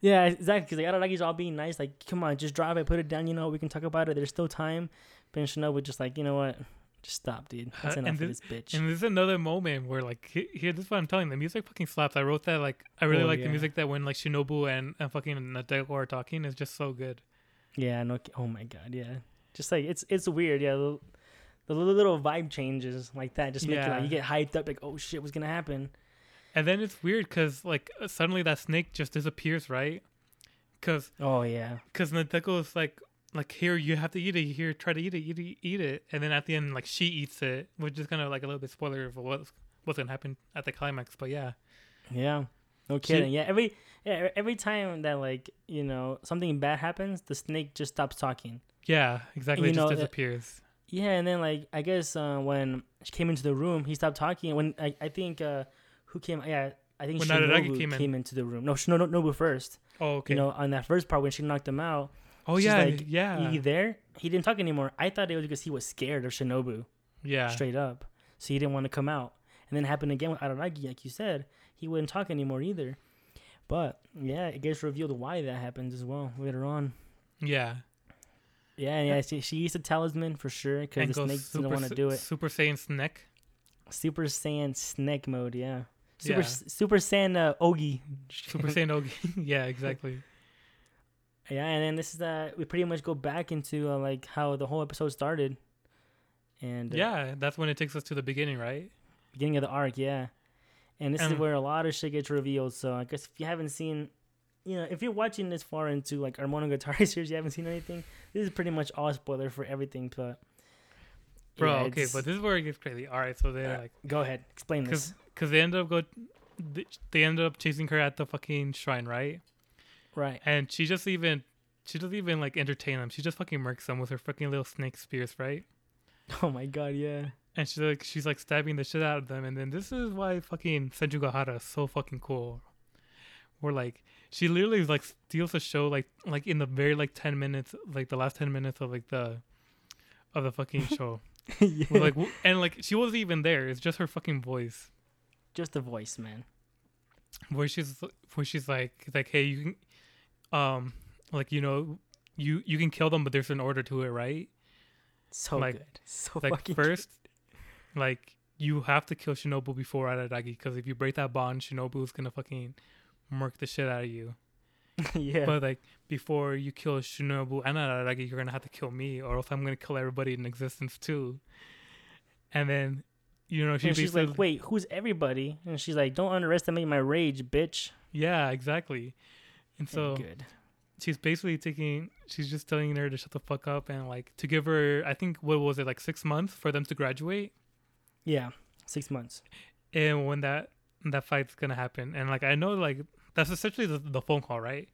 S1: Yeah, exactly. Because I don't like Araragi's all being nice, like, come on, just drop it, put it down. You know, we can talk about it. There's still time. But Shinobu just like, you know what? Just stop, dude. That's
S2: Uh,
S1: enough
S2: and
S1: of
S2: this-
S1: this bitch.
S2: And there's another moment where like here, this is what I'm telling you, the music fucking slaps. I wrote that like I really
S1: Oh,
S2: like
S1: yeah.
S2: the music that when like Shinobu and, and fucking Nadeko are talking is just so good.
S1: Yeah, no. Oh my god, yeah. Just like it's it's weird, yeah. The, the little, little vibe changes like that just make it like you get hyped up, like, oh shit, what's gonna happen?
S2: And then it's weird because like uh, suddenly that snake just disappears, right? Because
S1: Oh yeah,
S2: because Nadeko is like like here you have to eat it here try to eat it eat it eat it and then at the end like she eats it which is kind of like a little bit spoiler of what's what's gonna happen at the climax but yeah
S1: yeah. No
S2: She-
S1: kidding. Yeah, every yeah every time that like you know something bad happens, the snake just stops talking.
S2: yeah exactly
S1: You
S2: it just
S1: know, uh,
S2: disappears
S1: Yeah, and then like I guess uh, when she came into the room, he stopped talking. When I, I think uh, who came? Yeah, I think
S2: When
S1: Shinobu came,
S2: came
S1: into the room. No, Shinobu Nobu first.
S2: oh okay
S1: You know, on that first part when she knocked him out.
S2: oh yeah
S1: like,
S2: yeah
S1: He there? He didn't talk anymore. I thought it was because he was scared of Shinobu,
S2: yeah
S1: straight up. So he didn't want to come out. And then it happened again with Araragi, like you said. He wouldn't talk anymore either. But yeah, it gets revealed why that happens as well later on.
S2: yeah
S1: Yeah, yeah. She, she used a talisman for sure because the snake didn't want to do it.
S2: super saiyan snake
S1: Super Saiyan Snake mode, yeah. Super
S2: Yeah.
S1: Super Saiyan uh, Ogi.
S2: super saiyan ogi yeah exactly
S1: Yeah, and then this is uh we pretty much go back into uh, like how the whole episode started, and uh,
S2: yeah that's when it takes us to the beginning right
S1: beginning of the arc, yeah. And this is where a lot of shit gets revealed. So I guess if you haven't seen, you know, if you're watching this far into like our Monogatari series, you haven't seen anything. This is pretty much all spoiler for everything. But
S2: bro
S1: yeah,
S2: okay but this is where it gets crazy all right so they
S1: uh,
S2: like
S1: go ahead, explain this.
S2: because they ended up go they- they ended up chasing her at the fucking shrine right
S1: Right.
S2: And she just even she doesn't even like entertain them. She just fucking murks them with her fucking little snake spears, right?
S1: Oh my god, yeah.
S2: And she's like she's like stabbing the shit out of them. And then this is why fucking Senjougahara is so fucking cool. Where like she literally like steals the show like like in the very like ten minutes like the last ten minutes of like the of the fucking show.
S1: yeah.
S2: Like w- and like she wasn't even there. It's just her fucking voice.
S1: Just the voice, man.
S2: where she's where she's like like hey you can um like you know you you can kill them but there's an order to it right
S1: So
S2: Like-
S1: good. So
S2: like
S1: fucking
S2: first like you have to kill shinobu before araragi because if you break that bond shinobu is gonna fucking murk the shit out of you
S1: yeah.
S2: But like before you kill Shinobu and Araragi, you're gonna have to kill me, or else I'm gonna kill everybody in existence too. And then, you know, she
S1: she's like, "Wait, who's everybody?" And she's like, "Don't underestimate my rage, bitch."
S2: yeah, exactly. And so
S1: good.
S2: she's basically taking, she's just telling her to shut the fuck up and like to give her, I think, what was it, like six months for them to graduate.
S1: Yeah, six months.
S2: and when that that fight's gonna happen and like i know like that's essentially the, the phone call right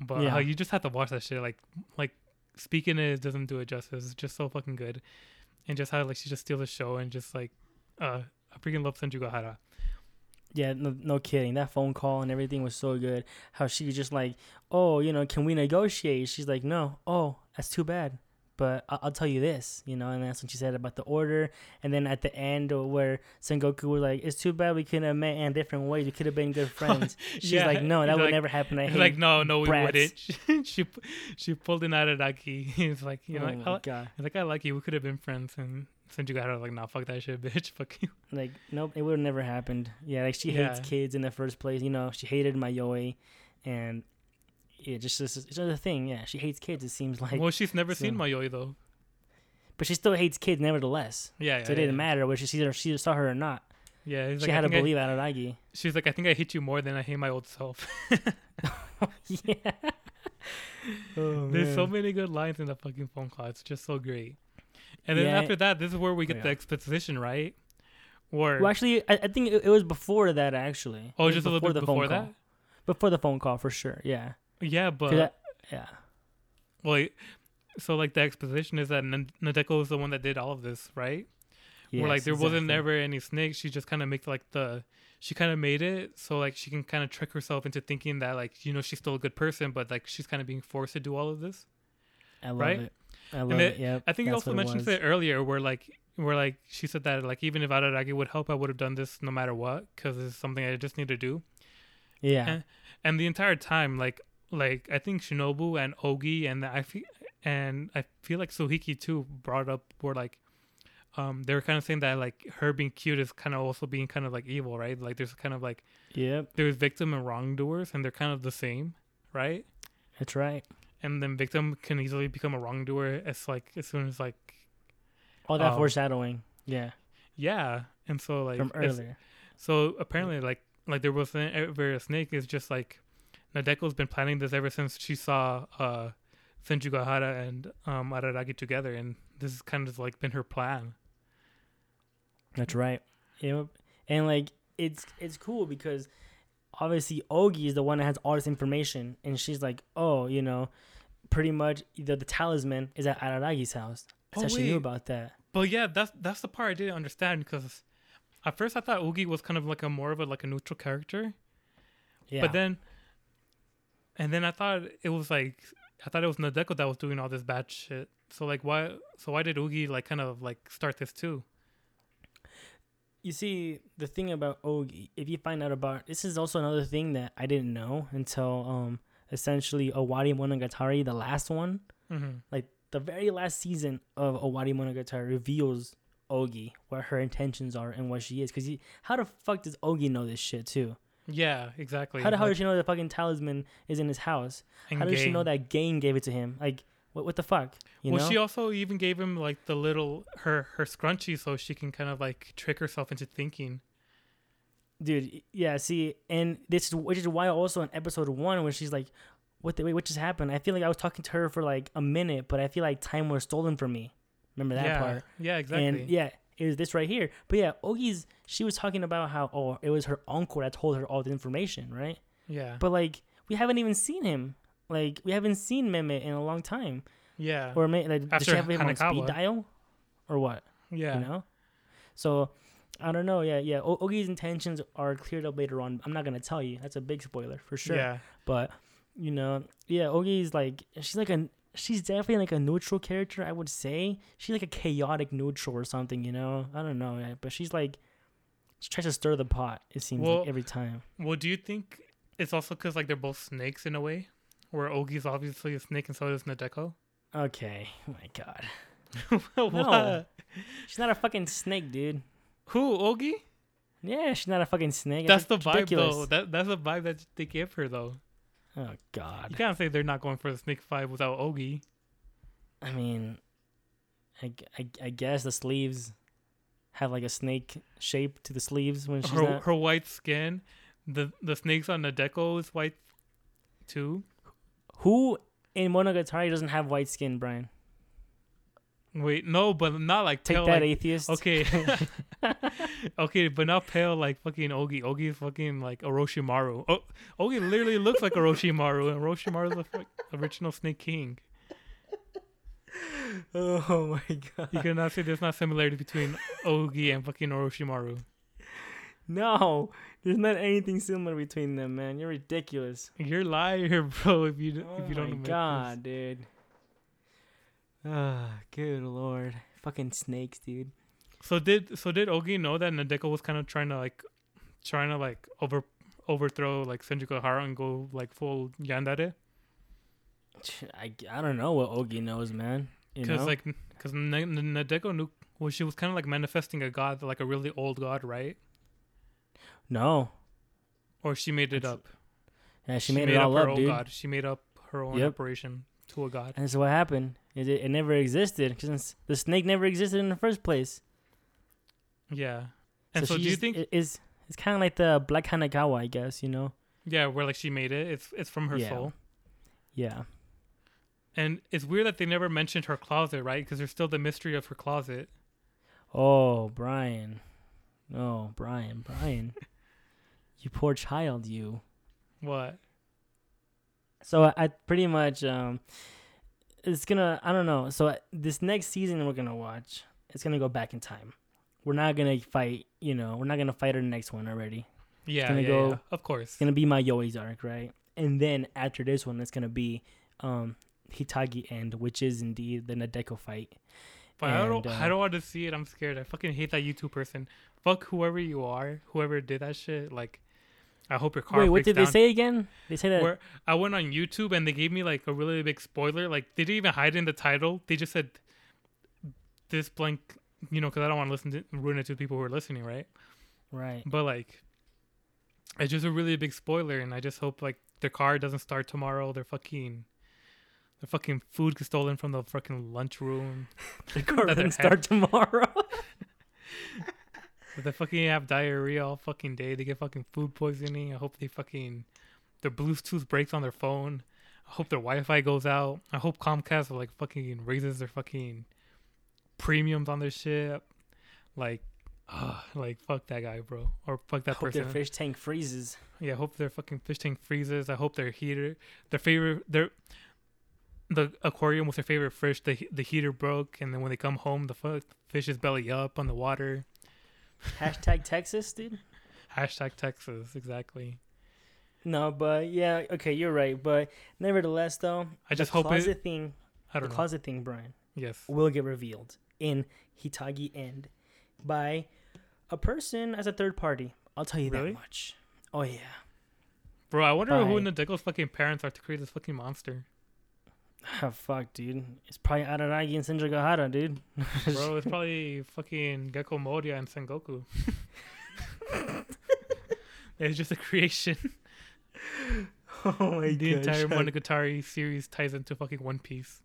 S2: but
S1: Yeah.
S2: how you just have to watch that shit like like speaking it doesn't do it justice it's just so fucking good and just how like she just steals the show and just like uh i freaking love Senjougahara.
S1: Yeah, no, no kidding. That phone call and everything was so good. How she was just like, "Oh, you know, can we negotiate?" She's like, "No. Oh, that's too bad." But I- I'll tell you this, you know, and that's when she said about the order. And then at the end, where Sengoku was like, "It's too bad we couldn't have met in different ways. We could have been good friends." She's
S2: Yeah,
S1: like, "No, that
S2: he's
S1: would never happen. I hate."
S2: like no no we
S1: brats.
S2: wouldn't she she pulled in Araragi he's like you know
S1: oh
S2: like, I,
S1: god!
S2: like I like you we could have been friends and Senjougahara was like nah fuck that shit bitch fuck you
S1: Like, nope, it would have never happened. Yeah, like she hates kids in the first place. You know, she hated Mayoi and yeah, just this is another thing. Yeah, she hates kids. It seems like,
S2: well she's never seen
S1: so-
S2: Mayoi though
S1: but she still hates kids nevertheless.
S2: yeah, yeah
S1: So it
S2: yeah.
S1: didn't matter whether she either she saw her or not.
S2: Yeah,
S1: she
S2: like,
S1: had to
S2: I-
S1: believe Araragi.
S2: She's like, I think I hate you more than I hate my old self.
S1: yeah. Oh,
S2: There's so many good lines in the fucking phone call. It's just so great. And then
S1: Yeah.
S2: after that, this is where we get oh,
S1: Yeah.
S2: the exposition, right? Where
S1: Well, actually, I, I think it, it was before that. Actually.
S2: oh, just a little bit
S1: the phone call. Before the phone call, for sure. Yeah.
S2: Yeah, but
S1: that- yeah.
S2: well, so like the exposition is that N- Nadeko is the one that did all of this, right? Where like
S1: Yes,
S2: there wasn't ever any snakes. She just kind of makes like the she kind of made it so like she can kind of trick herself into thinking that like you know she's still a good person, but like she's kind of being forced to do all of this.
S1: I love
S2: right?
S1: it. I love
S2: it-
S1: it. Yeah.
S2: I think you also mentioned
S1: was.
S2: it earlier, where like where like she said that like even if Araragi would help, I would have done this no matter what because it's something I just need to do.
S1: Yeah.
S2: and- And the entire time, like like I think Shinobu and Ogi and I feel and I feel like Sohiki too brought up were like um they were kind of saying that like her being cute is kind of also being kind of like evil, right? Like there's kind of like
S1: yeah
S2: there's victim and wrongdoers, and they're kind of the same, right?
S1: That's right.
S2: And then victim can easily become a wrongdoer as like as soon as like
S1: All that
S2: Um,
S1: foreshadowing. Yeah.
S2: yeah, and so like
S1: From earlier.
S2: So apparently, like like there wasn't ever a snake. It's just like Nadeko's been planning this ever since she saw uh Senjougahara and um Araragi together, and this has kind of like been her plan.
S1: That's right. Yep. And like it's it's cool because obviously Ogi is the one that has all this information and she's like, Oh, you know, pretty much the, the talisman is at Araragi's house. That's
S2: Oh,
S1: how she knew about that.
S2: But yeah, that's that's the part I didn't understand because at first I thought Ogi was kind of like a more of a like a neutral character,
S1: Yeah.
S2: but then and then I thought it was like I thought it was Nadeko that was doing all this bad shit. So like why so why did Ogi like kind of like start this too?
S1: you see the thing about Ogi, if you find out about this is also another thing that I didn't know until um essentially Owari Monogatari, the last one.
S2: Mm-hmm.
S1: The very last season of Owari Monogatari reveals Ogi, what her intentions are and what she is. Cause he, how the fuck does Ogi know this shit too?
S2: Yeah, exactly.
S1: How the hell
S2: Like,
S1: does she know the fucking talisman is in his house? How does she know that Gaen gave it to him? Like, what what the fuck? You
S2: well,
S1: know?
S2: she also even gave him like the little her her scrunchie so she can kind of like trick herself into thinking.
S1: Dude, yeah. See, and this is which is why also in episode one when she's like, "What the wait? What just happened?" I feel like I was talking to her for like a minute, but I feel like time was stolen from me. Remember that
S2: yeah,
S1: part?
S2: yeah, exactly.
S1: And yeah, it was this right here. But yeah, oh, Ogi's she was talking about how oh it was her uncle that told her all the information, right?
S2: yeah,
S1: But like we haven't even seen him. Like we haven't seen Mehmet in a long time.
S2: yeah,
S1: Or may, like, does she have him on speed dial, or what?
S2: yeah.
S1: You know. So I don't know. Yeah, yeah. O- Ogi's intentions are cleared up later on. I'm not gonna tell you. That's a big spoiler for sure.
S2: Yeah,
S1: But you know, yeah, Ogi's like she's like a she's definitely like a neutral character. I would say she's like a chaotic neutral or something. You know, I don't know, eh, but she's like she tries to stir the pot. It seems
S2: Well-
S1: like every time.
S2: Well, do you think it's also because like they're both snakes in a way, where Ogi's obviously a snake and so is Nadeko?
S1: Okay, oh my god,
S2: what?
S1: No. she's not a fucking snake, dude.
S2: Who Ogi?
S1: Yeah, she's not a fucking snake.
S2: That's the
S1: It's
S2: vibe though. That that's the vibe that they give her though.
S1: Oh God.
S2: You can't say they're not going for the snake fight without Ogi.
S1: I mean, I I guess the sleeves have like a snake shape to the sleeves when she's
S2: Her
S1: not.
S2: her white skin, the the snakes on Nadeko is white too.
S1: Who in Monogatari doesn't have white skin, Brian?
S2: Wait, no, but not like
S1: Take that,
S2: like,
S1: atheist.
S2: okay, okay, but not pale like fucking Ogi. Ogi is fucking like Orochimaru. Oh, Ogi literally looks like Orochimaru, and Orochimaru is the fuck- original Snake King.
S1: Oh my God.
S2: You cannot say there's not similarity between Ogi and fucking Orochimaru.
S1: No, there's not anything similar between them, man. You're ridiculous.
S2: You're liar, bro. If you
S1: Oh
S2: if you don't Oh
S1: my
S2: admit this.
S1: God, dude. Ah, good lord. Fucking snakes, dude.
S2: So did so did Ogi know that Nadeko was kind of trying to like trying to like over overthrow like Senjougahara and go like full Yandere?
S1: I, I don't know what Ogi knows, man.
S2: Because like because Nadeko knew well she was kind of like manifesting a god like a really old god, right?
S1: no.
S2: Or she made it
S1: That's-
S2: up.
S1: Yeah, she, made, it
S2: up
S1: all
S2: her
S1: up,
S2: own
S1: dude.
S2: god. She made up her own
S1: Yep.
S2: operation to a god.
S1: And so what happened. It, it, it never existed because the snake never existed in the first place.
S2: Yeah. And so,
S1: she
S2: do you think
S1: it is it's kind of like the Black Hanekawa, I guess, you know?
S2: yeah, where like she made it, it's it's from her
S1: Yeah.
S2: soul.
S1: Yeah.
S2: And it's weird that they never mentioned her closet, right? Because there's still the mystery of her closet.
S1: Oh, Brian. Oh, Brian, Brian. you poor child, you.
S2: What?
S1: So I, I pretty much um it's gonna I don't know. So this next season we're gonna watch, it's gonna go back in time. We're not gonna fight, you know, we're not gonna fight our next one already.
S2: Yeah,
S1: gonna
S2: yeah,
S1: go-
S2: yeah, of course.
S1: It's gonna be Mayoi's arc, right? And then after this one, it's gonna be um Hitagi end, which is indeed the Nadeko fight.
S2: But I don't.
S1: And,
S2: I
S1: uh,
S2: don't want to see it. I'm scared. I fucking hate that YouTube person. Fuck whoever you are, whoever did that shit. Like, I hope your car.
S1: Wait, what did
S2: down.
S1: they say again? They say that
S2: Where I went on YouTube and they gave me like a really big spoiler. Like they didn't even hide in the title. They just said this blank. You know, because I don't want to listen to ruin it to people who are listening, right?
S1: right.
S2: But like, it's just a really big spoiler, and I just hope like their car doesn't start tomorrow. Their fucking, their fucking food gets stolen from the fucking lunchroom.
S1: The car doesn't start tomorrow.
S2: They fucking have diarrhea all fucking day, they get fucking food poisoning. I hope they fucking their Bluetooth breaks on their phone. I hope their Wi-Fi goes out. I hope Comcast like fucking raises their fucking premiums on their shit. Like, uh, like fuck that guy, bro, or fuck
S1: I
S2: that
S1: hope their fish tank freezes.
S2: Yeah, hope their fucking fish tank freezes. I hope their heater, their favorite, their the aquarium with their favorite fish, the the heater broke, and then when they come home, the fu- fish is belly up on the water.
S1: Hashtag Texas, dude.
S2: Hashtag Texas, exactly.
S1: No, but yeah, okay, you're right. But nevertheless, though,
S2: I just
S1: the
S2: hope
S1: closet
S2: it.
S1: thing,
S2: I
S1: the
S2: don't know.
S1: closet thing, Brian,
S2: Yes.
S1: will get revealed in Hitagi End by a person as a third party. I'll tell you
S2: Really?
S1: that much. Oh yeah.
S2: Bro, I wonder who
S1: in the
S2: Nadeko's fucking parents are to create this fucking monster.
S1: Oh, fuck, dude. It's probably Araragi and Senjougahara, dude.
S2: Bro, it's probably fucking Gecko Moria and Sengoku. it's just a creation.
S1: oh my god.
S2: the entire. Monogatari series ties into fucking One Piece.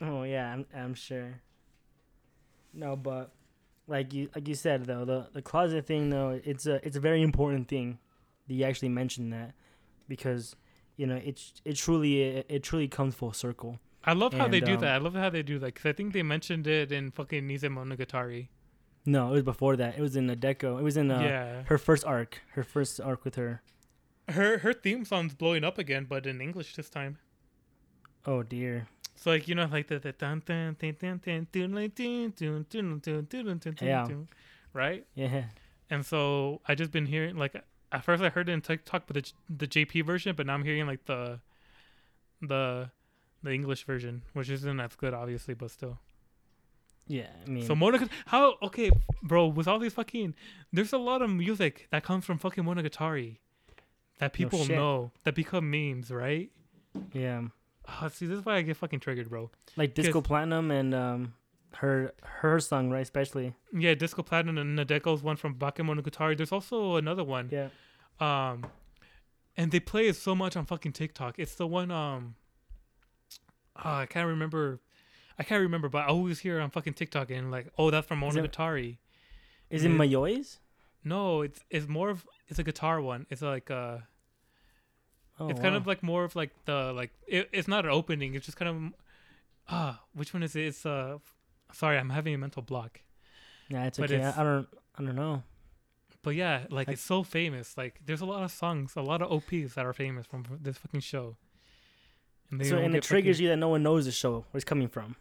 S1: Oh yeah, I'm I'm sure. No, but like you like you said though, the the closet thing though, it's a it's a very important thing that you actually mentioned that because you know it it truly it, it truly comes full circle.
S2: I love how they
S1: And,
S2: do
S1: um,
S2: that. I love how they do that because I think they mentioned it in fucking Nisemonogatari.
S1: No, it was before that. It was in the Deco. It was in uh,
S2: yeah,
S1: her first arc. Her first arc with her.
S2: her her theme song's blowing up again, but in English this time.
S1: Oh dear.
S2: So like you know like the the dun dun dun dun dun dun dun dun dun dun dun dun dun right?
S1: Yeah.
S2: And so I just been hearing like at first I heard it in TikTok, but the the JP version, but now I'm hearing like the the the English version, which isn't as good, obviously, but still.
S1: Yeah. I mean.
S2: So Monogatari, how okay, bro? With all these fucking, there's a lot of music that comes from fucking Monogatari that people
S1: shit.
S2: know that become memes, right?
S1: yeah.
S2: Oh, see, this is why I get fucking triggered, bro.
S1: Like Disco Platinum and um her her song right especially.
S2: Yeah, Disco Platinum and Nadeko's one from Bakemonogatari. There's also another one.
S1: Yeah.
S2: Um, and they play it so much on fucking TikTok. It's the one um uh, I can't remember I can't remember, but I always hear on fucking TikTok and like, oh that's from
S1: Is it-
S2: Monogatari.
S1: Is it
S2: Yeah.
S1: Mayoi's?
S2: No, it's it's more of it's a guitar one. It's like uh
S1: Oh,
S2: it's kind of like more of like the like it, it's not an opening, it's just kind of ah, which one is it? It's uh sorry, I'm having a mental block.
S1: Yeah, it's
S2: but
S1: okay.
S2: it's-
S1: I, don't. I don't know.
S2: But yeah, like
S1: I-
S2: it's so famous. Like there's a lot of songs, a lot of OPs that are famous from this fucking show. And they
S1: So and it triggers
S2: fucking-
S1: you that no one knows the show where it's coming from.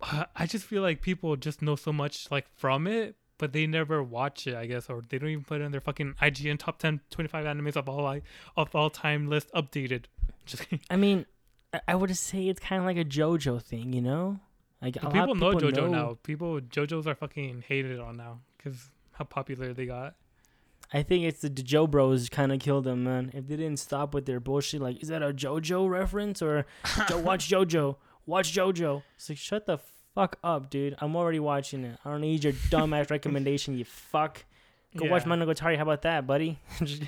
S2: I just feel like people just know so much like from it, but they never watch it, I guess, or they don't even put it in their fucking IGN top 10 25 animes of all like of all time list updated. Just
S1: I mean, I, I would say it's kind of like a JoJo thing, you know? Like a
S2: But
S1: lot
S2: people know JoJo
S1: know-
S2: now. People JoJo's are fucking hated on now because how popular they got.
S1: I think it's the Joe Bros kind of killed them, man. If they didn't stop with their bullshit, like, is that a JoJo reference or jo- watch JoJo? Watch JoJo. It's like, shut the fuck up, dude. I'm already watching it. I don't need your dumbass recommendation, you fuck. Go watch Monogatari. How about that, buddy?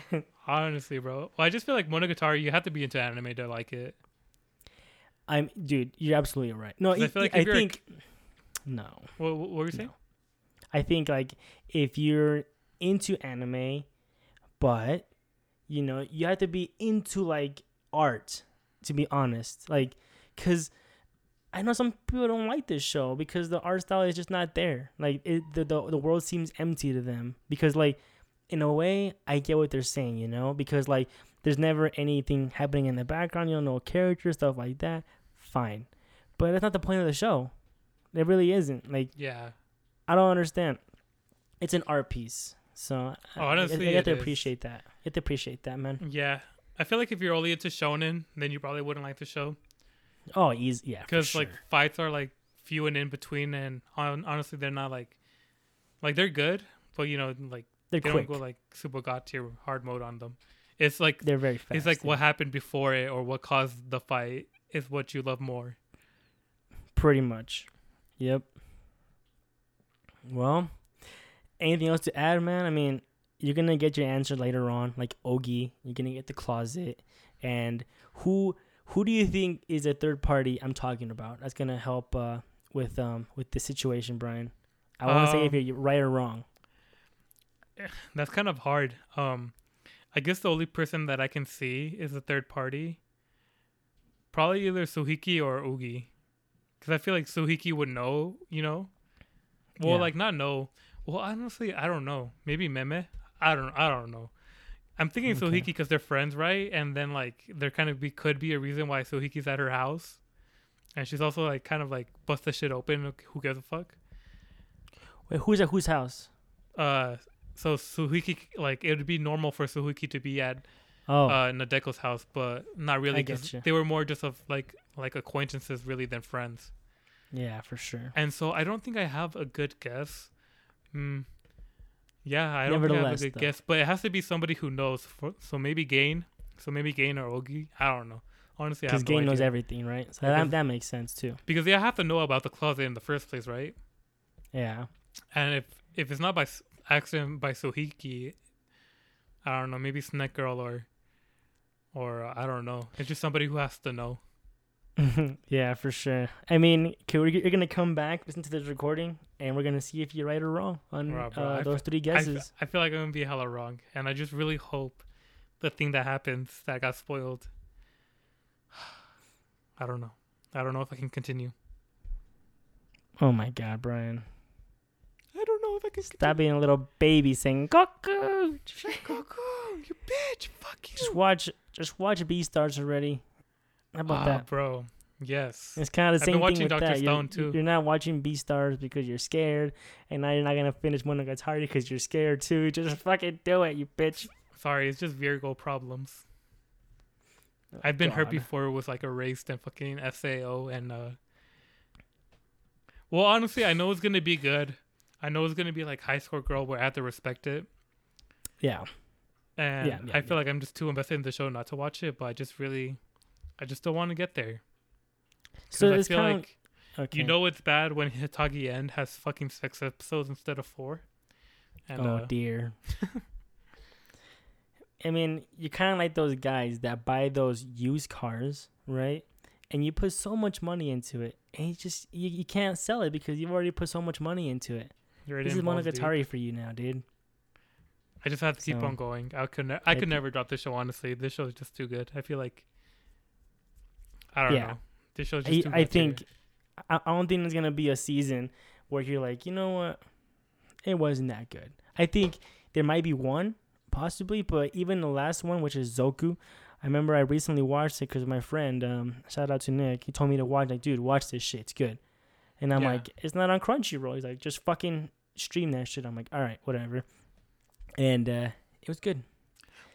S2: Honestly, bro. Well, I just feel like Monogatari, you have to be into anime to like it.
S1: I'm, dude. You're absolutely right. No,
S2: I feel like
S1: I
S2: you're a
S1: think no.
S2: What, what were you saying?
S1: No. I think like if you're into anime, but you know you have to be into like art to be honest, like because I know some people don't like this show because the art style is just not there. Like it, the, the the world seems empty to them because like in a way I get what they're saying, you know, because like there's never anything happening in the background, you don't know characters, stuff like that. Fine, but that's not the point of the show. It really isn't. Like
S2: Yeah.
S1: I don't understand. It's an art piece, so I-
S2: Honestly,
S1: I, I have
S2: it
S1: to
S2: is.
S1: appreciate that. You have to appreciate that, man.
S2: Yeah. I feel like if you're only into shonen, then you probably wouldn't like the show.
S1: Oh, easy, yeah.
S2: because
S1: Because
S2: like fights are like few and in between, and hon- honestly, they're not like like they're good, but you know, like
S1: they're
S2: they
S1: quick.
S2: don't go like super god tier hard mode on them. It's like
S1: they're very fast.
S2: it's like
S1: yeah.
S2: what happened before it or what caused the fight is what you love more.
S1: Pretty much. Yep. Well, anything else to add, man? I mean, you're gonna get your answer later on, like Ogi. You're gonna get the closet, and who who do you think is a third party I'm talking about? That's gonna help uh, with um with the situation, Brian. I want to say if
S2: Um,
S1: you're right or wrong.
S2: That's kind of hard. Um, I guess the only person that I can see is a third party. Probably either Suhiki or Ogi, because I feel like Suhiki would know. You know, well,
S1: Yeah.
S2: like not know. Well, honestly, I don't know. Maybe Meme. I don't. I don't know. I'm thinking
S1: Okay.
S2: Suhiki because they're friends, right? And then like there kind of be could be a reason why Suhiki's at her house, and she's also like kind of like bust the shit open. Who gives a fuck?
S1: Wait, who's at whose house?
S2: Uh, so Suhiki like it would be normal for Suhiki to be at
S1: Oh,
S2: uh, Nadeko's house, but not really
S1: I
S2: because they were more just of like like acquaintances really than friends.
S1: yeah, for sure.
S2: And so I don't think I have a good guess. Hmm. Yeah, I don't think I have a good
S1: though.
S2: guess, but it has to be somebody who knows. For, so maybe Gaen. So maybe Gaen or Ogi. I don't know. Honestly, I
S1: Because
S2: have no
S1: knows everything, right? So that, that makes sense too.
S2: because they have to know about the closet in the first place, right?
S1: Yeah.
S2: And if if it's not by accident by Sohiki, I don't know, maybe Snack Girl or or uh, I don't know. It's just somebody who has to know.
S1: Yeah, for sure. I mean, okay, we're, you're gonna come back, listen to this recording, and we're gonna see if you're right or wrong on uh,
S2: I
S1: those three guesses.
S2: f- I feel like I'm gonna be hella wrong, and I just really hope the thing that happens that got spoiled. I don't know. I don't know if I can continue.
S1: oh my god, Brian!
S2: I don't know if I can
S1: Stop being a little baby saying "Cuckoo."
S2: Goku, you bitch, fuck you.
S1: Just watch, just watch Beastars already. How about
S2: Ah,
S1: that?
S2: bro? Yes.
S1: It's kind of the
S2: I've
S1: same
S2: been watching
S1: thing with
S2: Dr.
S1: that.
S2: Stone,
S1: you're,
S2: too.
S1: You're not watching Beastars because you're scared, and now you're not gonna finish Monogatari because you're scared too. Just fucking do it, you bitch.
S2: Sorry, it's just Virgo problems. I've been hurt before with like a erased and fucking SAO and uh Well honestly I know it's gonna be good. I know it's gonna be like high score girl where I have to respect it.
S1: Yeah.
S2: And
S1: Yeah, yeah,
S2: I feel like I'm just too invested in the show not to watch it, but I just really I just don't want to get there.
S1: So
S2: I feel like
S1: of okay.
S2: you know it's bad when Hitagi End has fucking six episodes instead of four. And
S1: oh
S2: uh,
S1: dear. I mean, you're kind of like those guys that buy those used cars, right? And you put so much money into it, and you just you, you can't sell it because you've already put so much money into it.
S2: You're
S1: This is
S2: dude.
S1: Monogatari for you now, dude.
S2: I just have to keep
S1: So-
S2: on going. I could ne-
S1: I
S2: I could
S1: thi-
S2: never drop this show. Honestly, this show is just too good. I feel like I don't
S1: Yeah.
S2: know. This show's
S1: I,
S2: just too
S1: I think. I, I don't think there's gonna be a season where you're like, you know what, it wasn't that good. I think there might be one possibly, but even the last one, which is Zoku, I remember I recently watched it because my friend, um, shout out to Nick, he told me to watch. Like, dude, watch this shit, it's good. And I'm
S2: Yeah.
S1: like, it's not on Crunchyroll. He's like, just fucking stream that shit. I'm like, all right, whatever. And uh, it was good.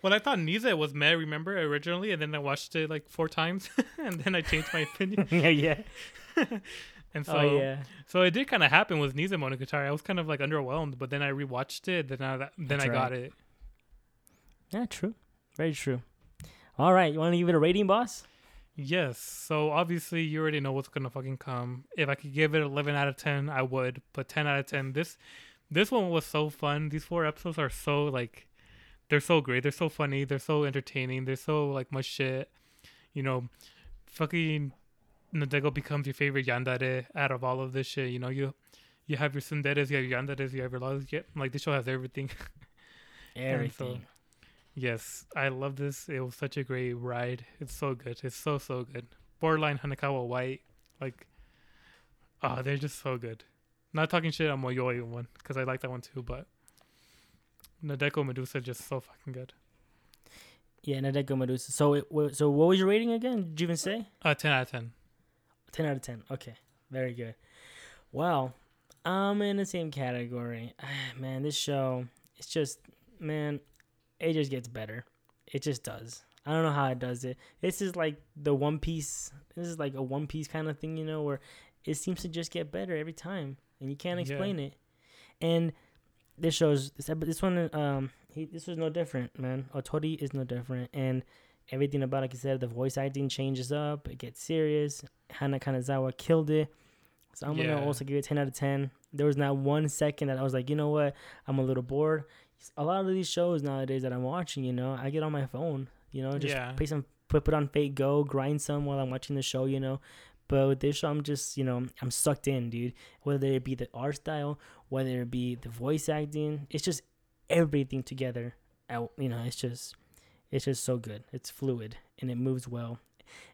S2: Well, I thought Nise was meh. Remember originally, and then I watched it like four times, and then I changed my opinion.
S1: yeah, yeah.
S2: And oh, so,
S1: oh yeah.
S2: so it did kind of happen with Nisemonogatari. I was kind of like underwhelmed, but then I rewatched it. Then I then
S1: That's
S2: I got it.
S1: Yeah, true. Very true. All right, you want to give it a rating, boss?
S2: Yes. So obviously you already know what's gonna fucking come. If I could give it eleven out of ten, I would. But ten out of ten. This this one was so fun. These four episodes are so like they're so great. They're so funny. They're so entertaining. They're so like much shit. You know, fucking Nadeko becomes your favorite yandere out of all of this shit. You know, you you have your tsunderes, you have your yanderes, you have your loves. Yeah, like this show has everything.
S1: Everything.
S2: Yes, I love this. It was such a great ride. It's so good. It's so so good. Borderline Hanekawa White, like, oh, they're just so good. Not talking shit on Mayoi one because I like that one too, but Nadeko Medusa just so fucking good.
S1: Yeah, Nadeko Medusa. So, it, so what was your rating again? Did you even say?
S2: Uh, ten out of ten.
S1: 10 out of 10. Okay. Very good. Well, I'm in the same category. man, this show, it's just, man, it just gets better. It just does. I don't know how it does it. This is like the One Piece. This is like a One Piece kind of thing, you know, where it seems to just get better every time, and you can't
S2: Yeah.
S1: explain it. And this shows this. This one, um, he this was no different, man. Otori is no different, and everything about, like I said, the voice acting changes up. It gets serious. Hana Kanazawa killed it. So I'm
S2: Yeah.
S1: gonna also give it 10 out of 10. There was not one second that I was like, you know what, I'm a little bored. A lot of these shows nowadays that I'm watching, you know, I get on my phone, you know, just
S2: Yeah.
S1: play some, put put on Fate Go, grind some while I'm watching the show, you know. But with this show, I'm just, you know, I'm sucked in, dude. Whether it be the art style, whether it be the voice acting, it's just everything together. I, you know, it's just, it's just so good. It's fluid and it moves well,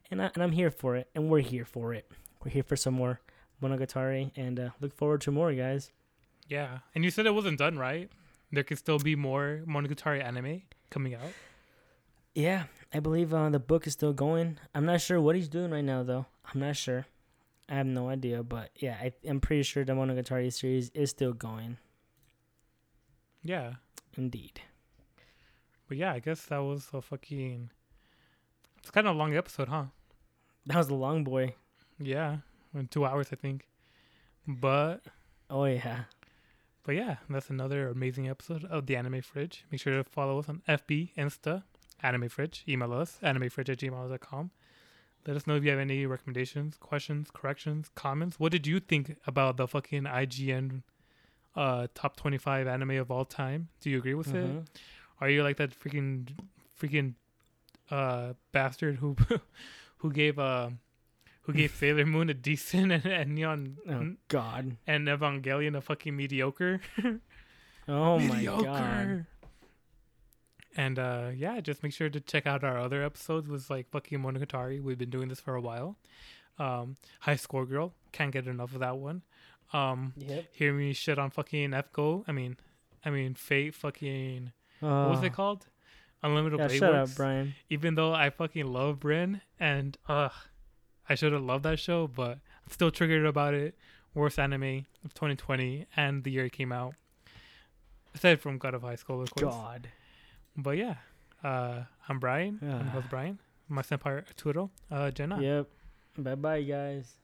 S1: and I, and I'm here for it, and we're here for it. We're here for some more Monogatari, and uh, look forward to more, guys.
S2: Yeah, and you said it wasn't done right. There could still be more Monogatari anime coming out.
S1: Yeah, I believe uh, the book is still going. I'm not sure what he's doing right now, though. I'm not sure. I have no idea, but yeah, I, I'm pretty sure the Monogatari series is still going.
S2: Yeah,
S1: Indeed.
S2: but yeah, I guess that was a fucking. It's kind of a long episode, huh?
S1: That was a long boy.
S2: Yeah, in two hours, I think. But
S1: Oh yeah.
S2: but yeah, that's another amazing episode of the Anime Fridge. Make sure to follow us on FB, Insta, Anime Fridge. Email us, animefridge at gmail.com. Let us know if you have any recommendations, questions, corrections, comments. What did you think about the fucking IGN uh, top 25 anime of all time? Do you agree with it?
S1: Mhm.
S2: Are you like that freaking freaking uh bastard who who gave uh who gave Sailor Moon a decent and, and Neon
S1: Oh God.
S2: and Evangelion a fucking mediocre?
S1: Oh my God.
S2: And uh yeah, just make sure to check out our other episodes with like fucking Monogatari. We've been doing this for a while. Um High Score Girl, can't get enough of that one. Um
S1: Yep.
S2: hear me shit on fucking FGO. I mean I mean Fate fucking what was it called? Unlimited.
S1: Yeah,
S2: Blade
S1: shut
S2: Works.
S1: up, Brian.
S2: even though I fucking love Bryn and ugh, I should have loved that show, but I'm still triggered about it. Worst anime of 2020 and the year it came out. Aside from God of High School, of course.
S1: God.
S2: But yeah, uh, I'm Brian. I'm
S1: Ah.
S2: host Brian. My senpai Arturo. Uh, Jenna.
S1: Yep. Bye bye, guys.